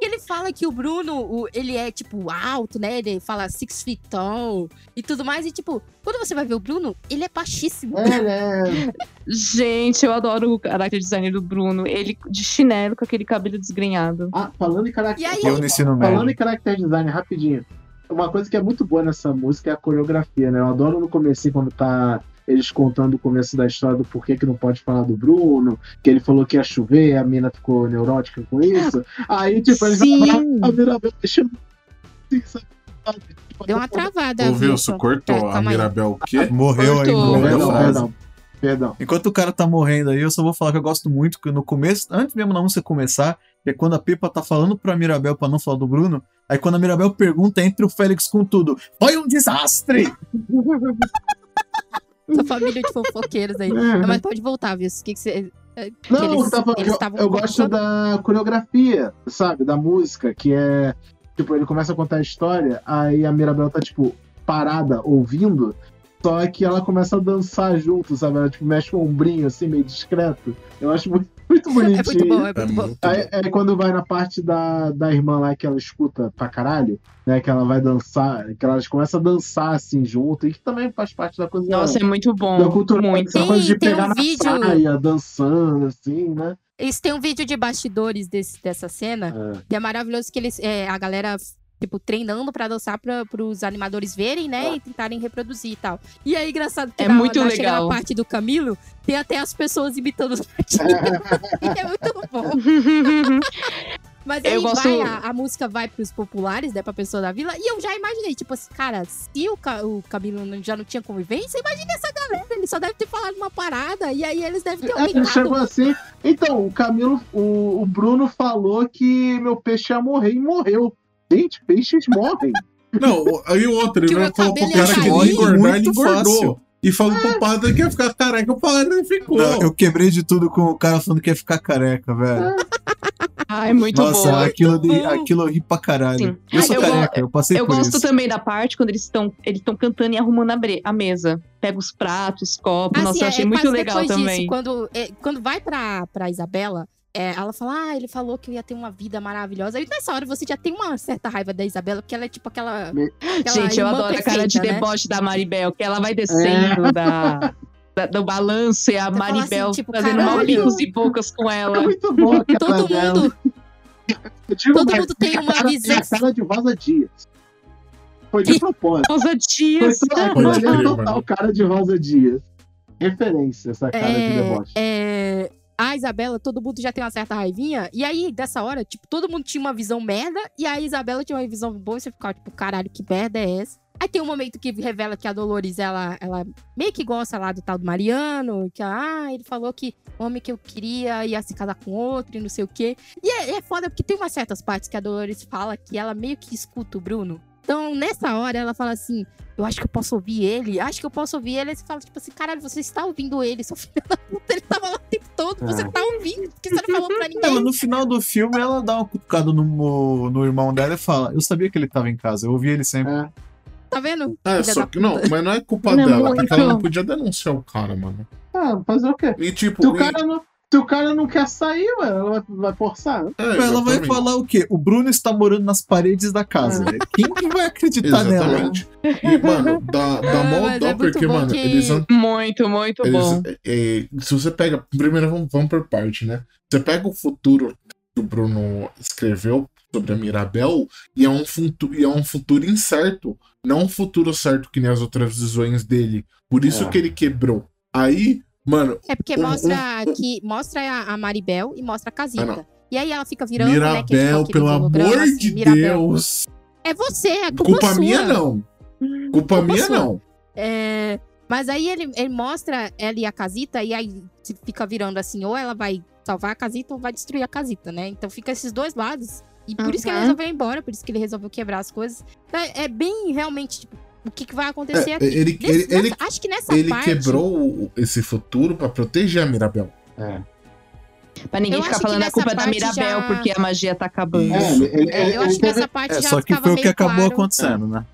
Ele fala que o Bruno, ele é, tipo, alto, né? Ele fala six feet tall e tudo mais. E, tipo, quando você vai ver o Bruno, ele é baixíssimo. É, ele é. Gente, eu adoro o character design do Bruno. Ele de chinelo com aquele cabelo desgrenhado. Ah, falando em caractere. E aí- Eu no ensino Falando médio. em character design, rapidinho. Uma coisa que é muito boa nessa música é a coreografia, né? Eu adoro no começo quando tá eles contando o começo da história do porquê que não pode falar do Bruno, que ele falou que ia chover, a mina ficou neurótica com isso. Aí, tipo, eles Sim. a Mirabel deixando assim, sabe? Deu uma travada. Ô, Wilson, cortou É, a aí. Mirabel o quê? Morreu aí. Cortou. morreu a Perdão, frase. perdão. Perdão. Enquanto o cara tá morrendo aí, eu só vou falar que eu gosto muito que no começo, antes mesmo da música começar, é quando a Pepa tá falando pra Mirabel pra não falar do Bruno, aí quando a Mirabel pergunta entre o Félix com tudo, foi um desastre! Essa família de fofoqueiros aí. É. Mas pode voltar, Wilson. O que, que você. é, Não, eles- eu, tava- eles eu- estavam eu gosto da coreografia, sabe? Da música, que é. Tipo, ele começa a contar a história, aí a Mirabel tá, tipo, parada, ouvindo, só que ela começa a dançar junto, sabe? Ela, tipo, mexe o ombrinho, assim, meio discreto. Eu acho muito, muito É bonitinho. muito bom, é É muito bom. muito Aí, é quando vai na parte da, da irmã lá que ela escuta pra caralho, né? Que ela vai dançar, que elas começam a dançar assim junto, e que também faz parte da coisa Nossa, é muito da, bom. da cultura. Muito. Essa coisa de Tem- tem pegar um na vídeo- saia, dançando, assim, né? Eles têm um vídeo de bastidores desse, dessa cena. É. E é maravilhoso que eles. é, a galera. Tipo, treinando pra dançar pra, pros animadores verem, né? E tentarem reproduzir e tal. E aí, engraçado que É na, muito na, legal. parte do Camilo, tem até as pessoas imitando os e é muito bom. Mas aí Eu gosto- vai, a, a música vai pros populares, né? Pra pessoa da vila. E eu já imaginei, tipo assim, cara, se o, Ca- o Camilo não- já não tinha convivência, imagina essa galera. Ele só deve ter falado uma parada. E aí eles devem ter É, ele chegou aumentado. assim. Então, o Camilo, o, o Bruno falou que meu peixe ia morrer e morreu. Gente, peixes morrem. Não, aí o outro, ele meu falou pro cabelo cara que ele engordar, ele engordou. fácil. E falou pro padre que ia ficar careca, o padre ficou. Não, eu quebrei de tudo com o cara falando que ia ficar careca, velho. Ai, muito Nossa, bom. aquilo, de, aquilo eu ri pra caralho. Sim. Eu sou Eu careca, eu passei Eu por gosto isso. também da parte quando eles estão eles estão cantando e arrumando a, a mesa. Pega os pratos, copos. Nossa, Assim, eu é- achei é muito legal depois também. Disso, quando, é, quando vai pra, pra Isabela, é, ela fala, ah, ele falou que eu ia ter uma vida maravilhosa. E nessa hora você já tem uma certa raiva da Isabela, porque ela é tipo aquela. aquela Gente, eu adoro a cara de perfeita, né? deboche da Maribel, que ela vai descendo da, da- do balanço e a assim, Maribel tipo, fazendo caralho. mal bicos e bocas com É ela. muito bom Todo mundo, todo mais, mundo tem uma cara- visão. É a cara de Rosa Dias. Foi de propósito. Rosa Foi Dias. Pode foi crer, total cara de Rosa Dias. Referência, essa cara de É, deboche. é, a Isabela, todo mundo já tem uma certa raivinha. E aí, dessa hora, tipo, todo mundo tinha uma visão merda. E a Isabela tinha uma visão boa. E você ficava, tipo, caralho, que merda é essa? Aí tem um momento que revela que a Dolores, ela, ela meio que gosta lá do tal do Mariano. Que, ah, ele falou que o homem que eu queria ia se casar com outro e não sei o quê. E é, é foda porque tem umas certas partes que a Dolores fala que ela meio que escuta o Bruno. Então, nessa hora, ela fala assim: Eu acho que eu posso ouvir ele, acho que eu posso ouvir ele. Aí você fala, tipo assim, caralho, você está ouvindo ele, seu filho da puta, ele tava lá o tempo todo, você Ah. tá ouvindo, porque você não falou pra ninguém. no final do filme, ela dá uma cutucada no, no irmão dela e fala: Eu sabia que ele tava em casa, eu ouvi ele sempre. É. Tá vendo? É, só que não, mas não é culpa Não, dela, porque ela não muito. podia denunciar o cara, mano. Ah, fazer o quê? E tipo, Se o e- cara não, se o cara não quer sair, ué, ela vai, forçar. é, ela vai falar o quê? O Bruno está morando nas paredes da casa. Quem que vai acreditar nela? Exatamente. E, mano, dá, dá Ah, mó dó, é muito porque, bom mano, que- eles, Muito, muito eles bom. é, é, se você pega. Primeiro vamos, vamos por parte, né? Você pega o futuro que o Bruno escreveu sobre a Mirabel e é um, futu, e é um futuro incerto. Não um futuro certo que nem as outras visões dele. Por isso É. que ele quebrou. Aí, mano, É porque Um- mostra que mostra a, a Maribel e mostra a Ah, casita. não. e aí ela fica virando, né? que Mirabel, aquele pelo amor assim, de Mirabel. Deus. É você, é culpa, Culpa sua. minha, não. Culpa Culpa minha, sua. não. É, mas aí ele, ele mostra ela e a casita, e aí fica virando assim, ou ela vai salvar a casita ou vai destruir a casita, né? Então fica esses dois lados. E por isso que ele Uhum. resolveu ir embora, por isso que ele resolveu quebrar as coisas. É, é bem realmente, tipo, o que, que vai acontecer É, aqui. ele- Nesse- ele- ele- acho que nessa Ele parte. quebrou o- esse futuro pra proteger a Mirabel. É. Pra ninguém Eu ficar falando a culpa da parte Mirabel já- porque a magia tá acabando. É, ele, ele- É, eu ele acho que nessa parte É, já só que foi o que acabou claro. acontecendo, né?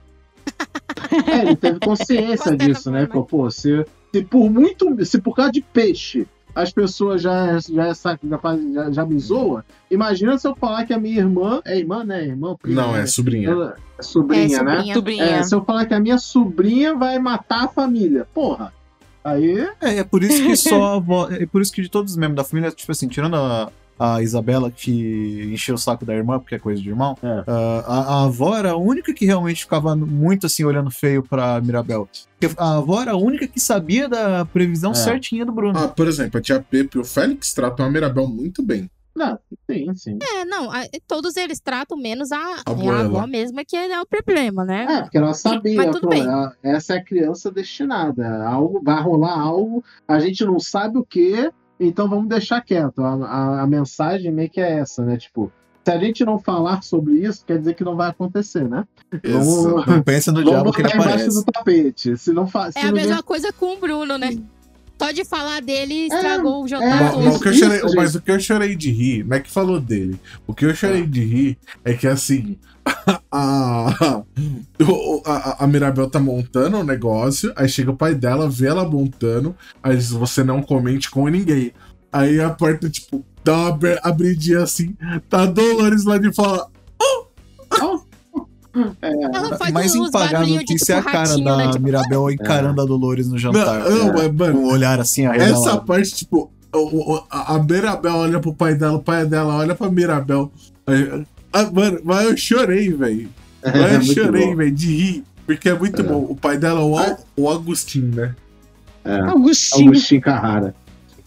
é, ele teve consciência da disso, né? Pô, pô, se, se por muito. Se por causa de peixe as pessoas já, já, já, já, já me zoam, imagina se eu falar que a minha irmã. É irmã, né? Irmã, prima, Não, é né? sobrinha. Ela- é sobrinha, É, né? sobrinha. Sobrinha. É, se eu falar que a minha sobrinha vai matar a família. Porra. Aí. É, é por isso que só. É por isso que de todos os membros da família, tipo assim, tirando a, a Isabela que encheu o saco da irmã, porque é coisa de irmão, É. ah, a, a avó era a única que realmente ficava muito assim, olhando feio pra Mirabel. Porque a avó era a única que sabia da previsão É. certinha do Bruno. Ah, por exemplo, a tia Pepe e o Félix tratam a Mirabel muito bem. Não, sim, sim. É, não, a- todos eles tratam menos a, é a Abuela. avó mesma, que é o problema, né? É, porque ela sabia, Mas tudo bem. ela- essa é a criança destinada. Algo, vai rolar algo, a gente não sabe o que, então vamos deixar quieto. A, a- a mensagem meio que é essa, né? Tipo, se a gente não falar sobre isso, quer dizer que não vai acontecer, né? Vamos, Exato. Não pensa no vamos diabo que ele aparece. do tapete. Se não fa se É a mesma coisa com o Bruno, né? Só de falar dele É, estragou o é, jantar Mas, todo. mas o que eu chorei, mas o que eu chorei de rir, não é que falou dele. O que eu chorei de rir é que assim. A, o- a, a Mirabel tá montando o negócio, aí chega o pai dela, vê ela montando, aí diz, você não comente com ninguém. Aí a porta, tipo, dá uma abri- abridinha assim, tá Dolores lá de Ela faz mais uns impagável que isso é a cara ratinho, da né? Tipo, Mirabel encarando a Dolores no jantar. Não, não, É, mano, o olhar assim, essa parte, tipo, a a Mirabel olha pro pai dela, o pai dela olha pra Mirabel. Ah, mano, mas eu chorei, velho. É, Mas eu muito chorei, velho, de rir. Porque é muito É. bom. O pai dela é o, Al- o Agostinho, né? É, Agostinho. Agostinho Carrara.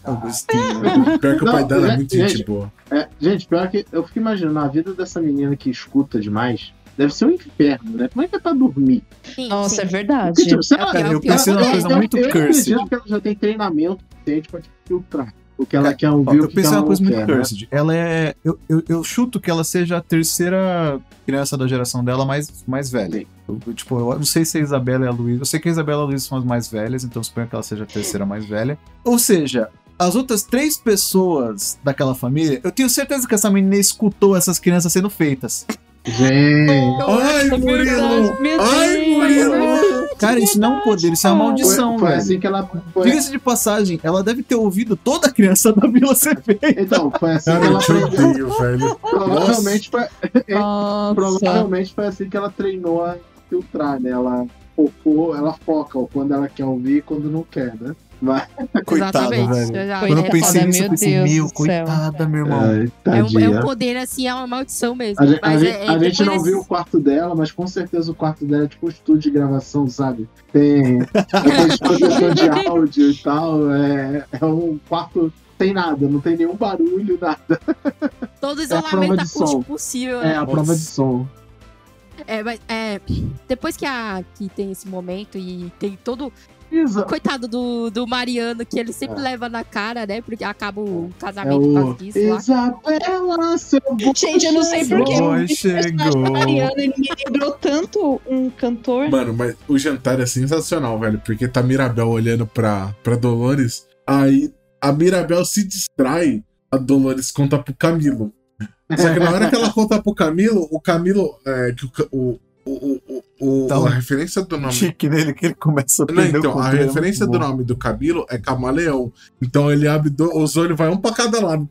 Agostinho. Pior que o pai Não, dela é é- muito gente, gente boa. É, gente, pior que eu fico imaginando, a vida dessa menina que escuta demais deve ser um inferno, né? Como é que é pra dormir? sim, Nossa, sim. é verdade. Porque, tipo, sei lá, pior, eu pensei numa É, coisa eu- muito eu cursed. acredito que ela já tem treinamento suficiente pra te filtrar. O que ela É, quer Ó, ouvir, o eu que pensei ela uma coisa muito quer, né? cursed. Ela é. Eu, eu, eu chuto que ela seja a terceira criança da geração dela mais, mais velha. Sim. Eu, eu, tipo, eu não sei se a Isabela e a Luísa. Eu sei que a Isabela e a Luísa são as mais velhas, então eu suponho que ela seja a terceira mais velha. Ou seja, as outras três pessoas daquela família, eu tenho certeza que essa menina escutou essas crianças sendo feitas. Gente, Ai, É Murilo! Ai. Murilo! Cara, isso não é um poder, isso é uma maldição, Foi, foi velho. assim que ela. Foi, Diga-se de passagem, ela deve ter ouvido toda a criança da Vila ser feita. então, foi assim que Cara, eu ela te aprendeu. odeio, velho. Provavelmente foi, provavelmente foi assim que ela treinou a filtrar, né? Ela focou, ela foca ó, quando ela quer ouvir e quando não quer, né? Mas, Coitado, Exatamente. velho. Quando eu é pensei nisso, eu meu pensei, meu, coitada, meu irmão. é, É um, é um poder assim, é uma maldição mesmo. A, gente- a gente- é- é a gente não viu o quarto dela, mas com certeza o quarto dela é tipo um estúdio de gravação, sabe? Tem aquele protetor de áudio e tal. É, é um quarto sem nada, não tem nenhum barulho, nada. todo é a prova isolamento de acústico som. possível. É né? a prova de som. É, mas, é, depois que, a, que tem esse momento e tem todo. Exato. Coitado do, do Mariano, que ele sempre É. leva na cara, né? Porque acaba o É casamento causa o disso lá. Isabela, seu Gente, eu não sei porquê. Da Mariana, ele me lembrou tanto um cantor. Mano, mas o jantar é sensacional, velho. Porque tá Mirabel olhando pra, pra Dolores. Aí a Mirabel se distrai. A Dolores conta pro Camilo. Só que na hora que ela conta pro Camilo, o Camilo. É, que o, o, o, o, o- Dá a referência do nome. Chique nele que ele começa a Não, o então, a é referência do nome do Camilo é Camaleão. Então ele abre do- os olhos, vai um pra cada lado.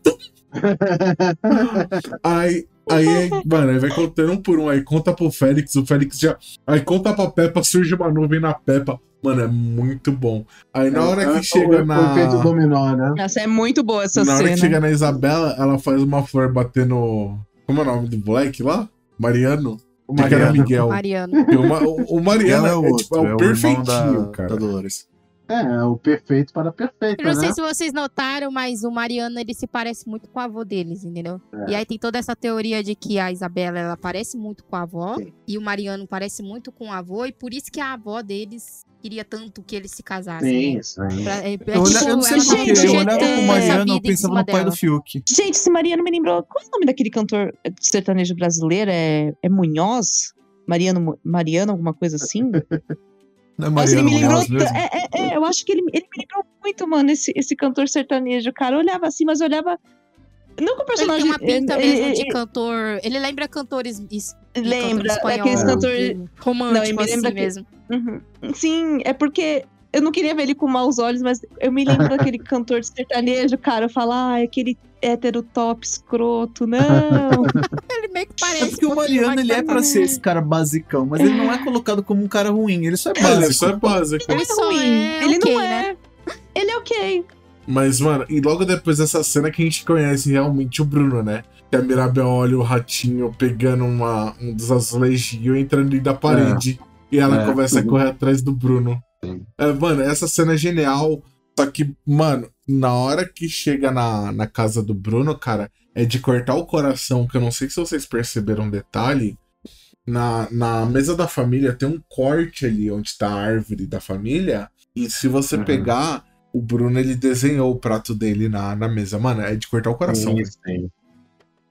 Aí, aí, mano, aí vai contando um por um. Aí conta pro Félix, o Félix já. Aí conta pra Peppa, surge uma nuvem na Peppa. Mano, é muito bom. Aí na hora É, que chega o, na. O efeito dominó, né? Essa é muito boa essa Na hora cena. que chega na Isabela, ela faz uma flor batendo. Como é o nome do Black lá? Mariano? O Que era Mariano. Miguel. Mariano. E o, Ma- o, o Mariano é o é, outro, tipo, é o irmão perfeitinho, da, cara. da Dolores. É, é o perfeito para perfeito, Eu não né? sei se vocês notaram, mas o Mariano ele se parece muito com a avó deles, entendeu? É. E aí tem toda essa teoria de que a Isabela ela parece muito com a avó Sim. e o Mariano parece muito com o avô e por isso que a avó deles queria tanto que eles se casassem. né? Sim, sim. Pra- é- é Eu, olha- tipo, eu não sei eu olhava é, pro Mariano, eu pensava no pai dela. do Fiuk. Gente, esse Mariano me lembrou. Qual é o nome daquele cantor sertanejo brasileiro? É, é Munhoz? Mariano, Mariano, alguma coisa assim? Não é Nossa, ele me lembrou. É, é, é, eu acho que ele, ele me lembrou muito, mano, esse, esse cantor sertanejo. Cara, eu olhava assim, mas eu olhava. Não que o Ele personagem. tem uma pinta ele- mesmo ele- de cantor. Ele lembra cantores es- de Lembra, cantor É. cantor. de- Não, romântico ele me assim que- mesmo. Uhum. Sim, é porque eu não queria ver ele com maus olhos, mas eu me lembro daquele cantor sertanejo, cara. Eu falo, ah, aquele hétero top escroto. Não. Ele meio que É parece. porque o um pouquinho Mariano ele é pra ser esse cara basicão, mas ele não é colocado como um cara ruim, ele só é Ele é básico. só básico. Ele é só ruim. é ele ok, não né? é. Ele é ok. Mas, mano, e logo depois dessa cena que a gente conhece realmente o Bruno, né? Que a Mirabel olha o ratinho pegando uma, um dos azulejinhos entrando dentro da parede. E ela É, começa a correr atrás do Bruno. É, mano, essa cena é genial. Só que, mano, na hora que chega na, na casa do Bruno, cara, é de cortar o coração, que eu não sei se vocês perceberam um detalhe. Na, na mesa da família tem um corte ali onde tá a árvore da família. E se você Uhum. pegar, o Bruno ele desenhou o prato dele na, na mesa. Mano, é de cortar o coração. Sim, sim.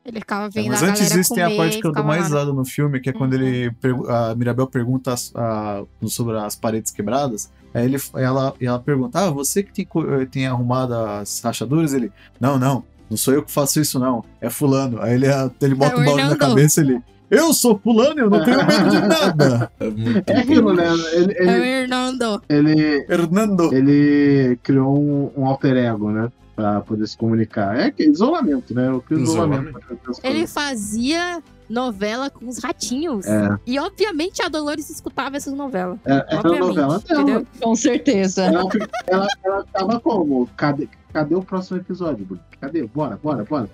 Ele ficava É, vendo mas a antes galera disso tem a comer parte que eu dou mais lá, risada no filme, que é quando Uhum. ele a Mirabel pergunta as- a- sobre as paredes quebradas. Aí ele, ela, ela pergunta: Ah, você que tem, eh, tem arrumado as rachaduras? Ele, não, não, não sou eu que faço isso, não. É fulano. Aí ele, ele bota É um o balde na cabeça ele. Eu sou fulano, eu não tenho medo de nada. É muito É aquilo, né? Ele, É o ele, Hernando. ele, Hernando. ele criou um, um alter ego, né? Pra poder se comunicar. É que isolamento, né? O que isolamento. Ele fazia novela com os ratinhos. É, E obviamente a Dolores escutava essas novelas. é, a Obviamente, novela dela. Com certeza. Ela, ela, ela tava como? Cadê, cadê o próximo episódio, Bruno? Cadê? Bora, bora, bora.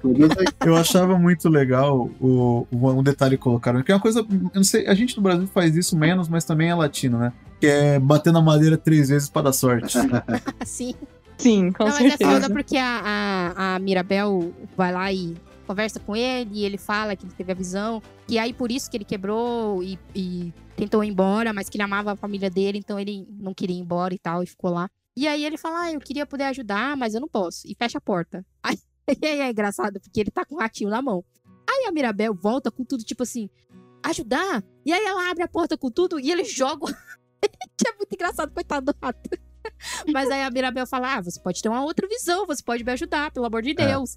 Eu achava muito legal o, o- um detalhe que colocaram, que é uma coisa, eu não sei, a gente no Brasil faz isso menos, mas também é latino, né? Que é bater na madeira três vezes para dar sorte. Assim. Sim, com Não, mas é certeza. foda porque a, a, a Mirabel vai lá e conversa com ele e ele fala que ele teve a visão. Que aí por isso que ele quebrou e, e tentou ir embora, mas que ele amava a família dele, então ele não queria ir embora e tal, e ficou lá. E aí ele fala, ah, eu queria poder ajudar, mas eu não posso. E fecha a porta. Aí, aí é engraçado, porque ele tá com o ratinho na mão. Aí a Mirabel volta com tudo, tipo assim, ajudar? E aí ela abre a porta com tudo e ele joga. o- que é muito engraçado, coitado do rato. Mas aí a Mirabel fala: Ah, você pode ter uma outra visão, você pode me ajudar, pelo amor de É. Deus.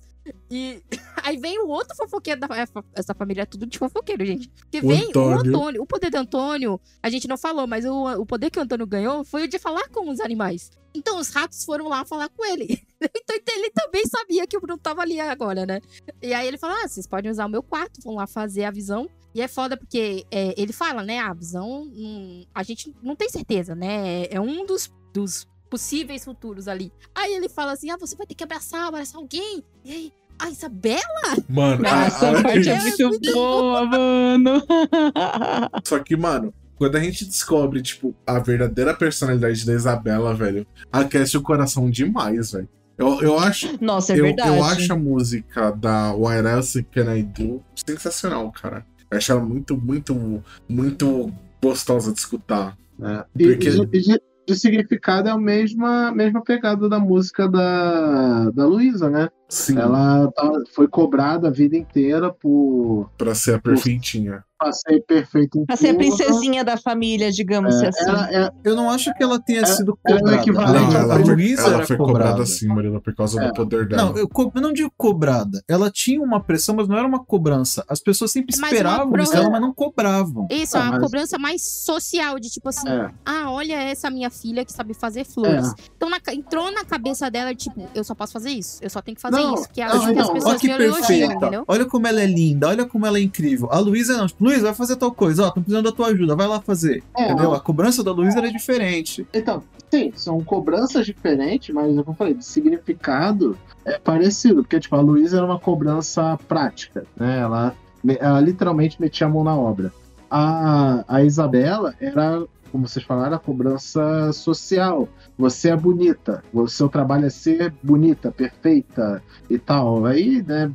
E Aí vem o outro fofoqueiro da é, essa família é tudo de fofoqueiro, gente. Porque O vem Antônio. o Antônio, o poder do Antônio, a gente não falou, mas o, o poder que o Antônio ganhou foi o de falar com os animais. Então os ratos foram lá falar com ele. Então ele também sabia que o Bruno tava ali agora, né? E aí ele falou: Ah, vocês podem usar o meu quarto, vão lá fazer a visão. E é foda porque é, ele fala, né? A visão, hum, a gente não tem certeza, né? É um dos, dos possíveis futuros ali. Aí ele fala assim: Ah, você vai ter que abraçar, abraçar alguém. E aí, a Isabela? Mano, a- Essa a- parte é É muito muito boa, mano. Só que, mano, quando a gente descobre, tipo, a verdadeira personalidade da Isabela, velho, aquece o coração demais, velho. Eu, eu acho. Nossa, é eu, verdade. eu acho a música da What Else Can I Do sensacional, cara. Eu acho ela muito, muito, muito gostosa de escutar. É. E, Porque- e e de- significado é a mesma, mesma pegada da música da, da Luísa, né? Sim, Ela tá- foi cobrada a vida inteira por, pra ser a perfeitinha. pra ser perfeita em Pra ser a tudo. princesinha da família, digamos É, assim. ela, é, Eu não acho que ela tenha É- sido ela é cobrada. equivalente a, ao- a ela foi, Luísa ela foi cobrada. cobrada sim, Marina, por causa É. do poder dela. Não, eu, eu não digo cobrada. Ela tinha uma pressão, mas não era uma cobrança. As pessoas sempre Mas esperavam isso dela, mas não cobravam. Isso, Ah, é uma mas- cobrança mais social, de tipo assim, é, ah, olha essa minha filha que sabe fazer flores. É. Então na entrou na cabeça dela, tipo, eu só posso fazer isso, eu só tenho que fazer Não, isso, porque não, as, as então, pessoas Olha que me elogiam, perfeita. entendeu? Olha como ela é linda, olha como ela é incrível. A Luísa não. Tipo, Luísa, vai fazer tal coisa. Ó, tô precisando da tua ajuda, vai lá fazer. é, Entendeu? A cobrança da Luísa era diferente. Então, sim, são cobranças diferentes, mas como eu falei, de significado é parecido, porque tipo, a Luísa era uma cobrança prática, né? Ela, ela literalmente metia a mão na obra. A, a Isabela era, como vocês falaram, a cobrança social. Você é bonita, o seu trabalho é ser bonita, perfeita e tal. Aí, né?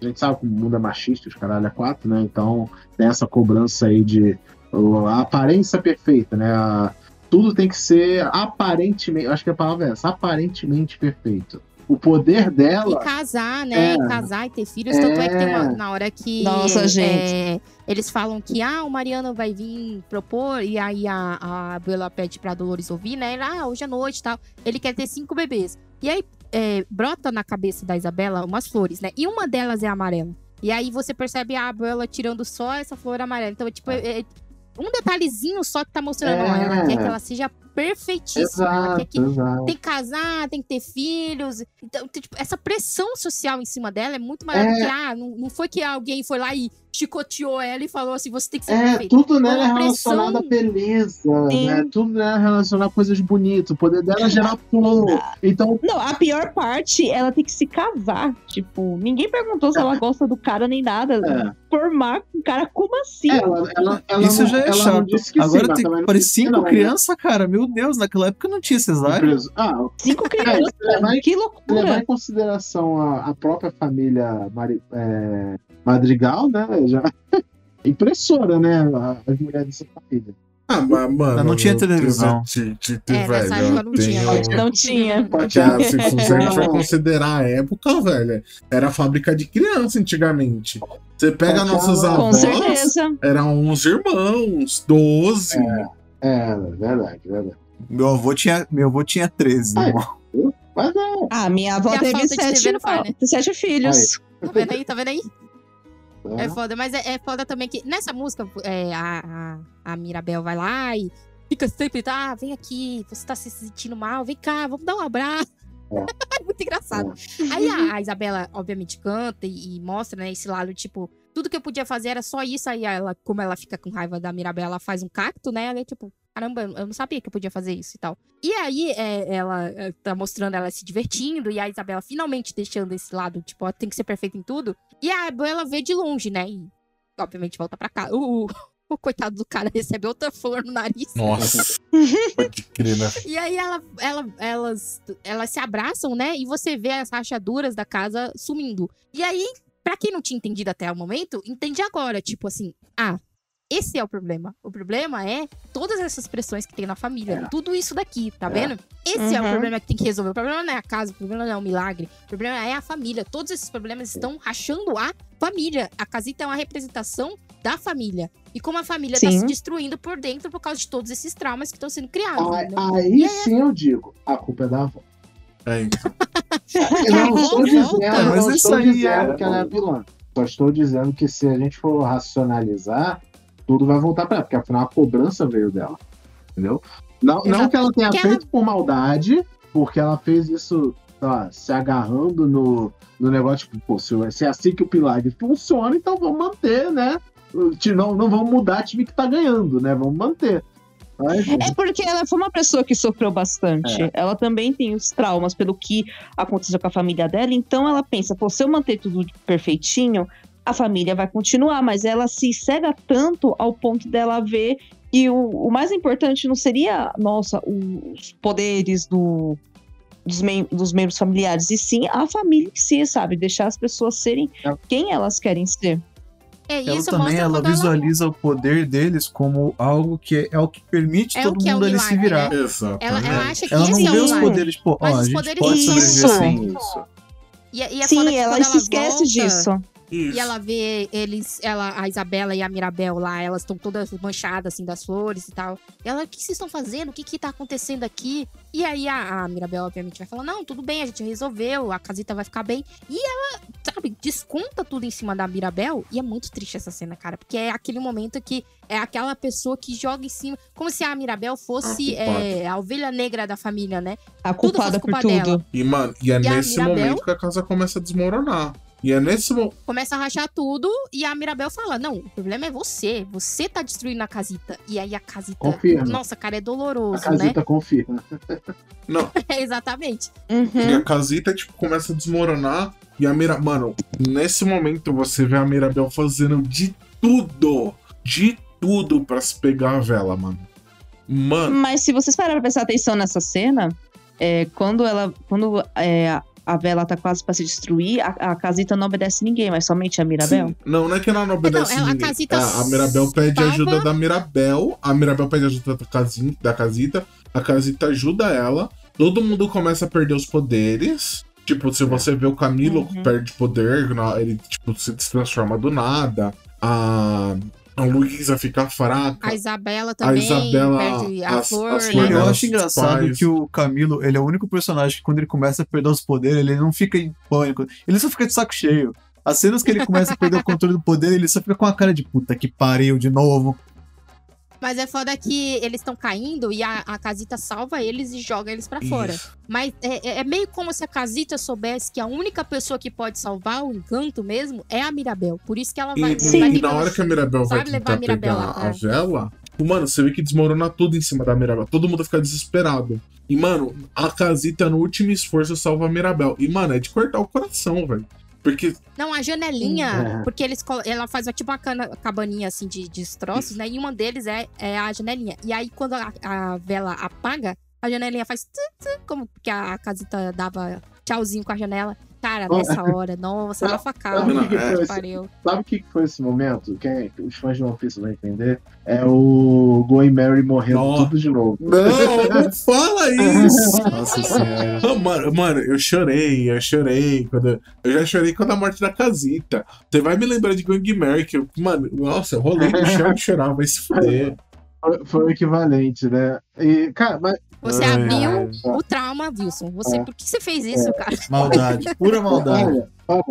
A gente sabe que o mundo é machista, os caralho é quatro, né? Então tem essa cobrança aí de a aparência perfeita, né? A- tudo tem que ser aparentemente, acho que a palavra é essa, aparentemente perfeito. O poder E dela, casar, né? É. E casar e ter filhos. Tanto é que tem uma, É. na hora que. Nossa, é, gente. eles falam que, ah, o Mariano vai vir propor, e aí a, a Bela pede pra Dolores ouvir, né? Ela, ah, hoje à noite e tal. Ele quer ter cinco bebês. E aí é, brota na cabeça da Isabela umas flores, né? E uma delas é amarela. E aí você percebe a Bela tirando só essa flor amarela. Então, tipo, é, é um detalhezinho só que tá mostrando. É. ó, Ela quer que ela seja perfeitíssima. Quer exato, que exato. tem que casar, tem que ter filhos. Então, tem, tipo, essa pressão social em cima dela é muito maior É. do que, ah, não, não foi que alguém foi lá e chicoteou ela e falou assim, você tem que ser É, perfeito. tudo nela é Uma relacionado à beleza, Sim. né? Tudo nela é relacionado a coisas bonitas. O poder dela é gerar flor. Então, Não, a pior parte, ela tem que se casar. Tipo, ninguém perguntou se ela gosta do cara nem nada. é, Formar com o cara, como assim? ela, ela, ela Isso não, já é chato. sim, Agora mas tem parece cinco né? crianças, cara. Meu Deus, naquela época não tinha cesárea. Ah, Cinco crianças. levar em- que levar loucura. em consideração a, a própria família Mari- é, Madrigal, né? Já impressora, né? As mulheres dessa família. Ah, mas, mano. Não tinha televisão. eu- de- de- É, velho, nessa época não eu tinha. tenho- Não tinha. Porque, ah, se, se a gente vai considerar a época, velho, era fábrica de criança antigamente. Você pega Com nossos Com avós, certeza. eram uns irmãos, 12. É, verdade, verdade. Meu avô tinha, meu avô tinha 13. Ai. irmão. Mas é. Ah, minha avó E teve TV sete, não faz, sete filhos. Tá vendo aí? Tá vendo aí? É é. foda, mas é, é foda também que nessa música é, a, a, a Mirabel vai lá e fica sempre, tá, vem aqui, você tá se sentindo mal, vem cá, vamos dar um abraço. É muito engraçado. Aí a, a Isabela, obviamente, canta e, e mostra, né, esse lado, tipo, tudo que eu podia fazer era só isso. Aí ela, como ela fica com raiva da Mirabel, ela faz um cacto, né? Ela é tipo, caramba, eu não sabia que eu podia fazer isso e tal. E aí é, ela é, tá mostrando ela se divertindo e a Isabela finalmente deixando esse lado, tipo, ó, tem que ser perfeita em tudo. E a ela vê de longe, né? E obviamente volta pra casa. O, o coitado do cara recebe outra flor no nariz. Nossa. Pode crer, né? E aí ela, ela, elas, elas se abraçam, né? E você vê as rachaduras da casa sumindo. E aí, pra quem não tinha entendido até o momento, entende agora. Tipo assim, ah, esse é o problema. O problema é todas essas pressões que tem na família. Tudo isso daqui, tá É. vendo? Esse é o Uhum. problema que tem que resolver. O problema não é a casa, o problema não é o milagre. O problema é a família. Todos esses problemas estão rachando a família. A casita é uma representação da família. E como a família tá Sim. se destruindo por dentro por causa de todos esses traumas que estão sendo criados. Aí, aí sim eu digo, a culpa é da avó. É, então. Eu não estou dizendo, Mas não isso estou aí dizendo é- que ela é vilã. Só estou dizendo que se a gente for racionalizar, tudo vai voltar pra ela, porque afinal a cobrança veio dela. Entendeu? Não, não que ela tenha Que ela- feito por maldade, porque ela fez isso, lá, se agarrando no, no negócio, tipo, pô, se, se é assim que o Pilag funciona, então vamos manter, né? Não, não vamos mudar o time que tá ganhando, né? Vamos manter. É porque ela foi uma pessoa que sofreu bastante. É. Ela também tem os traumas pelo que aconteceu com a família dela. Então ela pensa, pô, se eu manter tudo perfeitinho, a família vai continuar. Mas ela se cega tanto ao ponto dela ver que o, o mais importante não seria, nossa, os poderes do, dos, mem- dos membros familiares, e sim a família em si, sabe? Deixar as pessoas serem É. quem elas querem ser. É, Ela isso também ela visualiza o poder deles como algo que é o que permite É todo que é mundo ali se virar. né? Exato. Ela, ela acha que Ela não é vê os poderes, tipo, Mas ó, a os gente poderes pode sobreviver sem isso. E, e é sim, ela se esquece volta, disso. E ela vê eles, ela, a Isabela e a Mirabel lá, elas estão todas manchadas, assim, das flores e tal. E ela, o que vocês estão fazendo? O que que tá acontecendo aqui? E aí a, a Mirabel, obviamente, vai falar, não, tudo bem, a gente resolveu, a casita vai ficar bem. E ela, sabe, desconta tudo em cima da Mirabel. E é muito triste essa cena, cara, porque é aquele momento que é aquela pessoa que joga em cima, como se a Mirabel fosse A é, a ovelha negra da família, né? A Tudo culpada fosse por tudo. dela. E, mano, e é E nesse Mirabel? momento que a casa começa a desmoronar. E é nesse momento. começa a rachar tudo e a Mirabel fala: Não, o problema é você. Você tá destruindo a casita. E aí a casita. Confirma. Nossa, cara, é a doloroso, né? casita confirma. Não, É, exatamente. e Uhum. a casita, tipo, começa a desmoronar. E a Mirabel. Mano, nesse momento você vê a Mirabel fazendo de tudo. De tudo pra se pegar a vela, mano. Mano. Mas se vocês pararem pra prestar atenção nessa cena, é, quando ela. Quando é, a vela tá quase pra se destruir, a, a casita não obedece ninguém, mas somente a Mirabel. sim. Não, não é que ela não obedece a ninguém. casita É, a Mirabel pede salva- ajuda da Mirabel. A Mirabel pede ajuda da, casin- da casita. A casita ajuda ela. Todo mundo começa a perder os poderes. Tipo, se você vê o Camilo Uhum. perde poder, ele tipo, se transforma do nada. A, a Luísa fica fraca. A Isabela também Isabela, perde a as- flor, as né? flores Eu acho engraçado faz. que o Camilo, ele é o único personagem que quando ele começa a perder os poderes, ele não fica em pânico. Ele só fica de saco cheio. As cenas que ele começa a perder o controle do poder, ele só fica com a cara de puta que pariu de novo. Mas é foda que eles estão caindo e a, a casita salva eles e joga eles pra fora. Isso. Mas é, é- é meio como se a casita soubesse que a única pessoa que pode salvar o encanto mesmo é a Mirabel. Por isso que ela vai. E, Sim. vai e na hora que a Mirabel vai levar a Mirabel pegar lá, a é. vela, mano, você vê que desmorona tudo em cima da Mirabel. Todo mundo fica desesperado. E, mano, a casita no último esforço salva a Mirabel. E, mano, é de cortar o coração, velho. Porque, Não, a janelinha, É. porque eles ela faz tipo uma cana- cabaninha assim de, de destroços, né? E uma deles é, é a janelinha. E aí, quando a, a vela apaga, a janelinha faz como que a casita dava tchauzinho com a janela. Cara, nessa hora, nossa, ela facada. Não, que é. pariu. Sabe o que que foi esse momento? Quem, os fãs de One Piece vão entender. É o Going Mary morrendo Nossa. tudo de novo. não, não fala isso! Nossa senhora. Ah, mano, mano, eu chorei, eu chorei. Quando, eu já chorei quando a morte da casita. Você vai me lembrar de Gang Mary, que eu, mano, nossa, eu rolei no chão de chorar, vai se fuder. Foi, foi o equivalente, né? E, cara, mas. Você Ai, abriu ai. o trauma, Wilson. Você, É. por que você fez isso, cara? Maldade, pura maldade.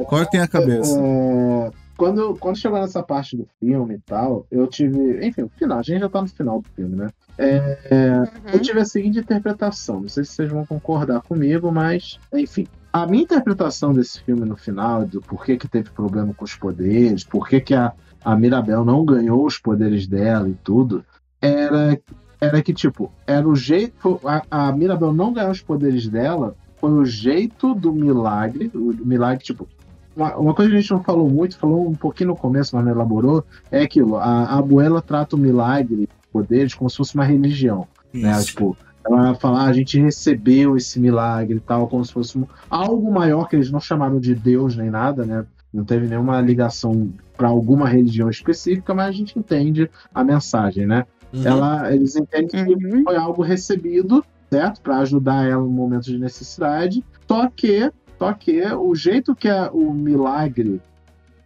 Cortem a cabeça. É, quando, quando chegou nessa parte do filme e tal, eu tive. Enfim, o final, a gente já tá no final do filme, né? É, Uhum. Eu tive a seguinte interpretação. Não sei se vocês vão concordar comigo, mas, enfim. A minha interpretação desse filme no final, do porquê que teve problema com os poderes, porquê que a, a Mirabel não ganhou os poderes dela e tudo, era, era que, tipo, era o jeito. A, a Mirabel não ganhar os poderes dela foi o jeito do milagre. O milagre, tipo. Uma, uma coisa que a gente não falou muito, falou um pouquinho no começo, mas não elaborou, é aquilo. A, a abuela trata o milagre, poderes, como se fosse uma religião né? Tipo, ela vai falar, "Ah, a gente recebeu esse milagre e tal, como se fosse um- algo maior que eles não chamaram de Deus nem nada, né? Não teve nenhuma ligação para alguma religião específica, mas a gente entende a mensagem, né? Uhum. Ela, eles entendem que Uhum. foi algo recebido, certo? Para ajudar ela no momento de necessidade. Só que, só que o jeito que a- o milagre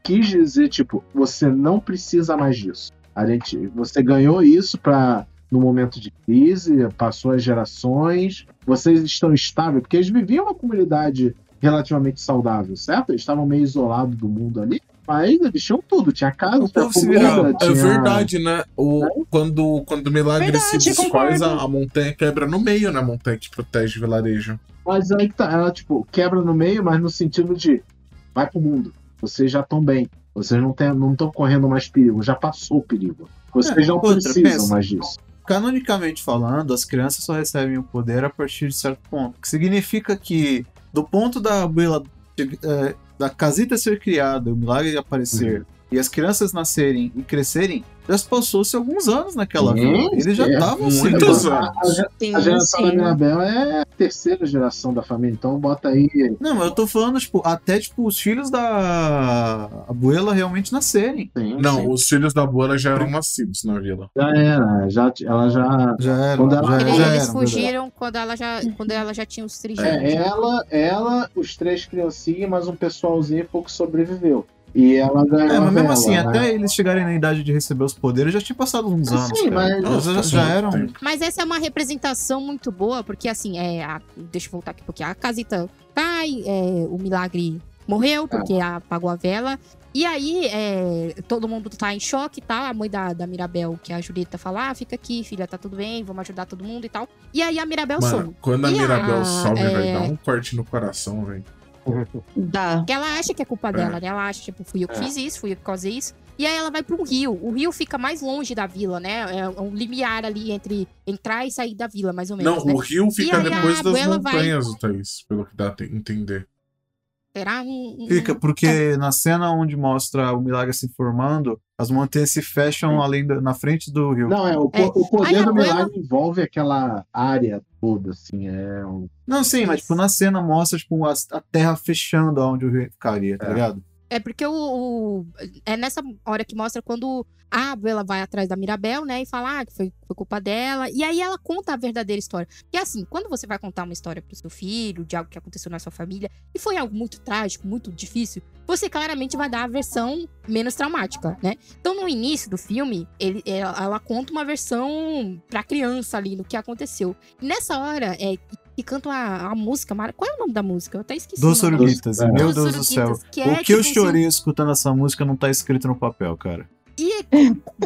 quis dizer, tipo, você não precisa mais disso. A gente, você ganhou isso para no momento de crise, passou as gerações, vocês estão estáveis, porque eles viviam uma comunidade relativamente saudável, certo? Eles estavam meio isolados do mundo ali, mas eles tinham tudo, tinha casa, O tinha povo se virava. É tinha... verdade, né? O, quando, quando o milagre Verdade, se desfaz, a, a montanha quebra no meio, né? A montanha que protege o vilarejo. Mas aí que tá, ela, tipo, quebra no meio, mas no sentido de vai pro mundo. Vocês já estão bem. Vocês não estão correndo mais perigo, já passou o perigo. Vocês É, não outra, precisam pensa. mais disso. Canonicamente falando, as crianças só recebem o poder a partir de certo ponto. O que significa que, do ponto da abuela, eh, da casita ser criada, o milagre aparecer, e as crianças nascerem e crescerem, já se passou-se alguns anos naquela Sim, vila. Eles já é, estavam muitos sendo- anos. A, ge- Sim, a geração da sim. Mirabel é a terceira geração da família, então bota aí. Não, mas eu tô falando, tipo, até tipo, os filhos da abuela realmente nascerem. Sim, Não, sim. os filhos da Boa já eram nascidos na vila. já era, já, ela já. Já era. Quando ela- já, Eles, já eles eram, fugiram quando ela já, quando ela já tinha os trigêmeos. É, ela, ela, os três criancinhas, mas um pessoalzinho pouco sobreviveu. E ela ganhou. É, mas a mesmo assim, né? até eles chegarem na idade de receber os poderes, já tinha passado uns anos. Sim, cara. mas- Eles já, já eram. Mas essa é uma representação muito boa, porque assim, é. a- deixa eu voltar aqui um pouquinho. A casita cai, é, o milagre morreu, porque apagou a vela. E aí, é, todo mundo tá em choque, tá? A mãe da, da Mirabel, que é a Julieta, fala: ah, fica aqui, filha, tá tudo bem, vamos ajudar todo mundo e tal. E aí a Mirabel some. Mano, quando a E a- Mirabel sobe, vai é- dar um corte no coração, velho. Dá. Porque ela acha que é culpa dela, né? Ela acha, tipo, fui eu que É. fiz isso, fui eu que causei isso. E aí ela vai para um rio. O rio fica mais longe da vila, né? É um limiar ali entre entrar e sair da vila, mais ou menos. Não, né? o rio fica depois das abuela vai- montanhas, Thaís, pelo que dá a te- entender. Será um. Fica, porque na cena onde mostra o milagre se formando, as montanhas se fecham além da- na frente do rio. Não, é, o, É. o poder do abuela- milagre envolve aquela área toda, assim, é um... Não, sim, mas tipo, na cena mostra tipo, a, a terra fechando aonde o rio ficaria, tá É. ligado? É porque o, o- É nessa hora que mostra quando a Bela vai atrás da Mirabel, né? E fala ah, que foi, foi culpa dela. E aí ela conta a verdadeira história. E assim, quando você vai contar uma história pro seu filho, de algo que aconteceu na sua família, e foi algo muito trágico, muito difícil, você claramente vai dar a versão menos traumática, né? Então, no início do filme, ele, ela, ela conta uma versão pra criança ali, do que aconteceu. E nessa hora, é. Que canta a, a música. Qual é o nome da música? Eu até esqueci. Dos o É. meu Dos Deus do céu. Suruguitas, que o é, que eu tipo, chorei escutando essa música não tá escrito no papel, cara. E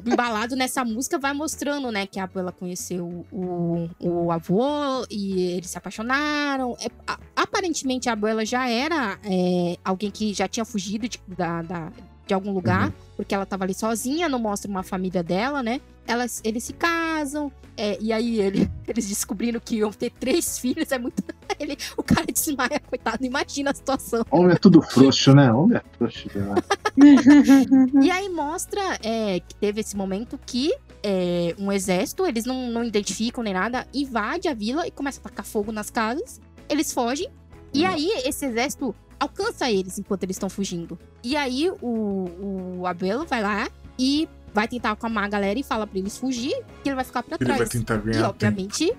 embalado nessa música vai mostrando, né, que a Abuela conheceu o, o avô e eles se apaixonaram. É, a- aparentemente a Abuela já era é, alguém que já tinha fugido de, da, da- de algum lugar, porque ela tava ali sozinha, não mostra uma família dela, né? Elas, eles se casam, é, e aí ele- eles descobrindo que iam ter três filhos, é muito. Ele, o cara desmaia, coitado, imagina a situação. Homem é tudo frouxo, né? Homem é frouxo demais. E aí mostra é, que teve esse momento que é, um exército, eles não, não identificam nem nada, invade a vila e começa a tacar fogo nas casas. Eles fogem. E aí esse exército alcança eles enquanto eles estão fugindo. E aí o, o Abelo vai lá e vai tentar acalmar a galera e fala pra eles fugir, que ele vai ficar pra Ele vai trás. tentar E ganhar tempo. obviamente,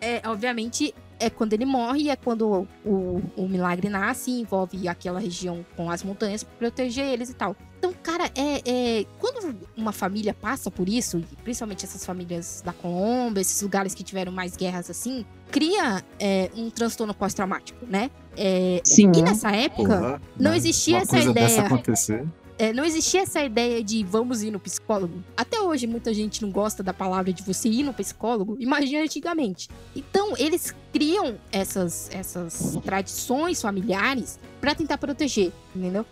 é, obviamente, é quando ele morre, é quando o, o milagre nasce e envolve aquela região com as montanhas pra proteger eles e tal. Então, cara, é, é- quando uma família passa por isso, e principalmente essas famílias da Colômbia, esses lugares que tiveram mais guerras assim, cria é, um transtorno pós-traumático, né? É, Sim. e nessa época, Porra, não né? existia Uma essa coisa ideia. dessa acontecer. É, não existia essa ideia de vamos ir no psicólogo. Até hoje, muita gente não gosta da palavra de você ir no psicólogo. Imagina antigamente. Então, eles criam essas, essas tradições familiares pra tentar proteger, entendeu?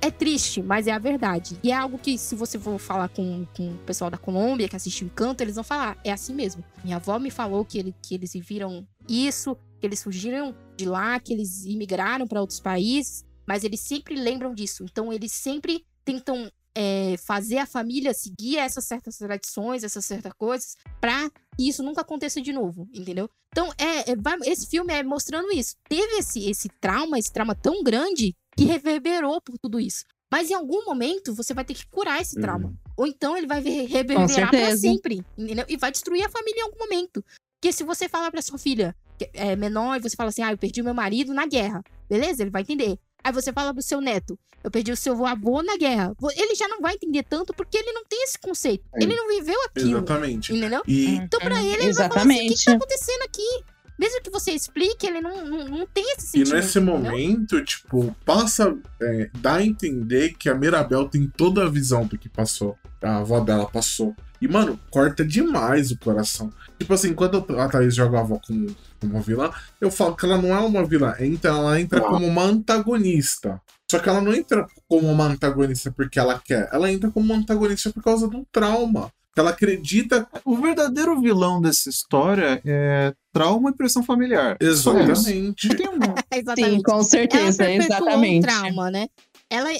É triste, mas é a verdade. E é algo que, se você for falar com, com o pessoal da Colômbia que assistiu Encanto, eles vão falar: é assim mesmo. Minha avó me falou que, ele, que eles viram isso, que eles fugiram de lá, que eles imigraram pra outros países mas eles sempre lembram disso. Então, eles sempre tentam é, fazer a família seguir essas certas tradições, essas certas coisas, pra que isso nunca aconteça de novo, entendeu? Então, é, é, vai- esse filme é mostrando isso. Teve esse, esse trauma, esse trauma tão grande que reverberou por tudo isso. Mas em algum momento você vai ter que curar esse trauma. Ou então ele vai ver- reverberar pra certeza. sempre, entendeu? E vai destruir a família em algum momento. Porque se você falar pra sua filha que é menor e você fala assim, ah, eu perdi meu marido na guerra, beleza? Ele vai entender. Aí você fala pro seu neto, eu perdi o seu avô na guerra. Ele já não vai entender tanto porque ele não tem esse conceito. É. Ele não viveu aquilo. Exatamente. Entendeu? E, Então, pra ele, ele vai falar assim, o que, que Exatamente. tá acontecendo aqui? Mesmo que você explique, ele não, não, não tem esse e sentimento. nesse entendeu? momento, tipo, passa. É, dá a entender que a Mirabel tem toda a visão do que passou. A avó dela passou. E, mano, corta demais o coração. Tipo assim, quando a Thaís joga a avó como, como vilã, eu falo que ela não é uma vilã. Entra, ela entra como uma antagonista. Só que ela não entra como uma antagonista porque ela quer. Ela entra como uma antagonista por causa de um trauma. Que ela acredita O verdadeiro vilão dessa história é trauma e pressão familiar. Exatamente. Não tem um- Exatamente. Sim, com ela certeza, um exatamente. trauma, né? Ela,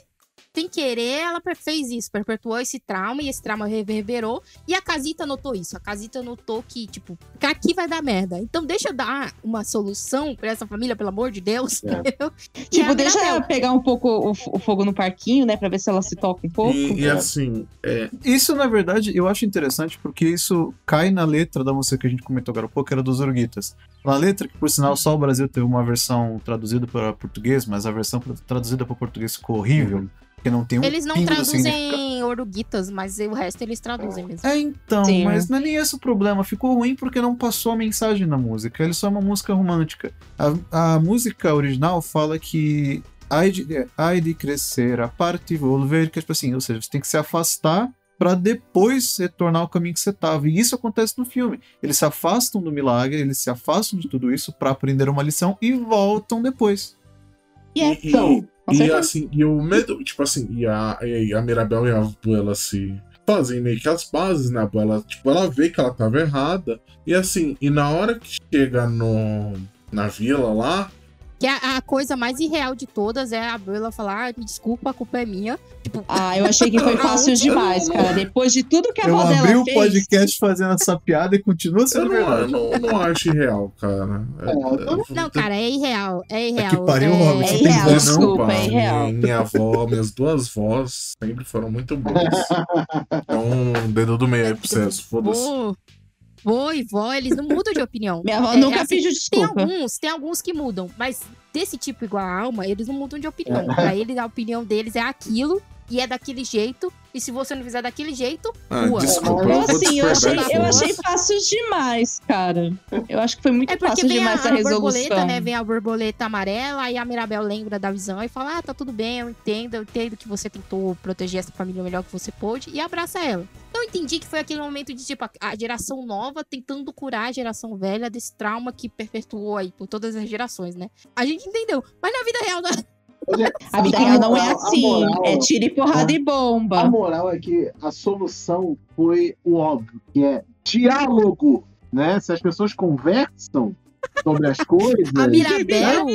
sem querer, ela fez isso, perpetuou esse trauma e esse trauma reverberou. E a Casita notou isso. A Casita notou que, tipo, aqui vai dar merda. Então deixa eu dar uma solução pra essa família, pelo amor de Deus. É. Tipo, deixa pegar um pouco o, o fogo no parquinho, né? Pra ver se ela se toca um pouco. E, e assim, é, Isso, na verdade, eu acho interessante porque isso cai na letra da música que a gente comentou agora há pouco, que era dos Orguitas. Na letra, que por sinal só o Brasil teve uma versão traduzida para português, mas a versão traduzida para português ficou horrível, porque não tem um Eles não traduzem oruguitas, mas o resto eles traduzem mesmo. É, então, Sim. mas não é nem esse o problema. Ficou ruim porque não passou a mensagem na música. Ele só é uma música romântica. A, a música original fala que ai de, é, ai de crescer, a parte volver, que é tipo assim, ou seja, você tem que se afastar pra depois retornar ao caminho que você tava. E isso acontece no filme. Eles se afastam do milagre, eles se afastam de tudo isso pra aprender uma lição e voltam depois. E é, Então, com e, certeza. assim, e o medo, tipo assim, e a, e a Mirabel e a Abuela se fazem meio que as bases, né? A Abuela, tipo, ela vê que ela tava errada. E assim, e na hora que chega no, na vila lá, Que a, a coisa mais irreal de todas é a Bella falar, ah, me desculpa, a culpa é minha. Ah, eu achei que foi fácil demais, cara. Depois de tudo que a Eu avó abri dela o fez. podcast fazendo essa piada e continua eu sendo não, eu verdade. não, não acho irreal, cara. É, eu Não, cara, é irreal. É irreal. que pariu, é... Robert, É você tem irreal, não? desculpa, é irreal. Minha, minha avó, minhas duas vós sempre foram muito boas. Então, dedo do meio aí pra vocês, foda-se. Vô, e vó, eles não mudam de opinião. Minha avó É, nunca assim, pediu Tem desculpa. alguns, tem alguns que mudam, mas desse tipo igual a alma, eles não mudam de opinião. Pra eles, a opinião deles é aquilo e é daquele jeito. E se você não fizer daquele jeito, Ah, Rua. desculpa, Eu, assim, eu achei, eu achei fácil demais, cara. Eu acho que foi muito é porque fácil vem a, demais essa a borboleta, resolução. né? Vem a borboleta amarela, aí a Mirabel lembra da visão e fala: Ah, tá tudo bem, eu entendo, eu entendo que você tentou proteger essa família o melhor que você pôde, e abraça ela. Então eu entendi que foi aquele momento de, tipo, a- a geração nova tentando curar a geração velha desse trauma que perpetuou aí por todas as gerações, né? A gente entendeu. Mas na vida real, não- A vida A real não é a assim. moral- é tiro e porrada e A bomba. moral é que a solução foi o óbvio, que é diálogo, né? Se as pessoas conversam sobre as coisas... a Mirabel,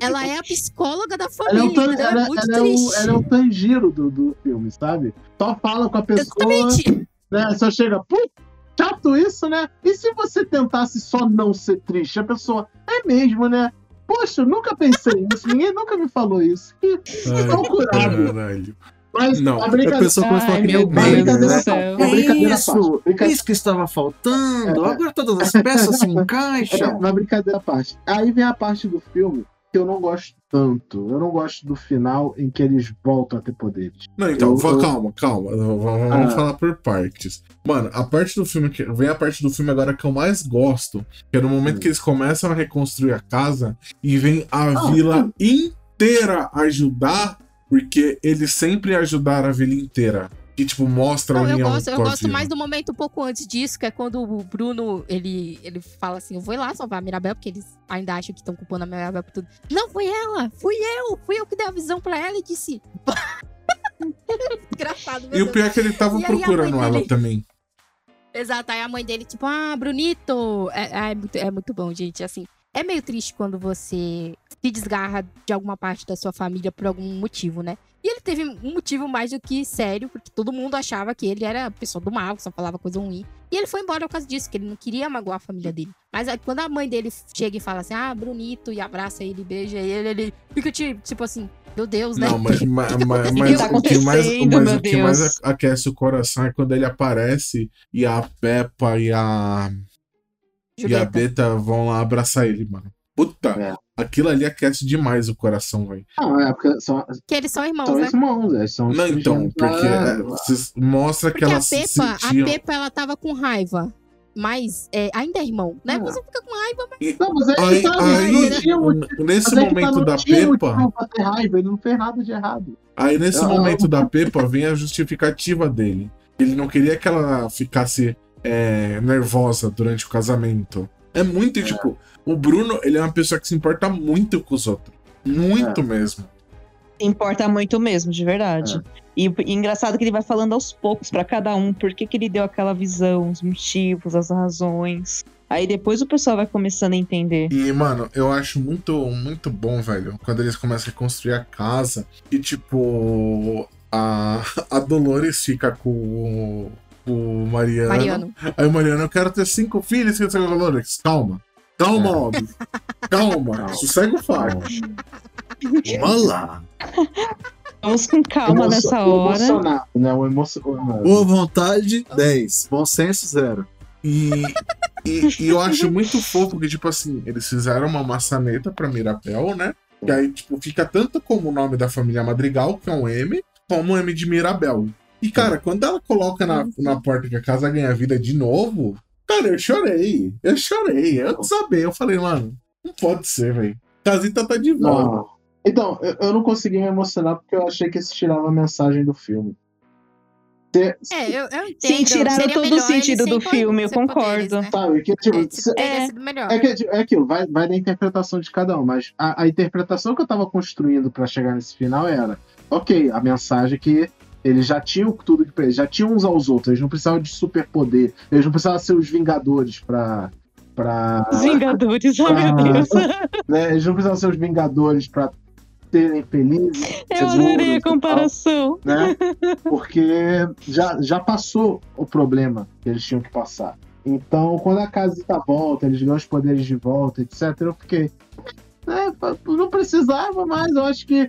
ela é a psicóloga da Ela é, o, família. tan- então é ela- muito ela é ela é o Tanjiro do, do filme, sabe? Só fala com a pessoa, Exatamente. né? Só chega, putz, chato isso, né? E se você tentasse só não ser triste? A pessoa, é mesmo, né? Poxa, eu nunca pensei nisso, ninguém nunca me falou isso. Que Ai, procurável. caralho. Mas Não, a A brincadeira. pessoa começou a Ai, criar meu o né? É brincadeira isso, brincadeira- isso que estava faltando. Agora todas as peças se É, encaixam. uma brincadeira à parte. Aí vem a parte do filme que eu não gosto tanto. Eu não gosto do final em que eles voltam a ter poderes. Não, então, Eu- eu- calma, calma. Vamos, Ah. falar por partes. Mano, a parte do filme que. Vem a parte do filme agora que eu mais gosto. Que é no momento Hum. que eles começam a reconstruir a casa e vem a Ah, vila inteira ajudar, porque eles sempre ajudaram a vila inteira. Que, tipo, mostra Não, eu gosto, eu gosto mais do momento um pouco antes disso, que é quando o Bruno, ele, ele fala assim, eu vou lá salvar a Mirabel, porque eles ainda acham que estão culpando a Mirabel por tudo. Não, foi ela! Fui eu! Fui eu que dei a visão pra ela e disse... Engraçado, E o Deus. pior é que ele tava E procurando ela dele? também. Exato, aí a mãe dele, tipo, ah, Brunito! É, é, muito, é muito bom, gente, assim... É meio triste quando você se desgarra de alguma parte da sua família por algum motivo, né? E ele teve um motivo mais do que sério, porque todo mundo achava que ele era pessoa do mal, que só falava coisa ruim. E ele foi embora por causa disso, que ele não queria magoar a família dele. Mas aí, quando a mãe dele chega e fala assim, ah, Brunito, e abraça ele, beija ele, ele fica tipo, assim, meu Deus, né? Não, mas, mas, mas, que mas tá o que mais, mas o que mais aquece o coração é quando ele aparece e a Peppa e a, e a Julieta. Beta vão lá abraçar ele, mano. Puta. É. aquilo ali aquece demais o coração, velho. Não, é porque são, Que eles são irmãos, são né? irmãos, eles são Não, então, porque é, mostra que Porque a elas se Pepa, a. Pepa, ela tava com raiva. Mas é, ainda é irmão, né? Ah. Você fica com raiva, mas. Não, mas aí, Aí, tá, aí, não motivo- nesse mas é tá, momento não da Pepa, raiva, ele não fez nada de errado. aí nesse Ah. momento da Pepa vem a justificativa dele. Ele não queria que ela ficasse é, nervosa durante o casamento. É muito, tipo, o Bruno, ele é uma pessoa que se importa muito com os outros. Muito mesmo. Importa muito mesmo, de verdade. E, e engraçado que ele vai falando aos poucos pra cada um por que, que ele deu aquela visão, os motivos, as razões. Aí depois o pessoal vai começando a entender. E, mano, eu acho muito, muito bom, velho, quando eles começam a construir a casa e, tipo, a, a Dolores fica com o, Mariano. Mariano. Aí o Mariano, eu quero ter cinco filhos, que você Dolores. Calma. Calma, É. homem. Calma. Calma. Sossega o fardo. Vamos lá. Vamos com calma Emo- nessa hora. Emocionado, né? O emocionado. Boa vontade, 10. Bom senso, 0. E, e, e eu acho muito fofo que, tipo assim, eles fizeram uma maçaneta pra Mirabel, né? Que aí, tipo, fica tanto como o nome da família Madrigal, que é um M, como o M de Mirabel. E, cara, quando ela coloca na, na porta que a casa ganha vida de novo, cara, eu chorei. Eu chorei. Eu desabei. Eu falei, mano, não pode ser, velho. Casita tá de volta. Não. Então, eu, eu não consegui me emocionar porque eu achei que isso tirava a mensagem do filme. Se- É, eu, eu entendo. Sim, tiraram Seria todo o sentido do filme, eu sem poderes, concordo. né? Sabe, que, tipo, É, tipo, É. sido melhor. É, que, é aquilo, vai, vai da interpretação de cada um, mas a, a interpretação que eu tava construindo pra chegar nesse final era: ok, a mensagem que eles já tinham tudo que eles já tinham uns aos outros, eles não precisavam de superpoder, eles não precisavam ser os Vingadores pra. pra Os Vingadores, ai Ah. meu Deus. né, eles não precisavam ser os Vingadores pra serem felizes. Eu adorei a e tal, comparação. né? Porque já, já passou o problema que eles tinham que passar. Então, quando a casita volta, eles ganham os poderes de volta, etc., eu fiquei. É, não precisava mais, eu acho que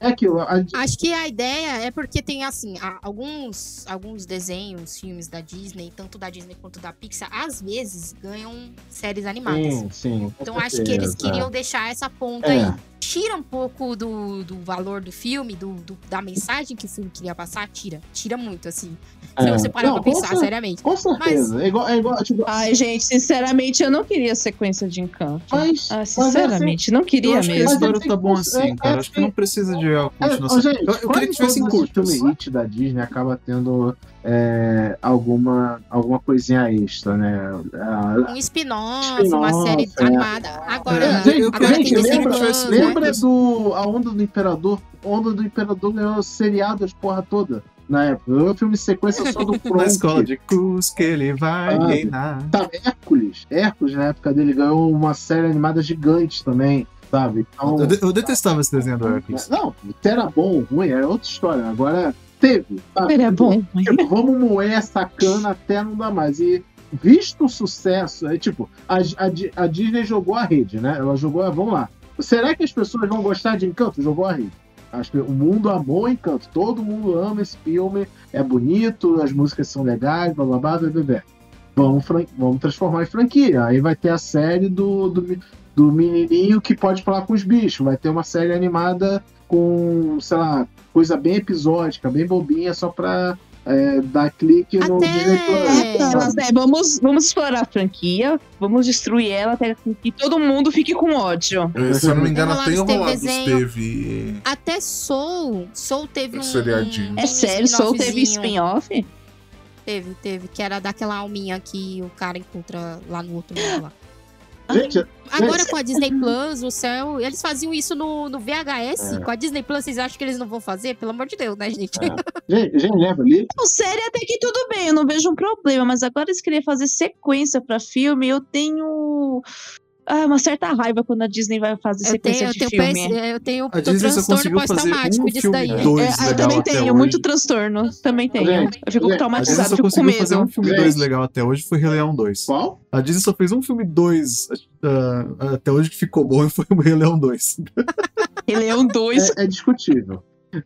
é aquilo. a- Acho que a ideia é porque tem, assim, alguns, alguns desenhos, filmes da Disney, tanto da Disney quanto da Pixar, às vezes ganham séries animadas. Sim, sim. Então acho que eles certeza. queriam deixar essa ponta É. aí. Tira um pouco do, do valor do filme, do, do- da mensagem que o filme queria passar, tira. Tira muito, assim. Se É. você parar Não, pra pensar, cer- seriamente. Com certeza. É igual, é igual tipo, Ai, gente, sinceramente, eu não queria sequência de encanto. mas, Ah, mas é assim, sinceramente, não Eu queria acho que a mesmo. história Mas é tá bom assim, é- cara. é Acho que não precisa de É, continuação. eu, eu queria que tivesse em todos os curtas. filme hit da Disney acaba tendo é, alguma, alguma coisinha extra, né? A- Um spin-off, Spin-off, uma série é. animada. Agora, É, gente, agora gente, lembra, né? lembra do A Onda do Imperador? A Onda do Imperador ganhou seriado as porra toda na época. Ganhou filme de sequência só do Na Kronk. escola de cruz que ele vai Ah, reinar. Tá, Hércules. Hércules, na época dele, ganhou uma série animada gigante também, sabe? Então, Eu, eu detestava esse desenho do Hércules. Não, era bom, ruim, era outra história. Agora teve. Ele é bom. Tipo, vamos moer essa cana até não dar mais. E visto o sucesso, é tipo, a, a a Disney jogou a rede, né? Ela jogou, a- vamos lá. Será que as pessoas vão gostar de Encanto? Jogou a rede. Acho que o mundo amou Encanto. Todo mundo ama esse filme. É bonito, as músicas são legais, blá blá blá, blá, blá, blá. Vamos, vamos transformar em franquia. Aí vai ter a série do, do, do menininho que pode falar com os bichos. Vai ter uma série animada com, sei lá, coisa bem episódica, bem bobinha, só pra é, dar clique no Até- Disney Plus. É. Vamos, vamos explorar a franquia, vamos destruir ela até que todo mundo fique com ódio. Se eu não me engano, teve Enrolados desenho. teve. Até Soul. Soul teve um. Seriadinho. É sério, Soul teve spin-off? Teve, teve. Que era daquela alminha que o cara encontra lá no outro mundo lá. Gente, Agora com a Disney Plus, o céu, eles faziam isso no, no VHS. É. Com a Disney Plus, vocês acham que eles não vão fazer? Pelo amor de Deus, né, gente? gente, gente, lembra ali? Não, série até que tudo bem, eu não vejo um problema, mas agora eles queriam fazer sequência pra filme, eu tenho ah, uma certa raiva quando a Disney vai fazer Eu tenho, sequência eu de tenho, filme. PS, eu tenho A Disney só transtorno conseguiu fazer pós-traumático um disso filme daí. dois É, ah, eu também até tenho, hoje. muito transtorno. Também tenho. Gente, eu fico gente, A Disney traumatizada, só fico com conseguiu fazer medo. um filme Gente. 2 legal até hoje, foi Rei Leão 2. Qual? A Disney só fez um filme 2 até hoje que ficou bom e foi o Rei Leão 2. Ele é um dois. É, é discutível. É,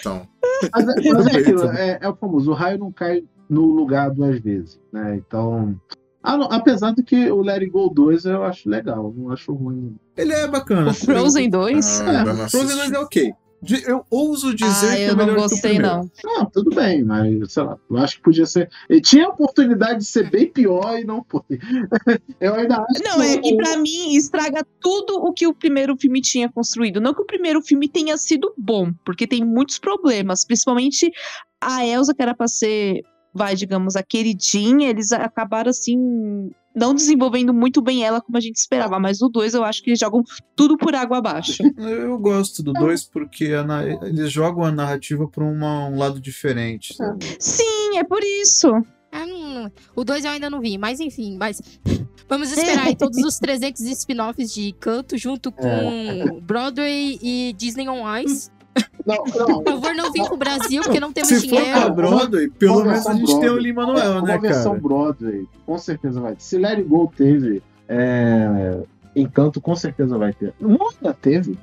Então. Mas, é- mas é Também, aquilo, é, é o famoso, o raio não cai no lugar duas vezes, né? Então, Ah, apesar do que o Let It Go 2 eu acho legal, não acho ruim. Ele é bacana. O Frozen 2? Ah, não Frozen 2 assisti. é ok. De- Eu ouso dizer Ah, que é eu não melhor que o gostei, primeiro. não. Não, tudo bem, mas sei lá, eu acho que podia ser. Ele tinha a oportunidade de ser bem pior e não foi. Eu ainda acho Não, é que pra mim estraga tudo o que o primeiro filme tinha construído. Não que o primeiro filme tenha sido bom, porque tem muitos problemas, principalmente a Elsa, que era pra ser, vai, digamos, a queridinha, eles acabaram assim. Não desenvolvendo muito bem ela como a gente esperava, mas o 2 eu acho que eles jogam tudo por água abaixo. Eu gosto do 2 porque a na- eles jogam a narrativa pra uma- um lado diferente. sabe? Sim, é por isso. Ah, o 2 eu ainda não vi, mas enfim, mas vamos esperar aí todos os 300 spin-offs de canto junto com Broadway e Disney on Ice. Não, não. Por favor, não vim pro Brasil, porque não temos Se for pra dinheiro. Broadway, pelo menos a versão gente tem o Broadway. Lin-Manuel, Uma né, versão cara? Broadway, com certeza vai ter. Se Let It Go teve, é, Encanto com certeza vai ter. Moana teve.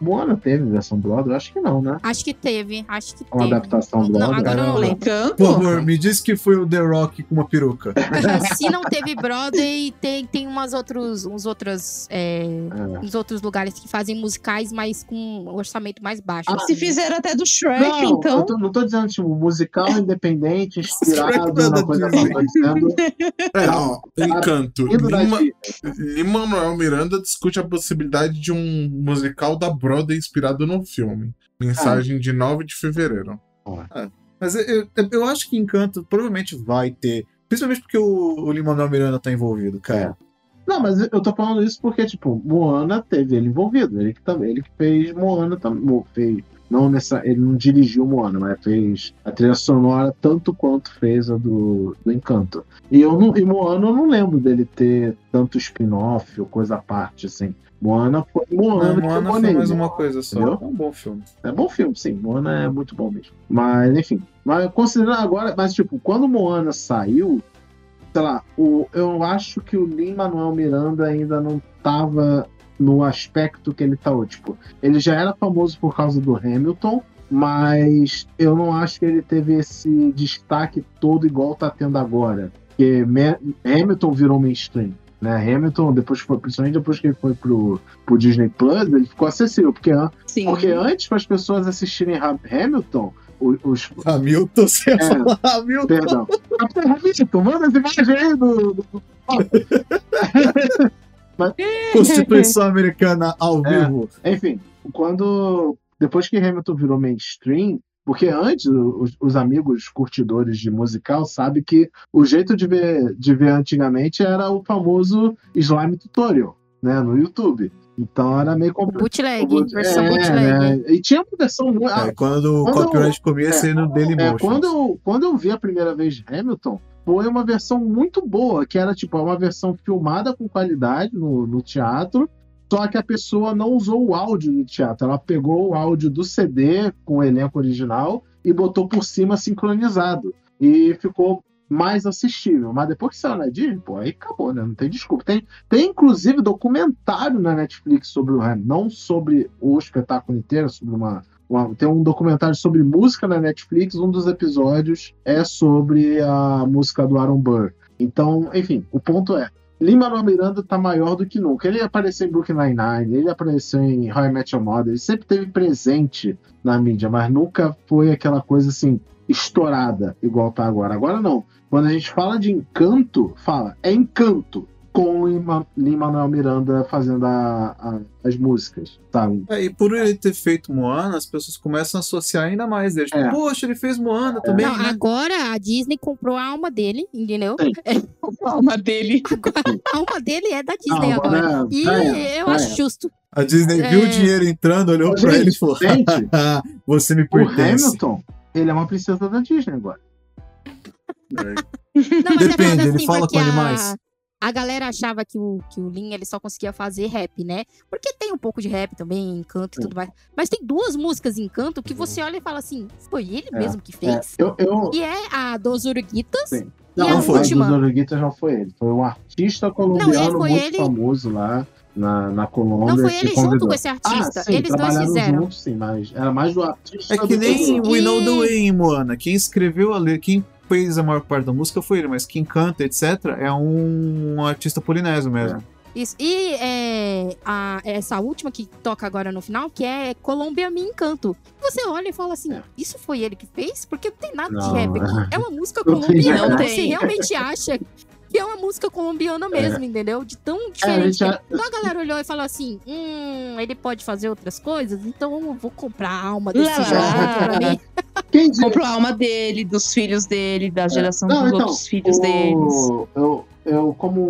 Moana teve versão Broadway? Acho que não, né? Acho que teve, acho que Uma teve. adaptação Não, Broadway. agora eu não lembro. Por favor, me diz que foi o The Rock com uma peruca. Se não teve Broadway, tem, tem umas outros, uns, outros, é, É. uns outros lugares que fazem musicais, mas com um orçamento mais baixo. Ah, assim. Se fizeram até do Shrek, Não, eu então. tô- não tô dizendo, tipo, musical independente, inspirado não é na coisa não. Dizendo É, ó, Encanto. Lima- Disney. Lin-Manuel Miranda discute a possibilidade de um musical da Broadway inspirado no filme. Mensagem de 9 de fevereiro. Mas eu, eu, eu acho que Encanto provavelmente vai ter. Principalmente porque o, o Lin-Manuel Miranda tá envolvido, cara. Não, mas eu tô falando isso porque, tipo, Moana teve ele envolvido. Ele que também, ele que fez Moana também. Fez, não nessa, ele não dirigiu Moana, mas fez a trilha sonora tanto quanto fez a do, do Encanto. E eu não, e Moana eu não lembro dele ter tanto spin-off ou coisa à parte, assim. Moana foi Moana, Não, Moana foi nele. mais uma coisa só. Entendeu? É um bom filme. É bom filme, sim. Moana é muito bom mesmo. Mas, enfim. Mas considerando agora, mas tipo, quando Moana saiu, sei lá, o, eu acho que o Lin Manuel Miranda ainda não tava no aspecto que ele tá hoje. Tipo, ele já era famoso por causa do Hamilton, mas eu não acho que ele teve esse destaque todo igual tá tendo agora. Porque Hamilton virou mainstream. Né? Hamilton, depois que foi, principalmente depois que ele foi pro, pro Disney Plus, ele ficou acessível. Porque Sim. porque antes, para as pessoas assistirem Ham- Hamilton, os. Hamilton, você É. falar Hamilton. Perdão. Capitão Hamilton, manda as imagens aí do. do- Constituição Americana ao É. vivo. Enfim, quando. Depois que Hamilton virou mainstream. Porque antes, os, os amigos curtidores de musical sabem que o jeito de ver, de ver antigamente era o famoso slime tutorial, né? No YouTube. Então era meio complicado. Bootleg, versão É, bootleg. né? E tinha uma versão muito. É, quando o quando eu- copyright comia é, no Dailymotion. É, quando, eu, quando eu vi a primeira vez Hamilton, foi uma versão muito boa, que era tipo uma versão filmada com qualidade no, no teatro, só que a pessoa não usou o áudio do teatro, ela pegou o áudio do CD com o elenco original e botou por cima sincronizado. E ficou mais assistível. Mas depois que saiu na Disney, pô, aí acabou, né? Não tem desculpa. Tem, tem inclusive documentário na Netflix sobre o Hamilton, não sobre o espetáculo inteiro, sobre uma uma- tem um documentário sobre música na Netflix. Um dos episódios é sobre a música do Aaron Burr. Então, enfim, o ponto é: Lin-Manuel Miranda tá maior do que nunca. Ele apareceu em Brooklyn Nine-Nine, ele apareceu em How I Met Your Mother, ele sempre teve presente na mídia, mas nunca foi aquela coisa assim estourada igual tá agora. Agora não. Quando a gente fala de encanto, fala é encanto com o Lin- Lin-Manuel Miranda fazendo a- a- as músicas, sabe? É, e por ele ter feito Moana, as pessoas começam a associar ainda mais dele. Tipo, É. poxa, ele fez Moana também, Não, né? agora a Disney comprou a alma dele, entendeu? Sim. A alma dele. A alma dele é da Disney Não, agora. agora E é, eu acho é. justo. A Disney É. viu o dinheiro entrando, olhou Ô, pra gente, ele e falou: gente, "Ah, Você me O pertence. Hamilton, ele é uma princesa da Disney agora. Não, mas é Depende, ele assim, fala porque com animais. A, a galera achava que o, que o Lin ele só conseguia fazer rap, né? Porque tem um pouco de rap também, encanto e tudo mais. Mas tem duas músicas em canto que você olha e fala assim: foi ele É, mesmo que É, fez? eu, eu, E é a dos Uruguitas. Sim. E não, a mas última? o Doruguita já foi ele. Foi um artista colombiano Não, ele foi muito ele- famoso lá na, na Colômbia. Não foi ele junto com esse artista. Ah, sim, Eles dois fizeram. juntos, sim, mas era mais do artista É que nem We Know the Way em Moana. Quem escreveu a letra, quem fez a maior parte da música foi ele, mas quem canta, etc., é um artista polinésio mesmo. Isso. E é, a- essa última que toca agora no final, que é Colômbia Me Encanto. Você olha e fala assim: É. isso foi ele que fez? Porque não tem nada de Não, rap aqui. é. É uma música Não tem colombiana. Você realmente acha que é uma música colombiana mesmo, entendeu? De tão É, a diferente. gente já- Então a galera olhou e falou assim: hum, ele pode fazer outras coisas, então eu vou comprar a alma desse Lá, pra mim. Diria? Comprou a alma dele, dos filhos dele, da geração Não, dos então, outros filhos o- deles. Eu, eu, como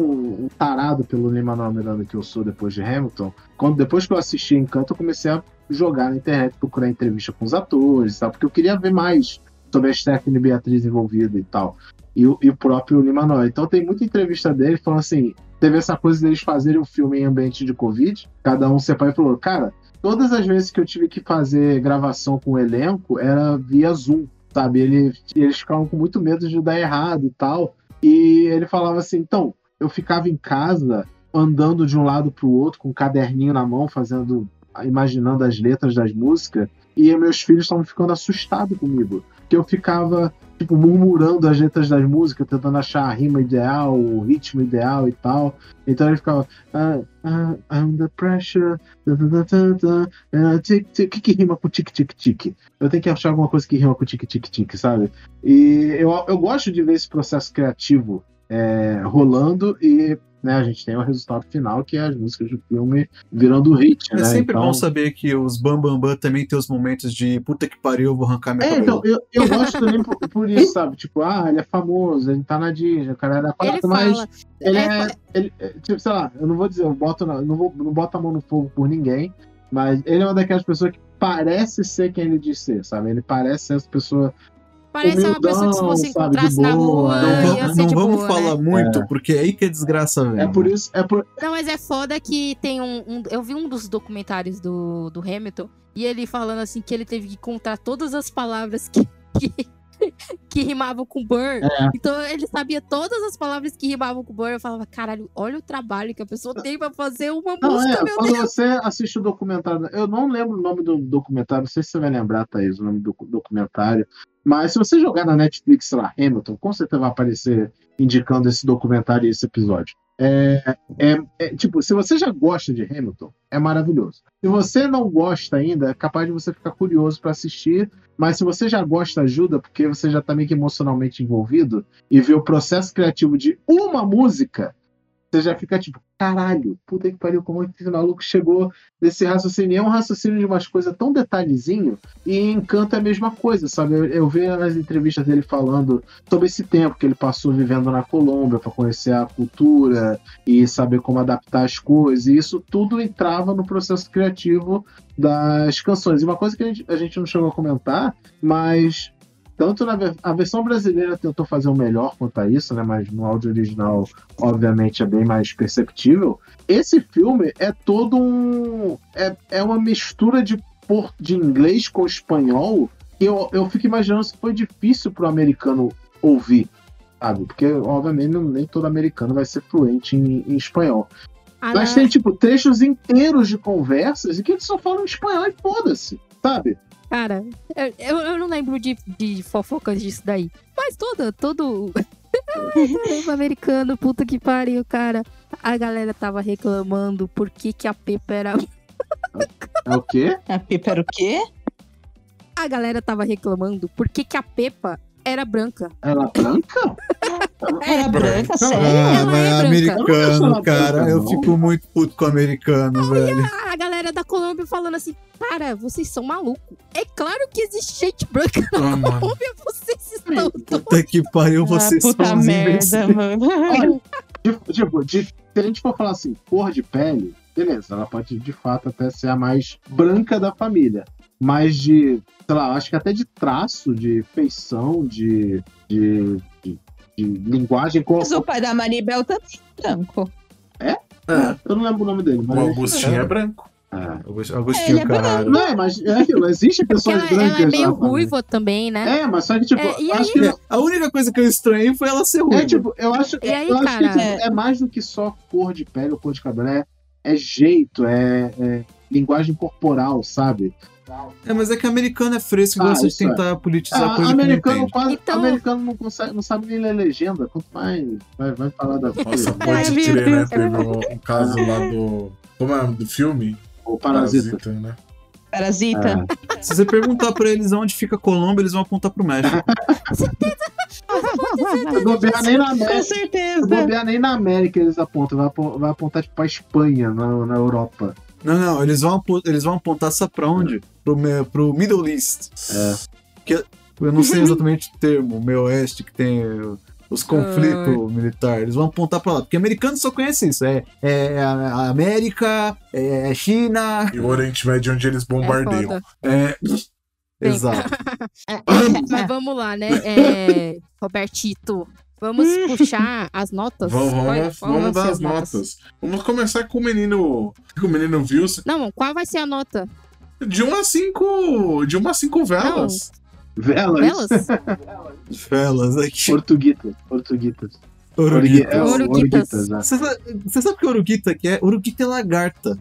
um tarado pelo Lin-Manuel Miranda que eu sou depois de Hamilton, quando, depois que eu assisti Encanto, eu comecei a jogar na internet, procurar entrevista com os atores e tal, porque eu queria ver mais sobre a Stephanie Beatriz envolvida e tal. E, o- e o próprio Lin-Manuel. Então tem muita entrevista dele falando assim, teve essa coisa deles fazerem um filme em ambiente de Covid, cada um separou e falou, cara, todas as vezes que eu tive que fazer gravação com o elenco, era via Zoom, sabe? Ele, eles ficavam com muito medo de dar errado e tal. E ele falava assim: então, eu ficava em casa andando de um lado para o outro com um caderninho na mão, fazendo, imaginando as letras das músicas, e meus filhos estavam ficando assustados comigo, que eu ficava tipo murmurando as letras das músicas, tentando achar a rima ideal, o ritmo ideal e tal. Então ele ficava ah, ah, under pressure, ah, tic, tic. que, que rima com tic tic tic? Eu tenho que achar alguma coisa que rima com tic tic tic, sabe? E eu, eu gosto de ver esse processo criativo é, rolando e né, a gente tem o resultado final, que é as músicas do filme virando hit, É né? sempre então... bom saber que os Bam Bam Bam também tem os momentos de puta que pariu, eu vou arrancar minha É, cabelo. então, eu, eu gosto também por, por isso, sabe? Tipo, ah, ele é famoso, ele tá na Disney, o cara era quatro, mas fala. ele é, é, ele, é, tipo, sei lá, eu não vou dizer, eu boto na- não, vou, não boto a mão no fogo por ninguém, mas ele é uma daquelas pessoas que parece ser quem ele diz ser, sabe? Ele parece ser essa pessoa. Parece uma pessoa que se você humildão, encontrasse na rua, é. Não, ia vamos, ser não de vamos boa, falar né? muito, porque é aí que a desgraça vem. É por isso, é por. Não, mas é foda que tem um, um- Eu vi um dos documentários do, do Hamilton e ele falando assim que ele teve que encontrar todas as palavras que. que... que rimavam com Burr. É. Então ele sabia todas as palavras que rimavam com Burr. Eu falava, caralho, olha o trabalho que a pessoa tem pra fazer uma Não, música, é, meu quando Deus. você assiste o documentário, eu não lembro o nome do documentário, não sei se você vai lembrar, Thaís, o nome do documentário, mas se você jogar na Netflix, lá, Hamilton, com certeza vai aparecer indicando esse documentário e esse episódio. É, é- é, tipo, se você já gosta de Hamilton, é maravilhoso. Se você não gosta ainda, é capaz de você ficar curioso para assistir, mas se você já gosta, ajuda, porque você já tá meio que emocionalmente envolvido e vê o processo criativo de uma música, você já fica tipo, caralho, puta que pariu, como esse maluco chegou nesse raciocínio. E é um raciocínio de umas coisas tão detalhezinho, e Encanto é a mesma coisa, sabe? Eu, eu vejo nas entrevistas dele falando sobre esse tempo que ele passou vivendo na Colômbia para conhecer a cultura e saber como adaptar as coisas, e isso tudo entrava no processo criativo das canções. E uma coisa que a gente, a gente não chegou a comentar, mas tanto na a versão brasileira tentou fazer o melhor quanto a isso, né? Mas no áudio original, obviamente, é bem mais perceptível. Esse filme é todo um. É, é uma mistura de, por, de inglês com espanhol. E eu, eu fico imaginando se foi difícil pro americano ouvir, sabe? Porque, obviamente, não- nem todo americano vai ser fluente em, em espanhol. Ah, Mas não. tem, tipo, trechos inteiros de conversas e que eles só falam espanhol e foda-se, sabe? Cara, eu, eu, eu não lembro de, de fofocas disso daí. Mas todo, todo. Tempo americano, puta que pariu, cara. A galera tava reclamando por que, que a Pepa era. É o quê? A Pipa era o quê? A galera tava reclamando por que, que a Pepa era branca. Ela é branca? Era branca, sério? Ah, ela mas é é branca. americano, Não, cara. Eu fico muito puto com o americano, velho. A galera da Colômbia falando assim: Cara, vocês são malucos. É claro que existe gente branca na Ah, mano. Colômbia, vocês estão doidos. Puta que pariu, vocês ah, puta são merda, imbecis. mano. Olha, tipo, tipo, de, se a gente for falar assim, cor de pele, beleza, ela pode de fato até ser a mais branca da família. Mas de, sei lá, acho que até de traço, de feição, de, de, de, de linguagem Mas o pai da Maribel também é branco. É, Eu não lembro o nome dele, o mas. Agostinho é branco. É. Augusto- Agostinho, Ele é caralho. Não, é, mas é aquilo, existe pessoas ela, ela brancas é meio ruiva também, né? É, mas só que, tipo, É, acho aí- que É, A única coisa que eu estranhei foi ela ser ruim. É, tipo, eu acho, E aí, eu acho que cara? tipo, é mais do que só cor de pele ou cor de cabelo. É, é jeito, é, é linguagem corporal, sabe? É, mas é que americano é fresco e Ah, gosta de é. tentar politizar Ah, coisa que não americano, entende. quase, Então- americano não, consegue, não sabe nem ler legenda, quanto mais vai, vai falar da Nossa, coisa. pode meu crer, né? Teve um, um caso lá do. Como é do filme? O parasita. né? Parasita. É. Se você perguntar pra eles onde fica Colômbia, eles vão apontar pro México. Bobear nem na Com América. Se certeza. bobear nem na América eles apontam, vai, apon- vai apontar tipo pra Espanha, na, na Europa. Não, não, eles vão, eles vão apontar sabe pra onde? Pro, pro Middle East. É. Que eu não sei exatamente o termo, o meio oeste, que tem os conflitos militares. Eles vão apontar pra lá. Porque americano só conhece isso. É, é a a América, é a China. E o Oriente Médio onde eles bombardeiam. É. Exato. Mas vamos lá, né? É, Robertito, vamos puxar as notas? Vamos, vamos, qual vamos dar as notas. Vamos começar com o menino. Com o menino Wilson. Não, qual vai ser a nota? De 1 a 5. De 1 a 5 velas. Velas. Velas? Velas aqui. Portuguitas. Portuguitas. Oruguita. É, Oruguitas. Oruguitas, é. Você sabe, o que é Uruguita que é? Uruguita é lagarta.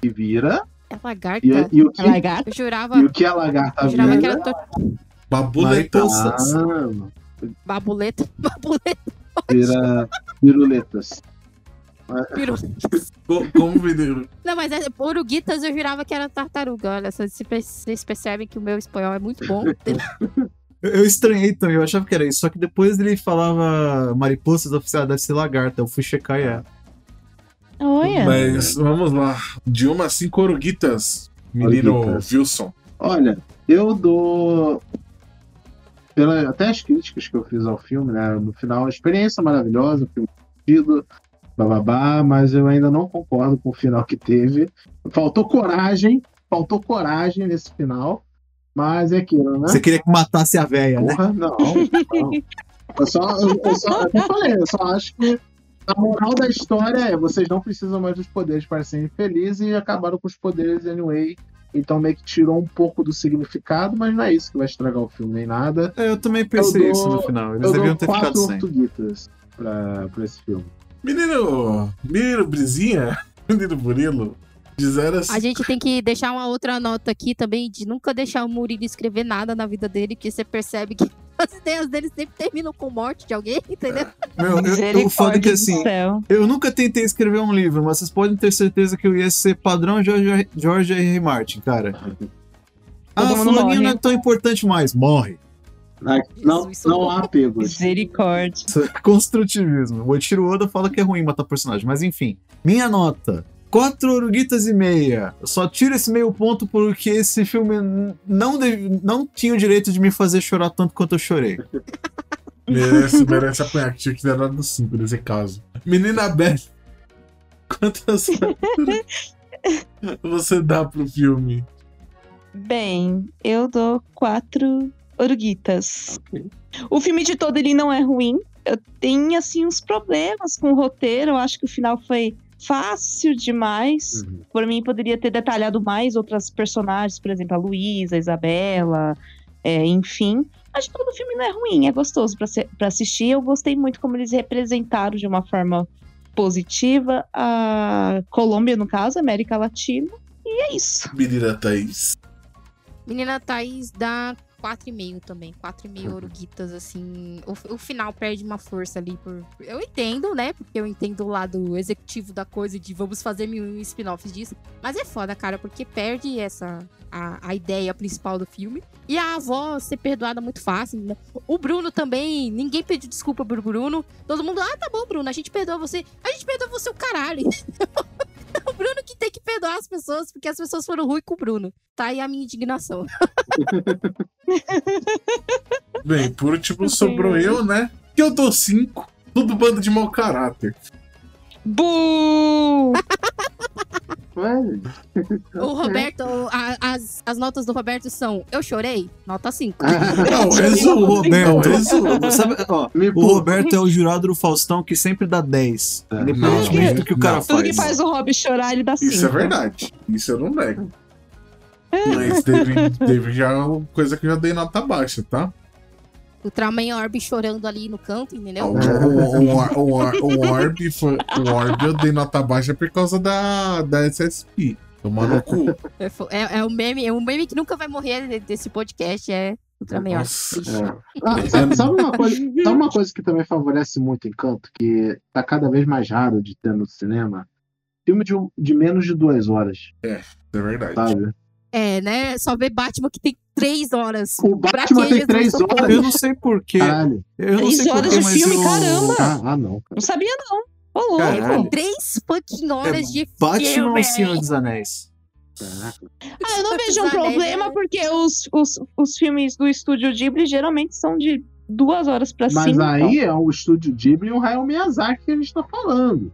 Que vira. É lagarta? E, e o que, Lagarto. Eu jurava, e o que a lagarta eu jurava que vira. era to- Babuletas. Mariposa. Ah, babuleta. Babuleta. vira piruletas. Piru. Como menino. Não, mas é, oruguitas eu jurava que era tartaruga. Olha, vocês percebem que o meu espanhol é muito bom. Eu, estranhei também, eu achava que era isso. Só que depois ele falava mariposas oficiais, deve ser lagarta. Eu fui checar e é. Olha. Mas vamos lá. De 1 a 5 oruguitas. Menino Oruguitas. Wilson. Olha, eu dou. Pela, até as críticas que eu fiz ao filme, né? No final, experiência maravilhosa, filme divertido, bababá, mas eu ainda não concordo com o final que teve. Faltou coragem, faltou coragem nesse final, mas é aquilo, né? Você queria que matasse a véia, né? Porra, não, não. Eu só, eu, eu só, eu falei, eu só acho que a moral da história é vocês não precisam mais dos poderes para serem felizes e acabaram com os poderes anyway. Então meio que tirou um pouco do significado, mas não é isso que vai estragar o filme nem nada. É, Eu também pensei Eu dou- isso no final. Eles deviam ter ficado quatro sem. pra, pra esse filme. Menino. Menino Brizinha. Menino Burilo. De 0 a A 5. gente tem que deixar uma outra nota aqui também de nunca deixar o Murilo escrever nada na vida dele, que você percebe que as ideias dele sempre terminam com morte de alguém, entendeu? Meu, eu, o foda é que assim, eu nunca tentei escrever um livro, mas vocês podem ter certeza que eu ia ser padrão George, George R. R. Martin, cara. Ah, fulaninho morre. não é tão importante mais. Morre. Não, isso não há apegos. Misericórdia. É Construtivismo. O Eiichiro Oda fala que é ruim matar personagem, mas enfim. Minha nota. Quatro oruguitas e meia. Eu só tiro esse meio ponto porque esse filme não, deve- não tinha o direito de me fazer chorar tanto quanto eu chorei. Merece, merece apanhar, que tinha que ter dado 5 nesse caso. Menina Beth. Quantas você dá pro filme? Bem, eu dou quatro oruguitas. O filme de todo ele não é ruim. Eu tenho, assim, uns problemas com o roteiro. Eu acho que o final foi fácil demais. Uhum. Por mim, poderia ter detalhado mais outras personagens, por exemplo, a Luísa, a Isabela, é, enfim. Mas todo o filme não é ruim, é gostoso pra assistir. Eu gostei muito como eles representaram de uma forma positiva a Colômbia, no caso, a América Latina. E é isso. Menina Thaís. Menina Thaís dá 4,5 também. 4,5 oruguitas, assim. O, o final perde uma força ali. por Eu entendo, né? Porque eu entendo o lado executivo da coisa de vamos fazer mil spin-offs disso. Mas é foda, cara, porque perde essa. A, a ideia principal do filme. E a avó ser perdoada muito fácil. Né? O Bruno também. Ninguém pediu desculpa pro Bruno. Todo mundo, ah, tá bom, Bruno, a gente perdoa você. A gente perdoa você o caralho. o Bruno que tem que perdoar as pessoas, porque as pessoas foram ruins com o Bruno. Tá aí a minha indignação. Bem, por último sobrou eu, né? Que eu dou 5. Tudo bando de mau caráter. Bu! O Roberto, a- as, as notas do Roberto são: Eu chorei? Nota 5. Não, O resumo. Roberto, Não, resumo. sabe, ó, me o Roberto é o jurado do Faustão que sempre dá 10. É. Independentemente Não, do que o cara não. Tudo que faz. faz o Rob chorar, ele dá cinco. Isso é verdade. Isso eu não nego. Mas teve, teve já uma coisa que eu já dei nota baixa, tá? O Traman Orb chorando ali no canto, O, entendeu? o, o, o, o Orb foi. O Orb eu dei nota baixa por causa da, da SSP. Tomar no cu. É, é, é um meme, é um meme que nunca vai morrer de- desse podcast, é Ultraman. Nossa. É. Ah, sabe, sabe uma coisa, sabe uma coisa que também favorece muito Encanto, que tá cada vez mais raro de ter no cinema? Filme de, de menos de duas horas, É verdade. sabe? É, né? Só ver Batman que tem três horas. O Batman que tem três horas. Eu não sei porquê. Caralho. Eu não Três sei horas porquê, de mas filme, o... caramba. Ah, ah, não. Não sabia, não. Ô, louco. Três fucking horas de Batman filme. o Senhor dos Anéis? Caraca. Ah, eu não vejo um problema, né? porque os, os, os filmes do estúdio Ghibli geralmente são de duas horas pra Mas cima. aí é o estúdio Ghibli e o Hayao Miyazaki que a gente tá falando.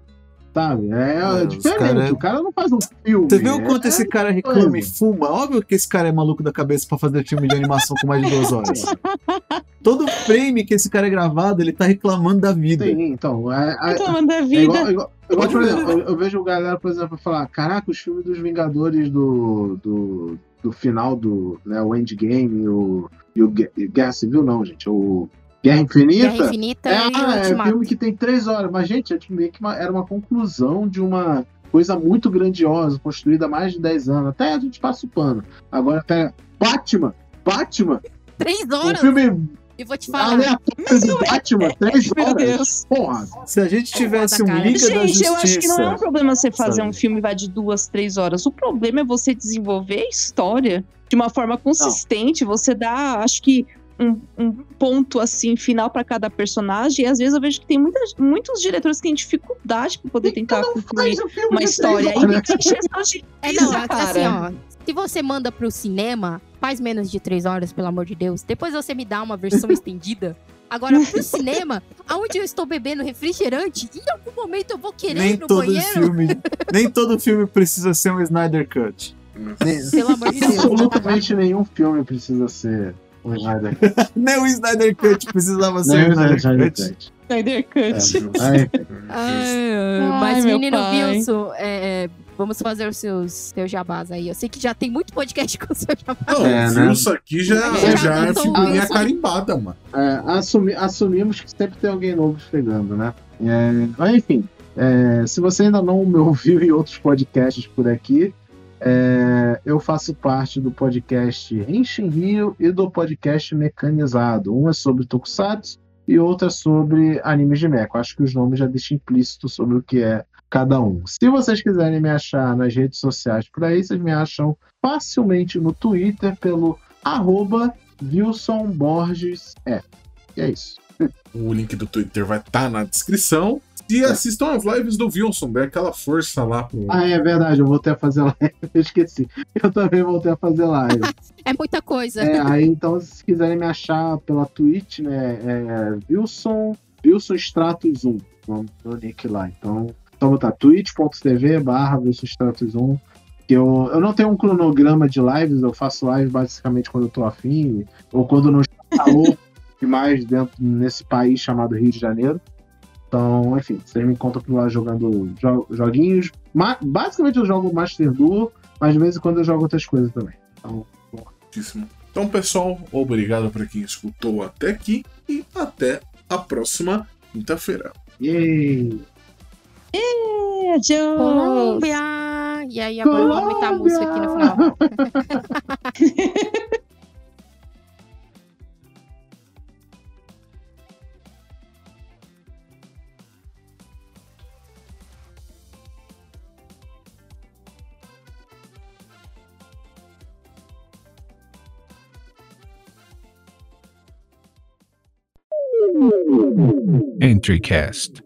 Sabe? É, É, diferente. cara- O cara não faz um filme. Você viu o é- quanto esse cara reclama e fuma? Óbvio que esse cara é maluco da cabeça pra fazer filme de animação com mais de duas horas. Todo frame que esse cara é gravado, ele tá reclamando da vida. Sim, então. É, é- Reclamando da É vida. igual, é igual- é igual, por exemplo, eu, eu vejo galera, por exemplo, falar: caraca, os filmes dos Vingadores do, do, do final do né, o Endgame e o, e o Gue- Guerra Civil, não, gente. O Guerra Infinita. Guerra Infinita é, e ah, é um filme que tem três horas. Mas, gente, é meio que uma- era uma conclusão de uma coisa muito grandiosa, construída há mais de 10 anos. Até a gente passa o pano. Agora, pega. Batman! Batman! Três Um horas. filme E vou te falar. aleatório do Batman! Três Meu horas! Deus. Porra! Se a gente tivesse um. Liga da Gente, eu acho que não é um Justiça. problema você fazer sabe? um filme vai de duas, três horas. O problema é você desenvolver a história de uma forma consistente. Você dá, acho que, um, um ponto assim final pra cada personagem. E às vezes eu vejo que tem muitas, muitos diretores que têm dificuldade pra poder tentar concluir um uma de história. E de É, não, Isa, assim, ó. Se você manda pro cinema, faz menos de três horas, pelo amor de Deus. Depois você me dá uma versão estendida. Agora, pro cinema, aonde eu estou bebendo refrigerante, em algum momento eu vou querer Nem ir no todo banheiro. filme, nem todo filme precisa ser um Snyder Cut. Pelo amor de Deus. Absolutamente nenhum filme precisa ser um Snyder Nem o Snyder Cut precisava ser Nem o Snyder Snyder Cut. Cut. Snyder Cut. É, ai, Ai, mas, menino. Wilson, é, é, vamos fazer os seus, seus jabás aí. Eu sei que já tem muito podcast com o seu jabá. Não, É, né? isso aqui já, É, já é figurinha isso- carimbada, mano. é, assumi- assumimos que sempre tem alguém novo chegando, né? É, mas enfim, é, se você ainda não me ouviu em outros podcasts por aqui, é, eu faço parte do podcast Enche Rio e do podcast Mecanizado. Um é sobre Tokusatsu e outro é sobre animes de mecha. Acho que os nomes já deixam implícito sobre o que é cada um. Se vocês quiserem me achar nas redes sociais por aí, vocês me acham facilmente no Twitter pelo arroba Wilson Borges é. E é isso. O link do Twitter vai estar na descrição. E assistam as lives do Wilson, dê aquela força lá pro. Ah, é verdade, eu voltei a fazer live. Eu esqueci. Eu também voltei a fazer live. É muita coisa. É, aí então, se quiserem me achar pela Twitch, né? É Wilson, Wilson Stratos 1. Vamos no nick lá. Então, só botar twitch.tv barra Wilson Stratos 1. Que eu, eu não tenho um cronograma de lives, eu faço live basicamente quando eu tô afim, ou quando não está calor demais dentro nesse país chamado Rio de Janeiro. Então, enfim, vocês me encontram por lá jogando jo- joguinhos. Ma- basicamente eu jogo Master Duel, mas de vez em quando eu jogo outras coisas também. Então, Muitíssimo. Então, pessoal, obrigado para quem escutou até aqui e até a próxima quinta-feira. yay! Adiós. Colômbia! E aí, agora eu vou aumentar a música aqui no final. EntriCast.